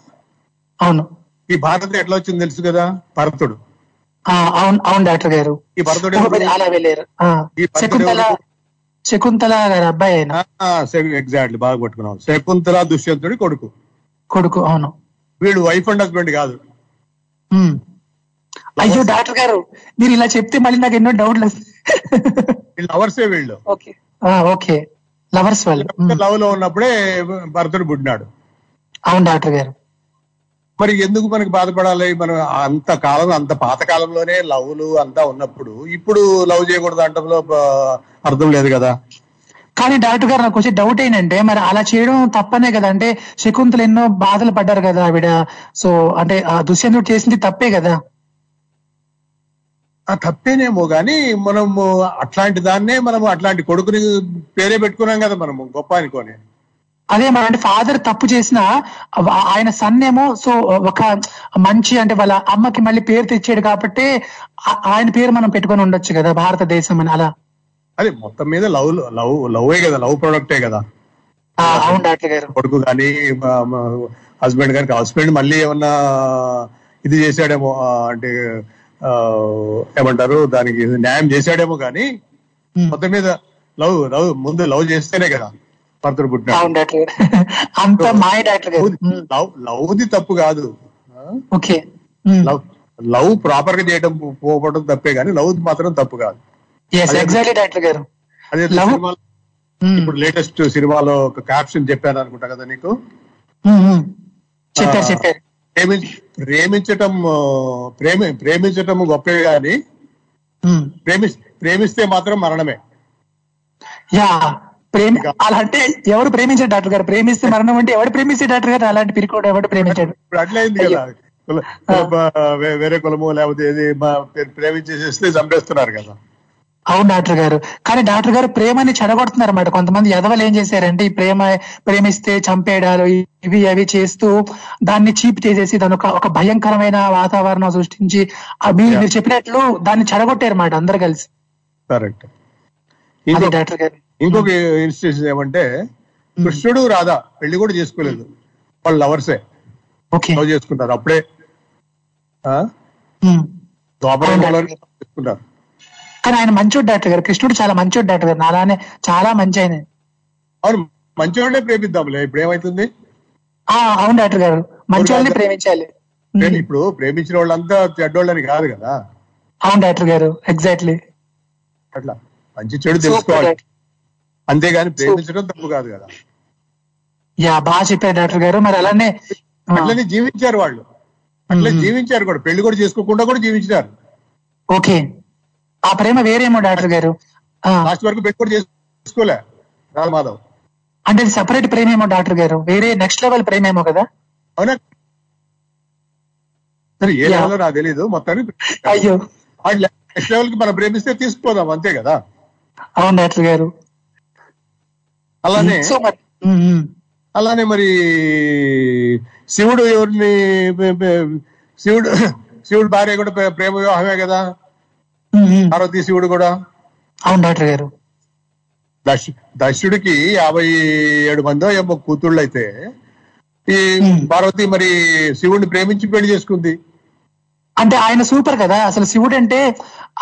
అవును. ఈ భారత్ ఎట్లా వచ్చింది తెలుసు కదా? భరతుడు. అవును అవును డాక్టర్ గారు. ఈ భరతుడు ఈ శకుంతల శకుంతల గారి అబ్బాయి ఎగ్జాక్ట్లీ బాగా పట్టుకున్నాం శకుంతల దుష్యంతుడి కొడుకు. కొడుకు అవును. వీడు వైఫ్ అండ్ హస్బెండ్ కాదు. అయ్యో డాక్టర్ గారు మీరు ఇలా చెప్తే మళ్ళీ నాకు ఎన్నో డౌట్లు. వీళ్ళు లవర్సే వీళ్ళు. ఓకే. ఆ, ఓకే. లవర్స్ వాళ్ళు. లవ్లో ఉన్నప్పుడే భరతుడు పుట్టినాడు. అవును డాక్టర్ గారు. మరి ఎందుకు మనకి బాధపడాలి? మనం అంత కాలం అంత పాత కాలంలోనే లవ్లు అంతా ఉన్నప్పుడు ఇప్పుడు లవ్ చేయకూడదు అంటంలో అర్థం లేదు కదా. కానీ డాక్టర్ గారు నాకు వచ్చే డౌట్ ఏంటంటే మరి అలా చేయడం తప్పనే కదా. అంటే శకుంతలు ఎన్నో బాధలు పడ్డారు కదా ఆవిడ. సో అంటే ఆ దుష్యంతుడు చేసింది తప్పే కదా. ఆ తప్పేనేమో గాని మనము అట్లాంటి దాన్నే మనము అట్లాంటి కొడుకుని పేరే పెట్టుకున్నాం కదా మనము గొప్ప అనుకోని. అదే మరి అంటే ఫాదర్ తప్పు చేసిన ఆయన సన్ ఏమో సో ఒక మంచి అంటే వాళ్ళ అమ్మకి మళ్ళీ పేరు తెచ్చాడు కాబట్టి ఆయన పేరు మనం పెట్టుకొని ఉండొచ్చు కదా భారతదేశం అని అలా. అదే మొత్తం మీద లవ్ లవ్ లవ్వే కదా లవ్ ప్రొడక్టే కదా. ఆ, అవును డాక్టర్ గారు. కొడుకు కానీ హస్బెండ్ కానీ హస్బెండ్ మళ్ళీ ఏమన్నా ఇది చేశాడేమో అంటే ఏమంటారు? దానికి న్యాయం చేశాడేమో కానీ మొత్తం మీద లవ్ లవ్ ముందు లవ్ చేస్తేనే కదా భర్తను పుట్టినాడు. లవ్ లవ్ది తప్పు కాదు. ఓకే. లవ్ లవ్ ప్రాపర్గా చేయడం పోవడం తప్పే కానీ లవ్ మాత్రం తప్పు కాదు. అదే- ఇప్పుడు లేటెస్ట్ సినిమాలో ఒక క్యాప్షన్ చెప్పాను అనుకుంటా కదా నీకు? ప్రేమించటం ప్రేమి ప్రేమించటం గొప్పే గాని ఉమ్. ప్రేమి ప్రేమిస్తే మాత్రం మరణమే. యా ప్రేమి అలా అంటే ఎవరు ప్రేమించారు డాక్టర్ గారు? ప్రేమిస్తే మరణం అంటే ఎవరు ప్రేమిస్తే డాక్టర్ గారు? అలాంటి పిరికోడు ఎవరు ప్రేమించాడు. ఇప్పుడు అట్లయింది కదా. వేరే కులము లేకపోతే ఏది ప్రేమించేసేస్తే చంపేస్తున్నారు కదా. అవును డాక్టర్ గారు. కానీ డాక్టర్ గారు ప్రేమని చెడగొడుతున్నారు అన్నమాట కొంతమంది ఎదవలు ఏం చేశారంటే ఈ ప్రేమ ప్రేమిస్తే చంపేయడాలు ఇవి అవి చేస్తూ దాన్ని చీప్ చేసేసి దాని ఒక ఒక భయంకరమైన వాతావరణం సృష్టించి మీరు మీరు చెప్పినట్లు దాన్ని చెడగొట్టారు అన్నమాట అందరు కలిసి. కరెక్ట్. డాక్టర్ గారు. ఇంకొక ఇన్స్టిట్యూషన్ ఏమంటే కృష్ణుడు రాధా పెళ్ళి కూడా చేసుకోలేదు. వాళ్ళు లవర్సే. లవ్ చేసుకుంటారు. అప్పుడే? ద్వాపరంలో చేసుకుంటారు. కానీ ఆయన మంచోడు డాక్టర్ గారు. కృష్ణుడు చాలా మంచోడు డాక్టర్ గారు. నాలానే చాలా మంచి ఆయన. అవును మంచివాడే ప్రేమిద్దాంలే. ఇప్పుడు ఏమైతుంది? అవును డాక్టర్ గారు. మంచి వాళ్ళని ప్రేమించాలి. ప్రేమి- ఇప్పుడు ప్రేమించిన వాళ్ళంతా చెడ్డోళ్ళని కాదు కదా. అవును డాక్టర్ గారు. ఎగ్జాక్ట్లీ. అట్లా. మంచి చెడు తెలుసుకోవాలి. అంతేగాని ప్రేమించడం తప్పు కాదు కదా. యా బాగా చెప్పారు డాక్టర్ గారు. మరి అలానే అట్లనే జీవించారు వాళ్ళు. అట్లే జీవించారు కూడా. పెళ్ళి కూడా చేసుకోకుండా కూడా జీవించారు ఓకే. ఆ ప్రేమ వేరేమో డాక్టర్ గారు. లాస్ట్ వరకు కూడా చేసుకోలే రామాధవ్ అంటే అది సెపరేట్ ప్రేమేమో డాక్టర్ గారు. వేరే నెక్స్ట్ లెవెల్ ప్రేమేమో కదా. అవునా? సరే ఏ. లెవెల్లో నాకు తెలియదు మొత్తానికి [laughs] అయ్యో. నెక్స్ట్ లెవెల్కి మనం ప్రేమిస్తే తీసుకుపోదాం అంతే కదా? అవును డాక్టర్ గారు. అలానే. అలానే మరి శివుడు ఎవరిని శివుడు [laughs] శివుడు భార్య కూడా ప్రే- ప్రేమ వివాహమే కదా? పార్వతీ శివుడు కూడా? అవును డాక్టర్ గారు. దశ దశుడికి యాభై ఏడు మందో ఏమో కూతుళ్ళు అయితే ఈ పార్వతి మరి శివుడిని ప్రేమించి పెళ్ళి చేసుకుంది. అంటే ఆయన సూపర్ కదా. అసలు శివుడు అంటే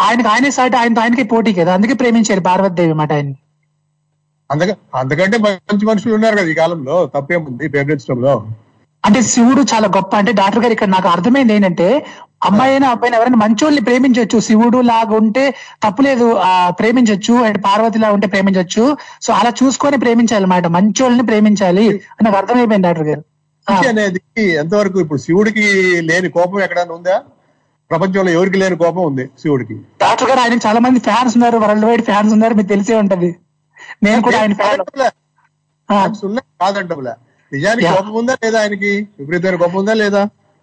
ఆయనకి ఆయనే సాటి ఆయనతో ఆయనకి పోటీ కదా. అందుకే ప్రేమించారు పార్వతీదేవి మాట ఆయన అందుక అందుకంటే మంచి మనుషులు ఉన్నారు కదా ఈ కాలంలో. తప్పేముంది ప్రేమించడంలో అంటే శివుడు చాలా గొప్ప. అంటే డాక్టర్ గారు ఇక్కడ నాకు అర్థమైంది ఏంటంటే అమ్మాయి అయినా అబ్బాయిని ఎవరైనా మంచోళ్ళని ప్రేమించవచ్చు శివుడు లాగా ఉంటే తప్పులేదు ఆ ప్రేమించవచ్చు అండ్ పార్వతి లాగా ఉంటే ప్రేమించవచ్చు సో అలా చూసుకొని ప్రేమించాలి అన్నమాట మంచోళ్ళని ప్రేమించాలి అని నాకు అర్థమైపోయింది డాక్టర్ గారు. అనేది ఎంతవరకు ఇప్పుడు శివుడికి లేని కోపం ఎక్కడైనా ఉందా? ప్రపంచంలో ఎవరికి లేని కోపం ఉంది శివుడికి? డాక్టర్ గారు ఆయనకి చాలా మంది ఫ్యాన్స్ ఉన్నారు. వరల్డ్ వైడ్ ఫ్యాన్స్ ఉన్నారు. మీకు తెలిసే ఉంటది. నేను కూడా ఆయన ఫ్యాన్. కాదంటంలే నిజానికి. కోపం ఉందా లేదా ఆయనకి? విపరీతమైన కోపం ఉందా లేదా?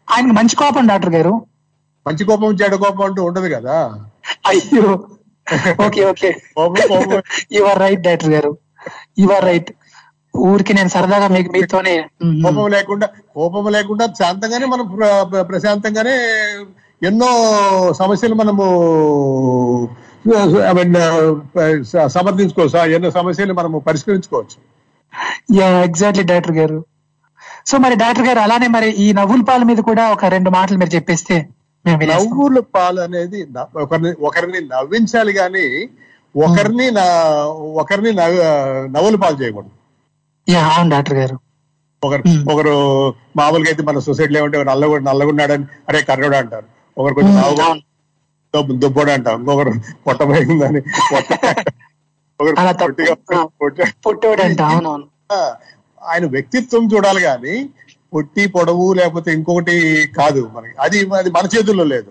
ఆయనకి మంచి కోపం డాక్టర్ గారు. మంచి కోపం చెడ్డ కోపం అంటూ ఉండదు కదా. అయ్యో. Okay okay. All right doctor garu. All right ఊరికి నేను సరదాగా మీకు మీతోనే. కోపం లేకుండా కోపం లేకుండా శాంతంగానే మనం ప్ర- ప్ర- ప్రశాంతంగానే ఎన్నో సమస్యలు మనము సమర్థించుకోవచ్చు. ఎన్నో సమస్యలు మనము పరిష్కరించుకోవచ్చు. Yeah exactly doctor garu. So మరి డాక్టర్ గారు అలానే మరి ఈ నవ్వుల పాల మీద కూడా ఒక రెండు మాటలు మీరు చెప్పేస్తే. నవ్వుల పాలు అనేది ఒకరిని ఒకరిని నవ్వించాలి గాని ఒకరిని నా- ఒకరిని నవ్వు- నవ్వుల పాలు చేయకూడదు. అవును డాక్టర్ గారు. ఒకరు ఒకరు మామూలుగా అయితే మన సొసైటీలో ఏమంటే నల్లగా నల్లగున్నాడని అరే కర్రోడు అంటారు. ఒకరు కొంచెం దుబ్బోడు అంటాం. ఇంకొకరు పొట్టపోయిందని పొట్ట [laughs] ఒకరు అలా పొట్టిగా ఆయన వ్యక్తిత్వం చూడాలి కానీ పొట్టి పొడవు లేకపోతే ఇంకొకటి కాదు మనకి అది అది మన చేతుల్లో లేదు.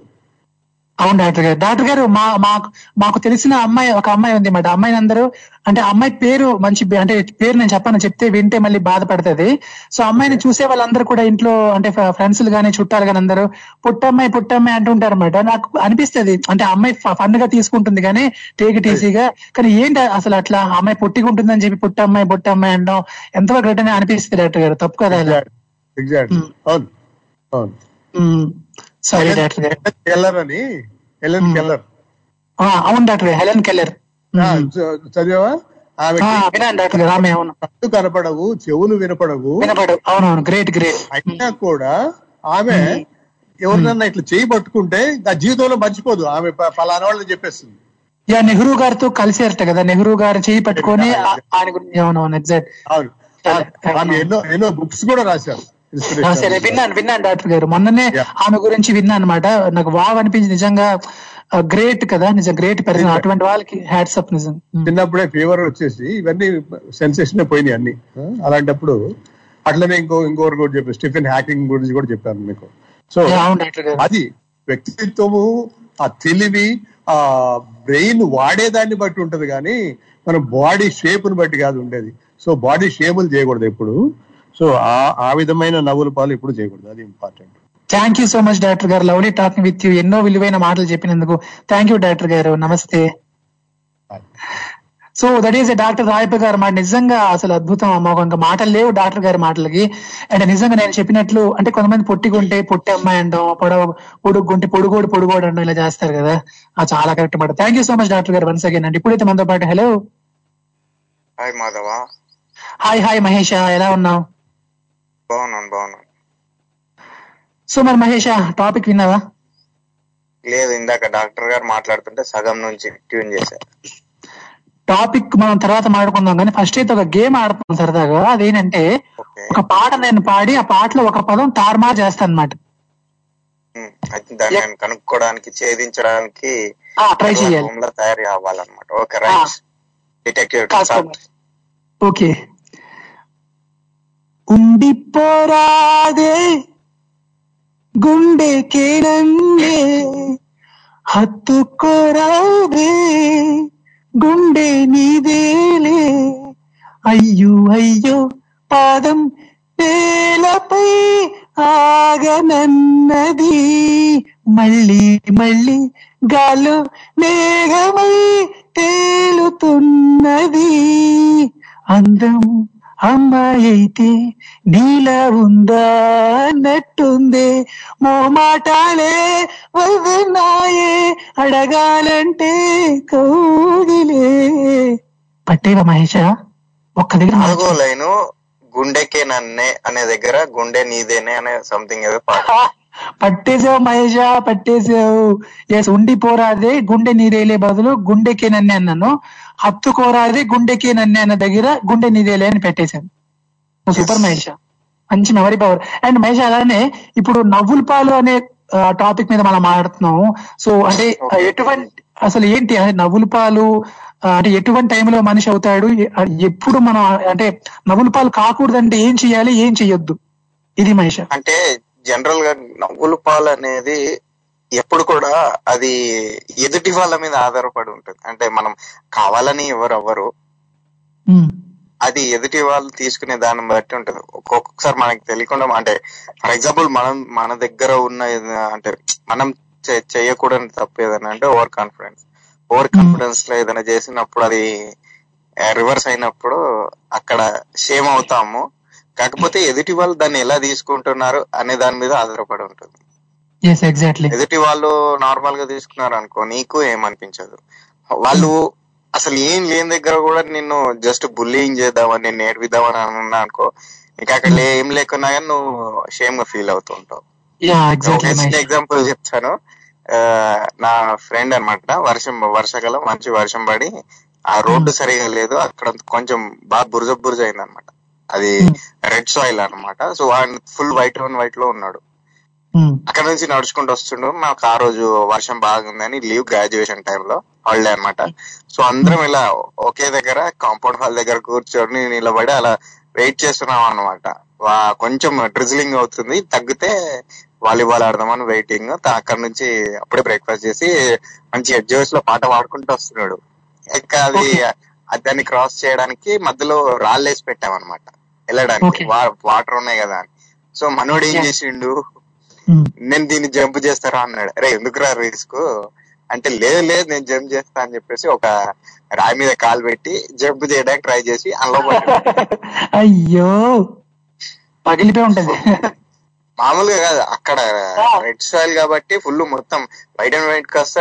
అవును డాక్టర్ గారు. డాక్టర్ గారు మా మాకు మాకు తెలిసిన అమ్మాయి ఒక అమ్మాయి ఉంది మాట అమ్మాయిని అందరూ అంటే అమ్మాయి పేరు మంచి అంటే పేరు నేను చెప్పను చెప్తే వింటే మళ్ళీ బాధపడుతుంది. సో అమ్మాయిని చూసే వాళ్ళందరూ కూడా ఇంట్లో అంటే ఫ్రెండ్స్ గానీ చుట్టాలు గానీ అందరూ పుట్టమ్మాయి పుట్టమ్మాయి అంటుంటారు అనమాట నాకు అనిపిస్తది. అంటే అమ్మాయి ఫన్గా తీసుకుంటుంది కానీ టేక్ ఇట్ ఈజీగా కానీ ఏంటి అసలు అట్లా? అమ్మాయి పొట్టిగా ఉంటుందని చెప్పి పుట్టమ్మాయి పుట్టమ్మాయి అనడం ఎంతవరకు అనిపిస్తుంది డాక్టర్ గారు. తప్పు కదా ఇలా ఎగ్జాక్ట్ అవును. అవును. సారీ డాక్టర్ గారు కెల్లర్ అని. ఎలన్ కెల్లర్ ఆ, అవును డాక్టర్ గారు హెలెన్ కెల్లర్ ఆ, చ- చదివావా? ఆమె డాక్టర్ గారు ఆమె అవును. కళ్ళు కనపడవు చెవులు వినపడవు. వినపడు అవునవును. గ్రేట్ గ్రేట్ అయినా కూడా ఆమె ఎవరినన్నా ఇట్లా చేయి పట్టుకుంటే ఆ జీవితంలో మర్చిపోదు. ఆమె పలానా వాళ్ళని చెప్పేస్తుంది. యా నెహ్రూ గారితో కలిసారట కదా. నెహ్రూ గారు చేయి పట్టుకొని [laughs] ఆయన గురించి అవునవును ఎగ్జాక్ట్ అవును. ఆమె ఎన్నో ఎన్నో బుక్స్ కూడా రాశారు. సరే విన్నాను విన్నాను డాక్టర్ గారు. మొన్ననే ఆమె గురించి విన్నాను అనమాట నాకు వావ్ అనిపించి నిజంగా. గ్రేట్ కదా నిజం గ్రేట్ పర్సన్ అటువంటి వాళ్ళకి హ్యాట్స్ అప్ నిజం. చిన్నప్పుడే ఫీవర్ వచ్చేసి ఇవన్నీ సెన్సేషన్ పోయినాయి అన్ని. అలాంటప్పుడు అట్లనే ఇంకో ఇంకోరు కూడా చెప్పారు. స్టిఫెన్ హ్యాకింగ్ గురించి కూడా చెప్పాను మీకు. సో అది వ్యక్తిత్వము ఆ తెలివి ఆ బ్రెయిన్ వాడేదాన్ని బట్టి ఉంటది కానీ మన బాడీ షేప్ని బట్టి కాదు ఉండేది. సో బాడీ షేపులు చేయకూడదు ఎప్పుడు. సో ఆ ఆ విధమైన నవ్వుల పాలు ఎప్పుడు చేయకూడదు. అది important thank you so much doctor garu. Lovely talking with you ఎన్నో విలువైన మాటలు చెప్పినందుకు థ్యాంక్ యూ డాక్టర్ గారు. నమస్తే. So that is doctor Rayapa garu మాట. నిజంగా అసలు అద్భుతం అమ్మ. ఇంకా మాటలు లేవు డాక్టర్ గారి మాటలకి. అండ్ నిజంగా నేను చెప్పినట్లు అంటే కొంతమంది పొట్టిగుంటే పొట్టి అమ్మాయి అండం పొడవ పొడుగుంటే పొడుగోడు పొడుగోడు అండం ఇలా చేస్తారు కదా. ఆ చాలా కరెక్ట్ మాట. Thank you so much doctor garu once again అండి ఇప్పుడైతే మనతో పాటు hello hi Madhava. Hi hi Mahesha. ఎలా ఉన్నావు? బాగున్నాను బాగున్నాను. సో మరి మహేష టాపిక్ విన్నావా? లేదు ఇందాక డాక్టర్ గారు మాట్లాడుతుంటే సగం నుంచి ట్యూన్ చేశారు టాపిక్ మనం తర్వాత మాట్లాడుకుందాం కానీ ఫస్ట్ అయితే ఒక గేమ్ ఆడుతున్నాం సరదాగా. అదేంటంటే ఒక పాట నేను పాడి ఆ పాటలో ఒక పదం తారుమారు చేస్తాను అనమాట కనుక్కోవడానికి ఛేదించడానికి ట్రై చేయాలి. తయారు కావాలన్నమాట ఓకే రైట్. Detective okay. ఉండిపోరాదే గుండె కేడంగే హత్తుకోరాదే గుండె నీదేలే అయ్యో అయ్యో పాదం నేలపై ఆగనన్నది మళ్ళీ మళ్ళీ గాలు మేఘమై తేలుతున్నది అందం అమ్మాయి అయితే నీలా ఉందా అన్నట్టుందే. మోమాటాలే వదనాయే అడగాలంటే కౌగిలే. పట్టేవా మహేష? ఒక్క దగ్గర నాలుగో లైను గుండెకే నన్నే అనే దగ్గర గుండె నీదేనే అనే సంథింగ్ ఏదో పాట. పట్టేసావు మహేష పట్టేసావు ఎస్ ఉండిపోరాదే గుండె నీరేలే బదులు గుండెకే నన్నే అన్నాను. హత్తుకోరాదే గుండెకే నన్నే దగ్గర గుండె నీదేలే అని పెట్టేశాను సూపర్ మహేష. మంచి మెమరీ పవర్ అండ్ మహేష్ అలానే ఇప్పుడు నవ్వుల పాలు అనే టాపిక్ మీద మనం మాట్లాడుతున్నాం సో అంటే ఎటువంటి అసలు ఏంటి? అంటే నవ్వుల పాలు అంటే ఎటువంటి టైంలో మనిషి అవుతాడు? ఎప్పుడు మనం అంటే నవ్వుల పాలు కాకూడదంటే ఏం చేయాలి? ఏం చెయ్యొద్దు ఇది మహేష. అంటే జనరల్గా నవ్వుల పాలు అనేది ఎప్పుడు కూడా అది ఎదుటి వాళ్ళ మీద ఆధారపడి ఉంటుంది. అంటే మనం కావాలని ఎవరు అవ్వరు అది ఎదుటి వాళ్ళు తీసుకునే దాన్ని బట్టి ఉంటది. ఒక్కొక్కసారి మనకి తెలియకుండా అంటే ఫర్ ఎగ్జాంపుల్ మనం మన దగ్గర ఉన్న అంటే మనం చేయకూడని తప్పు ఏదైనా అంటే ఓవర్ కాన్ఫిడెన్స్. ఓవర్ కాన్ఫిడెన్స్లో ఏదైనా చేసినప్పుడు అది రివర్స్ అయినప్పుడు అక్కడ షేమ్ అవుతాము. కాకపోతే ఎదుటి వాళ్ళు దాన్ని ఎలా తీసుకుంటున్నారు అనే దాని మీద ఆధారపడి ఉంటుంది. ఎదుటి వాళ్ళు నార్మల్గా తీసుకున్నారు అనుకో నీకు ఏమనిపించదు. వాళ్ళు అసలు ఏం లేని దగ్గర కూడా నిన్ను జస్ట్ బుల్లింగ్ చేద్దామని నేను నేర్పిద్దామని అన్నా అనుకో నీకు అక్కడ లే- ఏం లేకున్నా కానీ నువ్వు షేమ్గా ఫీల్ అవుతూ ఉంటావు ఎగ్జాంపుల్ చెప్తాను. నా ఫ్రెండ్ అన్నమాట వర్షం వర్షాకాలం మంచి వర్షం పడి ఆ రోడ్డు సరిగా లేదు అక్కడ కొంచెం బాగా బురజ బురజ అయింది అనమాట అది రెడ్ సాయిల్ అన్నమాట. సో ఆయన ఫుల్ వైట్ ఆన్ వైట్లో ఉన్నాడు. అక్కడ నుంచి నడుచుకుంటూ వస్తుండు. మాకు ఆ రోజు వర్షం బాగుందని లీవ్ గ్రాడ్యుయేషన్ టైంలో హాలిడే అన్నమాట. సో అందరం ఇలా ఒకే దగ్గర కాంపౌండ్ హాల్ దగ్గర కూర్చొని నిలబడి అలా వెయిట్ చేస్తున్నాం అనమాట కొంచెం డ్రిజిలింగ్ అవుతుంది. తగ్గితే వాలీబాల్ ఆడదామని వెయిటింగ్ అక్కడ నుంచి అప్పుడే బ్రేక్ఫాస్ట్ చేసి మంచి ఎడ్జోస్లో పాట పాడుకుంటూ వస్తున్నాడు. ఇంకా అది దాన్ని క్రాస్ చేయడానికి మధ్యలో రాళ్ళేసి పెట్టామన్నమాట. వెళ్ళడానికి వాటర్ ఉన్నాయి కదా అని. సో మనోడు ఏం చేసిండు? నేను దీన్ని జంప్ చేస్తారా అన్నాడు. అరే ఎందుకురా రిస్క్? అంటే లేదు లేదు నేను జంప్ చేస్తా అని చెప్పేసి ఒక రాయి మీద కాలు పెట్టి జంప్ చేయడానికి ట్రై చేసి అందులో. అయ్యో! పగిలిపోయి ఉంటది. మామూలుగా కాదు అక్కడ రెడ్ సాయిల్ కాబట్టి ఫుల్ మొత్తం వైట్ అండ్ వైట్ కాస్త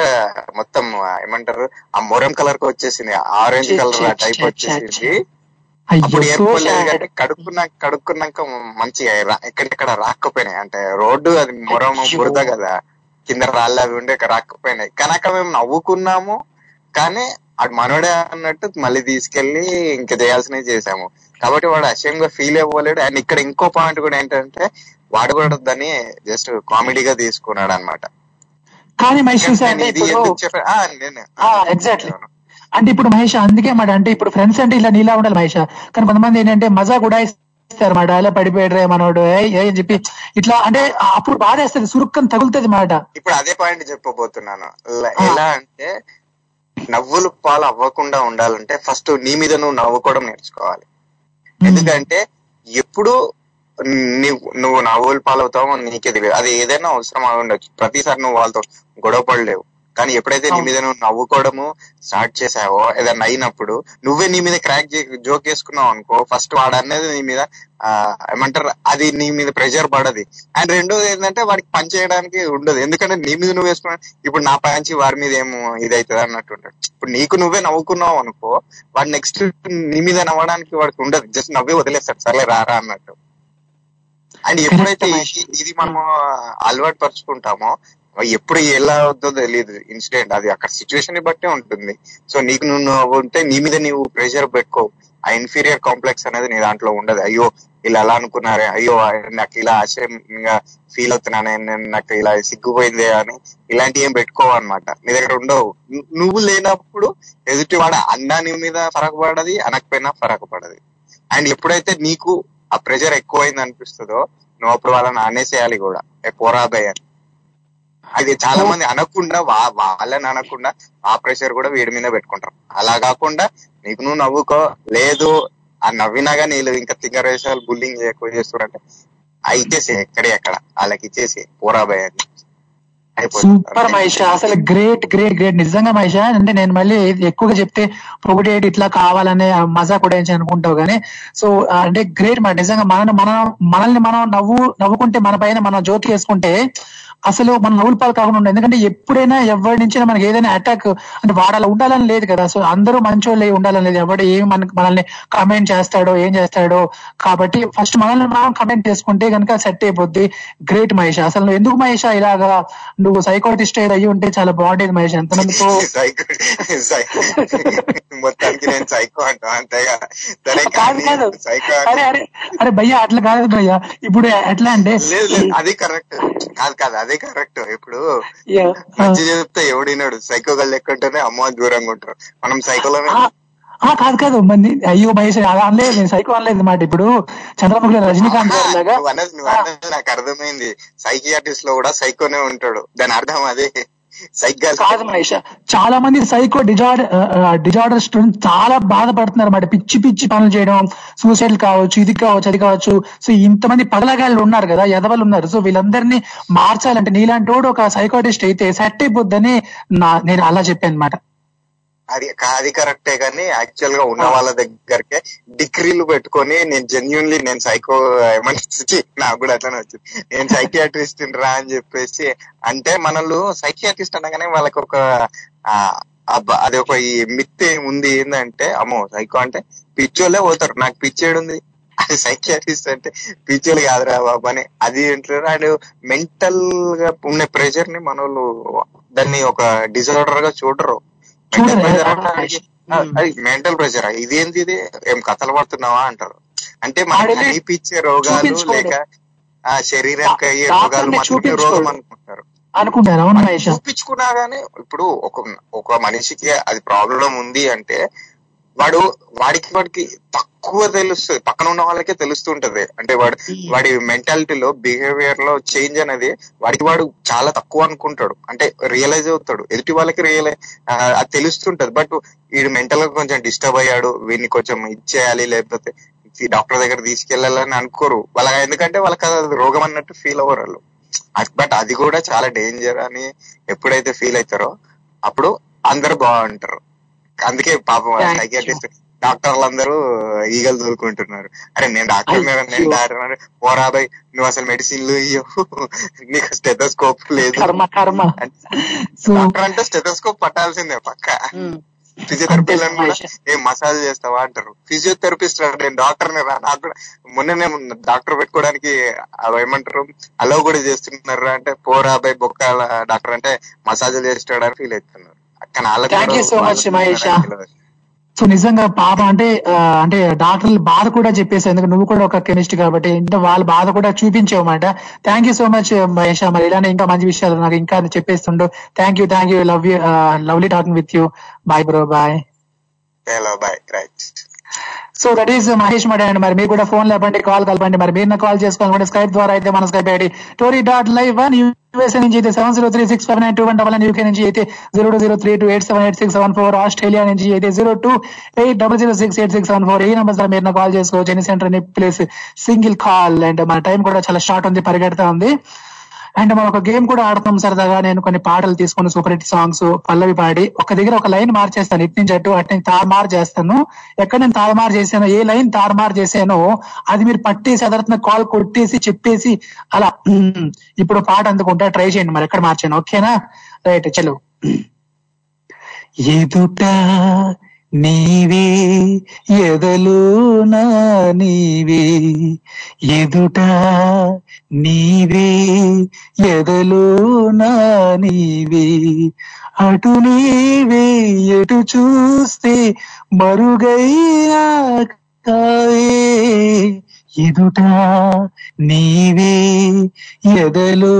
మొత్తం ఏమంటారు ఆ మొరం కలర్కి వచ్చేసింది. ఆరెంజ్ కలర్ టైప్ వచ్చేసింది. అప్పుడు. కానీ కడుక్కున్నాక కడుక్కున్నాక మంచిగా ఎక్కడెక్కడ రాకపోయినాయి. అంటే రోడ్డు అది మొరం. బురద కదా. కింద రాళ్ళు అవి ఉండే రాకపోయినాయి. కనుక మేము నవ్వుకున్నాము. కానీ అటు మనోడే అన్నట్టు మళ్ళీ తీసుకెళ్ళి ఇంకా చేయాల్సినవి చేసాము కాబట్టి వాడు అసహ్యం గా ఫీల్ అవ్వలేడు. అండ్ ఇక్కడ ఇంకో పాయింట్ కూడా ఏంటంటే వాడు కూడా దాన్ని జస్ట్ కామెడీగా తీసుకున్నాడు అనమాట కానీ అంటే ఎగ్జాక్ట్లీ అంటే ఇప్పుడు మహేష్ అందుకే మాట అంటే ఇప్పుడు ఫ్రెండ్స్ అంటే ఇలా నీలా ఉండాలి మహేష్. కానీ కొంతమంది ఏంటంటే మజా కూడా ఇస్తారు మాట అలా పడిపోయాడు మనోడు అని చెప్పి ఇట్లా అంటే అప్పుడు బాధ వేస్తుంది సురుక్కని తగులుతుంది మాట. ఇప్పుడు అదే పాయింట్ చెప్పబోతున్నాను. ఎలా అంటే నవ్వులు పాలు అవ్వకుండా ఉండాలంటే ఫస్ట్ నీ మీద నువ్వు నవ్వుకోవడం నేర్చుకోవాలి. ఎందుకంటే ఎప్పుడు నీవు నువ్వు నవ్వులు పాలవుతావో నీకే తెలియదు. అది ఏదైనా అవసరం అయి ఉండొచ్చు. ప్రతిసారి నువ్వు వాళ్ళతో గొడవ పడలేవు. కానీ ఎప్పుడైతే నీ మీద నువ్వు నవ్వుకోవడము స్టార్ట్ చేసావో ఏదైనా అయినప్పుడు నువ్వే నీ మీద క్రాక్ జోక్ వేసుకున్నావు అనుకో ఫస్ట్ వాడు అనేది నీ మీద ఏమంటారు అది నీ మీద ప్రెషర్ పడది. అండ్ రెండోది ఏంటంటే వాడికి పని చేయడానికి ఉండదు. ఎందుకంటే నీ మీద నువ్వు వేసుకున్నా ఇప్పుడు నా పంచి వారి మీద ఏమో ఇది అవుతుంది అన్నట్టు ఉంటాడు ఇప్పుడు నీకు నువ్వే నవ్వుకున్నావు అనుకో వాడు నెక్స్ట్ నీ మీద నవ్వడానికి వాడికి ఉండదు. జస్ట్ నవ్వే వదిలేస్తాడు. సర్లే రారా అన్నట్టు. అండ్ ఎప్పుడైతే ఇది- ఇది మనము అలవాటు పరుచుకుంటామో ఎప్పుడు ఎలా అవుతుందో తెలియదు ఇన్సిడెంట్ అది అక్కడ సిచ్యువేషన్ని బట్టే ఉంటుంది. సో నీకు నువ్వు నువ్వు ఉంటే నీ మీద నీవు ప్రెషర్ పెట్టుకో. ఆ ఇన్ఫీరియర్ కాంప్లెక్స్ అనేది నీ దాంట్లో ఉండదు. అయ్యో ఇలా అలా అనుకున్నారే. అయ్యో నాకు ఇలా ఆశ్చర్యంగా ఫీల్ అవుతున్నానే. నేను నాకు ఇలా సిగ్గుపోయిందే అని ఇలాంటి ఏం పెట్టుకోవన్నమాట నీ దగ్గర ఉండవు. నువ్వు లేనప్పుడు ఎదుటి వాడు అన్నా నీ మీద ఫరక పడది అనకపోయినా ఫరక పడది అండ్ ఎప్పుడైతే నీకు ఆ ప్రెషర్ ఎక్కువైంది అనిపిస్తుందో నువ్వు అప్పుడు వాళ్ళని అనేసేయాలి కూడా. ఏ పోరాబాయ్ అని అది చాలా మంది అనకుండా వా- వాళ్ళని అనకుండా ఆ ప్రెషర్ కూడా వీడి మీద పెట్టుకుంటారు. అలా కాకుండా నీకు నువ్వు నవ్వుకో లేదు ఆ నవ్వినా కానీ వీళ్ళు ఇంకా తింగర వేషాలు బుల్లింగ్ ఎక్కువ చేస్తున్నారంటే ఆ ఇచ్చేసి ఎక్కడే ఎక్కడ వాళ్ళకి ఇచ్చేసి పోరాబాయ్ సూపర్ మహేష్ అసలు గ్రేట్ గ్రేట్ గ్రేట్. నిజంగా మహేష్ అంటే నేను మళ్ళీ ఎక్కువగా చెప్తే పొగిడేటి ఇట్లా కావాలనే మజా కూడా ఏంచి అనుకుంటావు కానీ సో అంటే గ్రేట్ మాట నిజంగా మనం మనం మనల్ని మనం నవ్వు నవ్వుకుంటే మన పైన మనం జోక్ చేసుకుంటే అసలు మనం నవ్వుల పాలు కాకుండా ఉండదు ఎందుకంటే ఎప్పుడైనా ఎవరి నుంచి మనకి ఏదైనా అటాక్ అంటే వాడు అలా ఉండాలని లేదు కదా. సో అందరూ మంచోళ్ళే ఉండాలని లేదు. ఎవడు ఏం మనకి మనల్ని కమెంట్ చేస్తాడో ఏం చేస్తాడో కాబట్టి ఫస్ట్ మనల్ని మనం కమెంట్ చేసుకుంటే కనుక సెట్ అయిపోద్ది. గ్రేట్ మహేష్. అసలు ఎందుకు మహేష్ ఇలాగా నువ్వు సైకోటిస్ట్ అయ్యి ఉంటే చాలా బాగుండేది మహేష్. సైకో [laughs] మొత్తానికి నేను సైకో అంటా. అంతేగా. అరే అరే అరే భయ్యా అట్లా కాదు భయ్యా. ఇప్పుడు ఎట్లా అంటే అది కరెక్ట్ కాదు కాదు. అదే కరెక్ట్ ఇప్పుడు. మంచి చెప్తే ఎవడినాడు సైకో గల్ లెక్కంటేనే అమ్మ దూరంగా ఉంటారు. మనం సైకోలోనే ఆ కాదు కాదు. మంది అయ్యో మహేష్ అలా అనలేదు. నేను సైకో అనలేదు మాట. ఇప్పుడు చంద్రముఖిలో రజనీకాంత్ గారి నాకు అర్థమైంది. సైకియాట్రిస్ట్లో కూడా సైకోనే ఉంటాడు. దాని అర్థం అదే. కాదు మహేష్ చాలా మంది సైకో డిజార్డర్ డిజార్డర్ స్టూడెంట్స్ చాలా బాధపడుతున్నారు అన్నమాట. పిచ్చి పిచ్చి పనులు చేయడం సూసైడ్ కావచ్చు ఇది కావచ్చు అది కావచ్చు. సో ఇంతమంది పగలగాళ్ళు ఉన్నారు కదా ఎదవలు ఉన్నారు. సో వీళ్ళందరినీ మార్చాలంటే నీలాంటి వాడు ఒక సైకోటిస్ట్ అయితే సెట్ అయిపోద్దని నా నేను అలా చెప్పాను అనమాట అది అది కరెక్టే కానీ యాక్చువల్గా ఉన్న వాళ్ళ దగ్గరకే డిగ్రీలు పెట్టుకొని నేను జెన్యున్లీ నేను సైకో ఏమని ఛీ, నాకు కూడా అట్లనే వచ్చింది. నేను సైకియాట్రిస్ట్ రా అని చెప్పేసి అంటే మనల్ని సైకియాట్రిస్ట్ అనగానే వాళ్ళకి ఒక అది ఒక ఈ మిత్ ఉంది ఏంటంటే అమ్మో సైకో అంటే పిచ్చోళ్ళే పోతారు. నాకు పిచ్చేడుంది అది సైకియాట్రిస్ట్ అంటే పిచ్చోళ్ళు కాదురా బాబు అని. అది ఏంటారు అండ్ మెంటల్గా ఉన్న ప్రెషర్ని మనోళ్ళు దాన్ని ఒక డిజార్డర్గా చూడరు. మెంటల్ ప్రెషర్ అంటే అది మెంటల్ ప్రెషర్ ఇదేంది ఇది? ఏం కథలు పడుతున్నావా అంటారు. అంటే మనకి కనిపించే రోగాలు. లేక ఆ శరీరానికి అయ్యే రోగాలు చూపించుకోడు. రోగం అనుకుంటారు. అనుకుంటారు. చూపించుకున్నా గానీ ఇప్పుడు ఒక ఒక మనిషికి అది ప్రాబ్లం ఉంది అంటే వాడు వాడికి వాడికి తక్కువ తెలుస్తుంది పక్కన ఉన్న వాళ్ళకే తెలుస్తుంటది. అంటే వాడు వాడి మెంటాలిటీలో బిహేవియర్లో చేంజ్ అనేది వాడికి వాడు చాలా తక్కువ అనుకుంటాడు. అంటే రియలైజ్ అవుతాడు. ఎదుటి వాళ్ళకి రియలైజ్ అది తెలుస్తుంటది. బట్ వీడు మెంటల్గా కొంచెం డిస్టర్బ్ అయ్యాడు వీడిని కొంచెం ఇచ్చేయాలి లేకపోతే డాక్టర్ దగ్గర తీసుకెళ్ళాలని అనుకోరు. వాళ్ళ ఎందుకంటే వాళ్ళకి రోగం అన్నట్టు ఫీల్ అవ్వరు వాళ్ళు. బట్ అది కూడా చాలా డేంజర్ అని ఎప్పుడైతే ఫీల్ అవుతారో అప్పుడు అందరు బాగుంటారు. అందుకే పాపం సైకియాట్రిస్ట్ డాక్టర్లు అందరూ ఈగలు దూరుకుంటున్నారు అరే నేను డాక్టర్ నేను అయ్యో. డాక్టర్ పోరాబాయ్ నువ్వు అసలు మెడిసిన్లు నీకు స్టెథోస్కోప్ లేదు. డాక్టర్ అంటే స్టెథోస్కోప్ పట్టాల్సిందే పక్క. ఫిజియోథెరపీలను కూడా ఏం మసాజ్ చేస్తావా అంటారు. ఫిజియోథెరపిస్ట్ నేను డాక్టర్ రా. నాకు కూడా మొన్ననే డాక్టర్ పెట్టుకోవడానికి ఏమంటారు? అలవ్ కూడా చేస్తున్నారు అంటే పోరా అబ్బాయి బొక్క డాక్టర్ అంటే మసాజ్ చేస్తాడని ఫీల్ అవుతున్నారు. కానీ వాళ్ళకి సో నిజంగా పాప అంటే అంటే డాక్టర్లు బాధ కూడా చెప్పేసి ఎందుకు నువ్వు కూడా ఒక కెమిస్ట్ కాబట్టి ఇంకా వాళ్ళ బాధ కూడా చూపించావన్నమాట. Thank you so much Mahesha మరి ఇలానే ఇంకా మంచి విషయాలు నాకు ఇంకా చెప్పేస్తుండు. Thank you thank you love you lovely talking with you bye bro bye hello bye right so that is Mahesh మడే అండి మరి మీరు కూడా ఫోన్ లేపండి కాల్ కలపండి. మరి మీరు కాల్ చేసుకోవాలనుకుంటే స్కైప్ ద్వారా అయితే మన Skype ID Tori dot live one USA నుంచి అయితే seven zero three six five nine two one double nine UK నుంచి అయితే zero two zero three two eight seven eight six seven four Australia నుంచి అయితే zero two eight double zero six eight six seven four ఈ number ద్వారా మీరు call చేసుకోవచ్చు. Any centre place single call and మన time కూడా చాలా short ఉంది పరిగెడతా ఉంది. అండ్ మనం ఒక గేమ్ కూడా ఆడుతాం సరదాగా నేను కొన్ని పాటలు తీసుకుని సూపర్ హిట్ సాంగ్స్ పల్లవి పాడి ఒక దగ్గర ఒక లైన్ మార్చేస్తాను. ఇటు నుంచి అటు అటు నుంచి తారుమారు చేస్తాను. ఎక్కడ నేను తారుమారు చేశానో ఏ లైన్ తారుమారు చేశానో అది మీరు పట్టేసి అదర్థన కాల్ కొట్టేసి చెప్పేసి అలా ఇప్పుడు పాట అందుకుంటా ట్రై చేయండి మరి ఎక్కడ మార్చాను. ఓకేనా? రైట్ చలో. ఎదుట నీవే ఎదలు నా నీవే? ఎదుట నీవే ఎదలు నా నీవే? అటు నీవే ఎటు చూస్తే మరుగైనా ఎదుట నీవే ఎదలు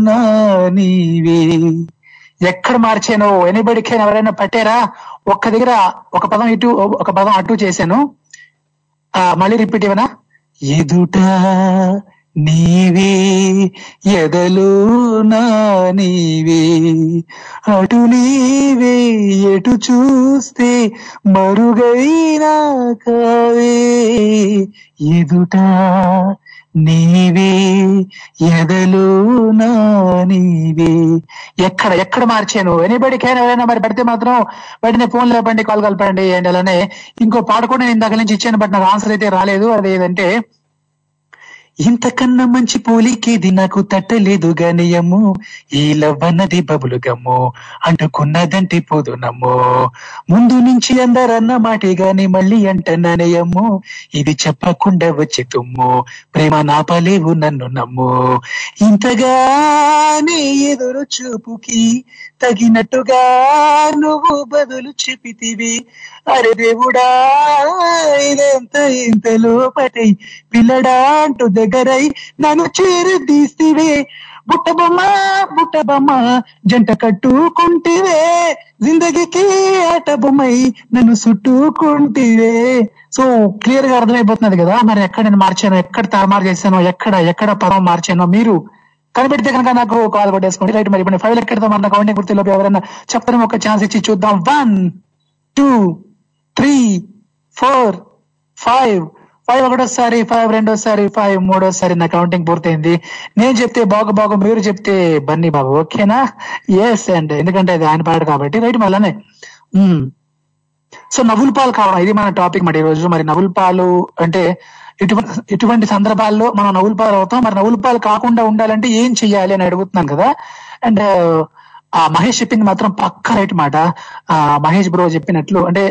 నా నీవే? ఎక్కడ మార్చాను? ఎనిబడికైనా ఎవరైనా పట్టారా? ఒక్క దగ్గర ఒక పదం ఇటు ఒక పదం అటు చేశాను. ఆ, మళ్ళీ రిపీట్ ఇవ్వనా ఎదుట నీవే ఎదలు నా నీవే అటు నీవే ఎటు చూస్తే మరుగైనా కావే. ఎదుట నీవే ఎదలు నీవే. ఎక్కడ ఎక్కడ మార్చాను? ఎనీబడికైనా ఎవరైనా మరి పడితే మాత్రం వెంటనే ఫోన్ లేపండి కాల్ కలపండి అండ్ అలానే ఇంకో పాట కూడా నేను దగ్గర నుంచి ఇచ్చాను బట్ నాకు ఆన్సర్ అయితే రాలేదు. అది ఏదంటే ఇంతకన్నా మంచి పోలికేది నాకు తట్టలేదు గనియము ఈ లవ్వన్నది బబులు గమ్ము అంటుకున్నదంటే పోదు నమ్ము. ముందు నుంచి అందరన్న మాటే గాని మళ్ళీ అంటననయము. ఇది చెప్పకుండా వచ్చి తుమ్ము. ప్రేమ నాపలేవు నన్ను నమ్ము. ఇంతగానే ఎదురు చూపుకి తగినట్టుగా నువ్వు బదులు చెప్పితివి. అరే దేవుడా ఇదంత ఇంతలో పటై పిల్లడా అంటూ దగ్గరై నన్ను చేరదీస్తివే బుట్టబొమ్మ బుట్టబొమ్మ జంట కట్టుకుంటివే. జిందగీకి ఆట బొమ్మై నన్ను చుట్టుకుంటివే సో క్లియర్గా అర్థమైపోతున్నది కదా మరి ఎక్కడ నేను మార్చాను ఎక్కడ తారుమారు చేశానో ఎక్కడ ఎక్కడ పదం మార్చానో మీరు కనిపెడితే కనుక నాకు కాల్ కొట్టేసుకోండి. రైట్ మరి ఇప్పుడు ఫైవ్ ఎక్కడితో మన కౌంటింగ్ గుర్తులోపు ఎవరైనా చెప్తాను ఒక ఛాన్స్ ఇచ్చి చూద్దాం. One two three four five five ఒకటోసారి ఫైవ్ రెండోసారి ఫైవ్ మూడోసారి నా కౌంటింగ్ పూర్తయింది. నేను చెప్తే బాగు బాగు మీరు చెప్తే బన్నీ బాబు. ఓకేనా ఎస్ అండ్ ఎందుకంటే అది ఆయన పాడు కాబట్టి. రైట్ మళ్ళానే సో hmm. నవ్వుల పాలు కావడం ఇది మన టాపిక్ మరి ఈరోజు. మరి నవ్వుల పాలు అంటే ఇటువంటి ఇటువంటి సందర్భాల్లో మనం నవ్వుల పాలు అవుతాం. మరి నవ్వుల పాలు కాకుండా ఉండాలంటే ఏం చెయ్యాలి అని అడుగుతున్నాం కదా? అండ్ ఆ మహేష్ చెప్పింది మాత్రం పక్క రైట్ మాట. ఆ మహేష్ బ్రో చెప్పినట్లు అంటే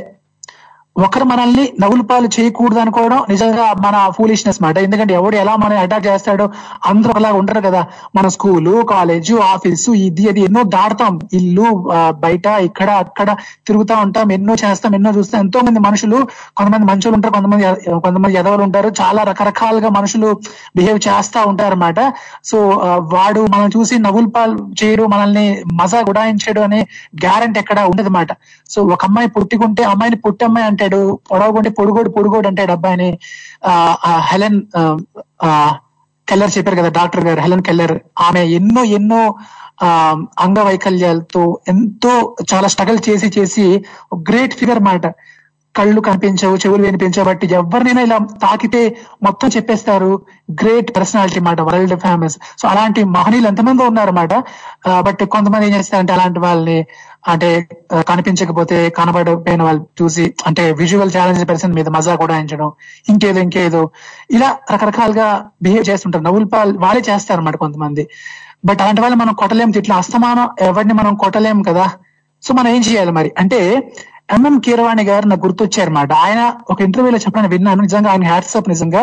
ఒకరు మనల్ని నవ్వులపాలు చేయకూడదు అనుకోవడం నిజంగా మన ఫూలిష్నెస్ మాట. ఎందుకంటే ఎవడు ఎలా మనం అటాక్ చేస్తాడో అందరూ అలా ఉంటారు కదా. మన స్కూలు కాలేజు ఆఫీసు ఇది అది ఎన్నో దాడతాం ఇల్లు బయట ఇక్కడ అక్కడ తిరుగుతా ఉంటాం. ఎన్నో చేస్తాం ఎన్నో చూస్తాం. ఎంతో మంది మనుషులు కొంతమంది మంచులు ఉంటారు కొంతమంది కొంతమంది ఎదవలు ఉంటారు. చాలా రకరకాలుగా మనుషులు బిహేవ్ చేస్తా ఉంటారు అనమాట సో వాడు మనం చూసి నవ్వులపాలు చేయరు చేయడు మనల్ని మజా గుడాయించడు అనే గ్యారంటీ ఎక్కడ ఉండదు మాట సో ఒక అమ్మాయి పుట్టికుంటే అమ్మాయిని పుట్టి అమ్మాయి అంటాడు పొడవకుంటే పొడుగోడు పొడుగోడు అంటాడు అబ్బాయిని ఆ, హెలెన్ ఆ, కెల్లర్ చెప్పారు కదా డాక్టర్ గారు హెలెన్ కెల్లర్. ఆమె ఎన్నో ఎన్నో ఆ అంగవైకల్యాలతో ఎంతో చాలా స్ట్రగల్ చేసి చేసి గ్రేట్ ఫిగర్ మాట. కళ్ళు కనిపించవు చెవులు వినిపించబట్టి ఎవరినైనా ఇలా తాకితే మొత్తం చెప్పేస్తారు. గ్రేట్ పర్సనాలిటీ మాట వరల్డ్ ఫేమస్ సో అలాంటి మహనీయులు ఎంతమంది ఉన్నారన్నమాట బట్ కొంతమంది ఏం చేస్తారంటే అలాంటి వాళ్ళని అంటే కనిపించకపోతే కనబడకపోయిన వాళ్ళు చూసి అంటే విజువల్ ఛాలెంజ్ పర్సన్ మీద మజా కూడా ఎంచడం ఇంకేదో ఇంకేదో. ఇలా రకరకాలుగా బిహేవ్ చేస్తుంటారు. నవ్వుల పాల్ వాళ్ళే చేస్తారన్నమాట కొంతమంది. బట్ అలాంటి వాళ్ళు మనం కొట్టలేము ఇట్లా అస్తమానం ఎవరిని మనం కొట్టలేము కదా. సో మనం ఏం చేయాలి మరి? అంటే ఎంఎం కీరవాణి గారు నాకు గుర్తొచ్చారన్నమాట. ఆయన ఒక ఇంటర్వ్యూలో చెప్పడం విన్నాను. నిజంగా ఆయన హ్యాట్స్ ఆఫ్ నిజంగా.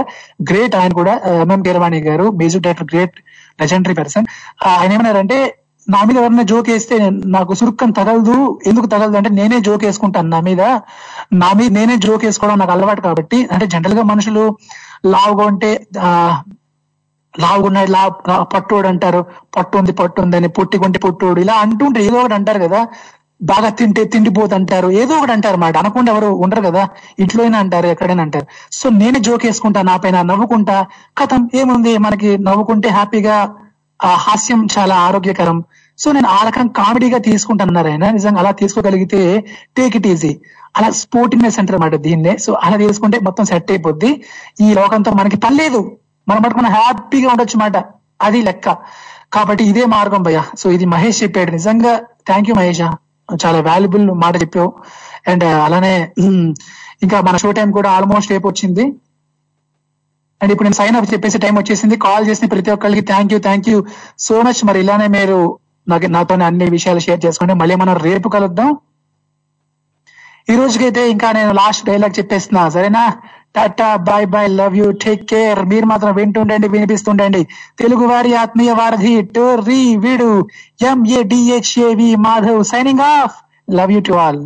గ్రేట్ ఆయన కూడా. MM Keeravani garu music director great legendary person ఆయన ఏమన్నారంటే నా మీద ఎవరైనా జోక్ వేస్తే నాకు సురుక్కని తగలదు. ఎందుకు తగలదు అంటే నేనే జోక్ వేసుకుంటాను నా మీద. నా మీద నేనే జోక్ వేసుకోవడం నాకు అలవాటు కాబట్టి. అంటే జనరల్గా మనుషులు లావుగా ఉంటే ఆ లావుగున్నాడు లా పట్టుడు అంటారు. పట్టు ఉంది పట్టు ఉందని పొట్టిగుంటే పొట్టుడు ఇలా అంటుంటే ఏదో ఒకటి అంటారు కదా. బాగా తింటే తిండిపోదు అంటారు ఏదో ఒకటి అంటారు మాట. అనకుండా ఎవరు ఉండరు కదా. ఇంట్లో అయినా అంటారు ఎక్కడైనా అంటారు. సో నేనే జోక్ వేసుకుంటా నా పైన నవ్వుకుంటా. కథం ఏముంది? మనకి నవ్వుకుంటే హ్యాపీగా ఆ హాస్యం చాలా ఆరోగ్యకరం. సో నేను ఆ రకం కామెడీగా తీసుకుంటున్నారు ఆయన. నిజంగా అలా తీసుకోగలిగితే టేక్ ఇట్ ఈజీ అలా స్పోర్టింగ్నెస్ అంటారు అన్నమాట దీన్నే. సో అలా తీసుకుంటే మొత్తం సెట్ అయిపోద్ది. ఈ లోకంతో మనకి పర్లేదు మనం మటుకు మనం హ్యాపీగా ఉండొచ్చు మాట. అది లెక్క. కాబట్టి ఇదే మార్గం భయ సో ఇది మహేష్ చెప్పాడు. నిజంగా థ్యాంక్ యూ మహేష్. చాలా వాల్యుబుల్ మాట చెప్పావు. అండ్ uh, అలానే ఇంకా మన షో టైం కూడా ఆల్మోస్ట్ రేపు వచ్చింది. అండ్ ఇప్పుడు నేను సైన్ అప్ చెప్పేసి టైం వచ్చేసింది. కాల్ చేసిన ప్రతి ఒక్కరికి thank you thank you so much మరి ఇలానే మీరు నాకు నాతో అన్ని విషయాలు షేర్ చేసుకోండి. మళ్ళీ మనం రేపు కలుద్దాం. ఈ రోజుకైతే ఇంకా నేను లాస్ట్ డైలాగ్ చెప్పేస్తున్నా. సరేనా? Tata bye bye love you take care. మీరు మాత్రం వింటుండండి వినిపిస్తుండండి. తెలుగు వారి ఆత్మీయ వారధి టోర్రీ వీడు MA Madhav signing off love you to all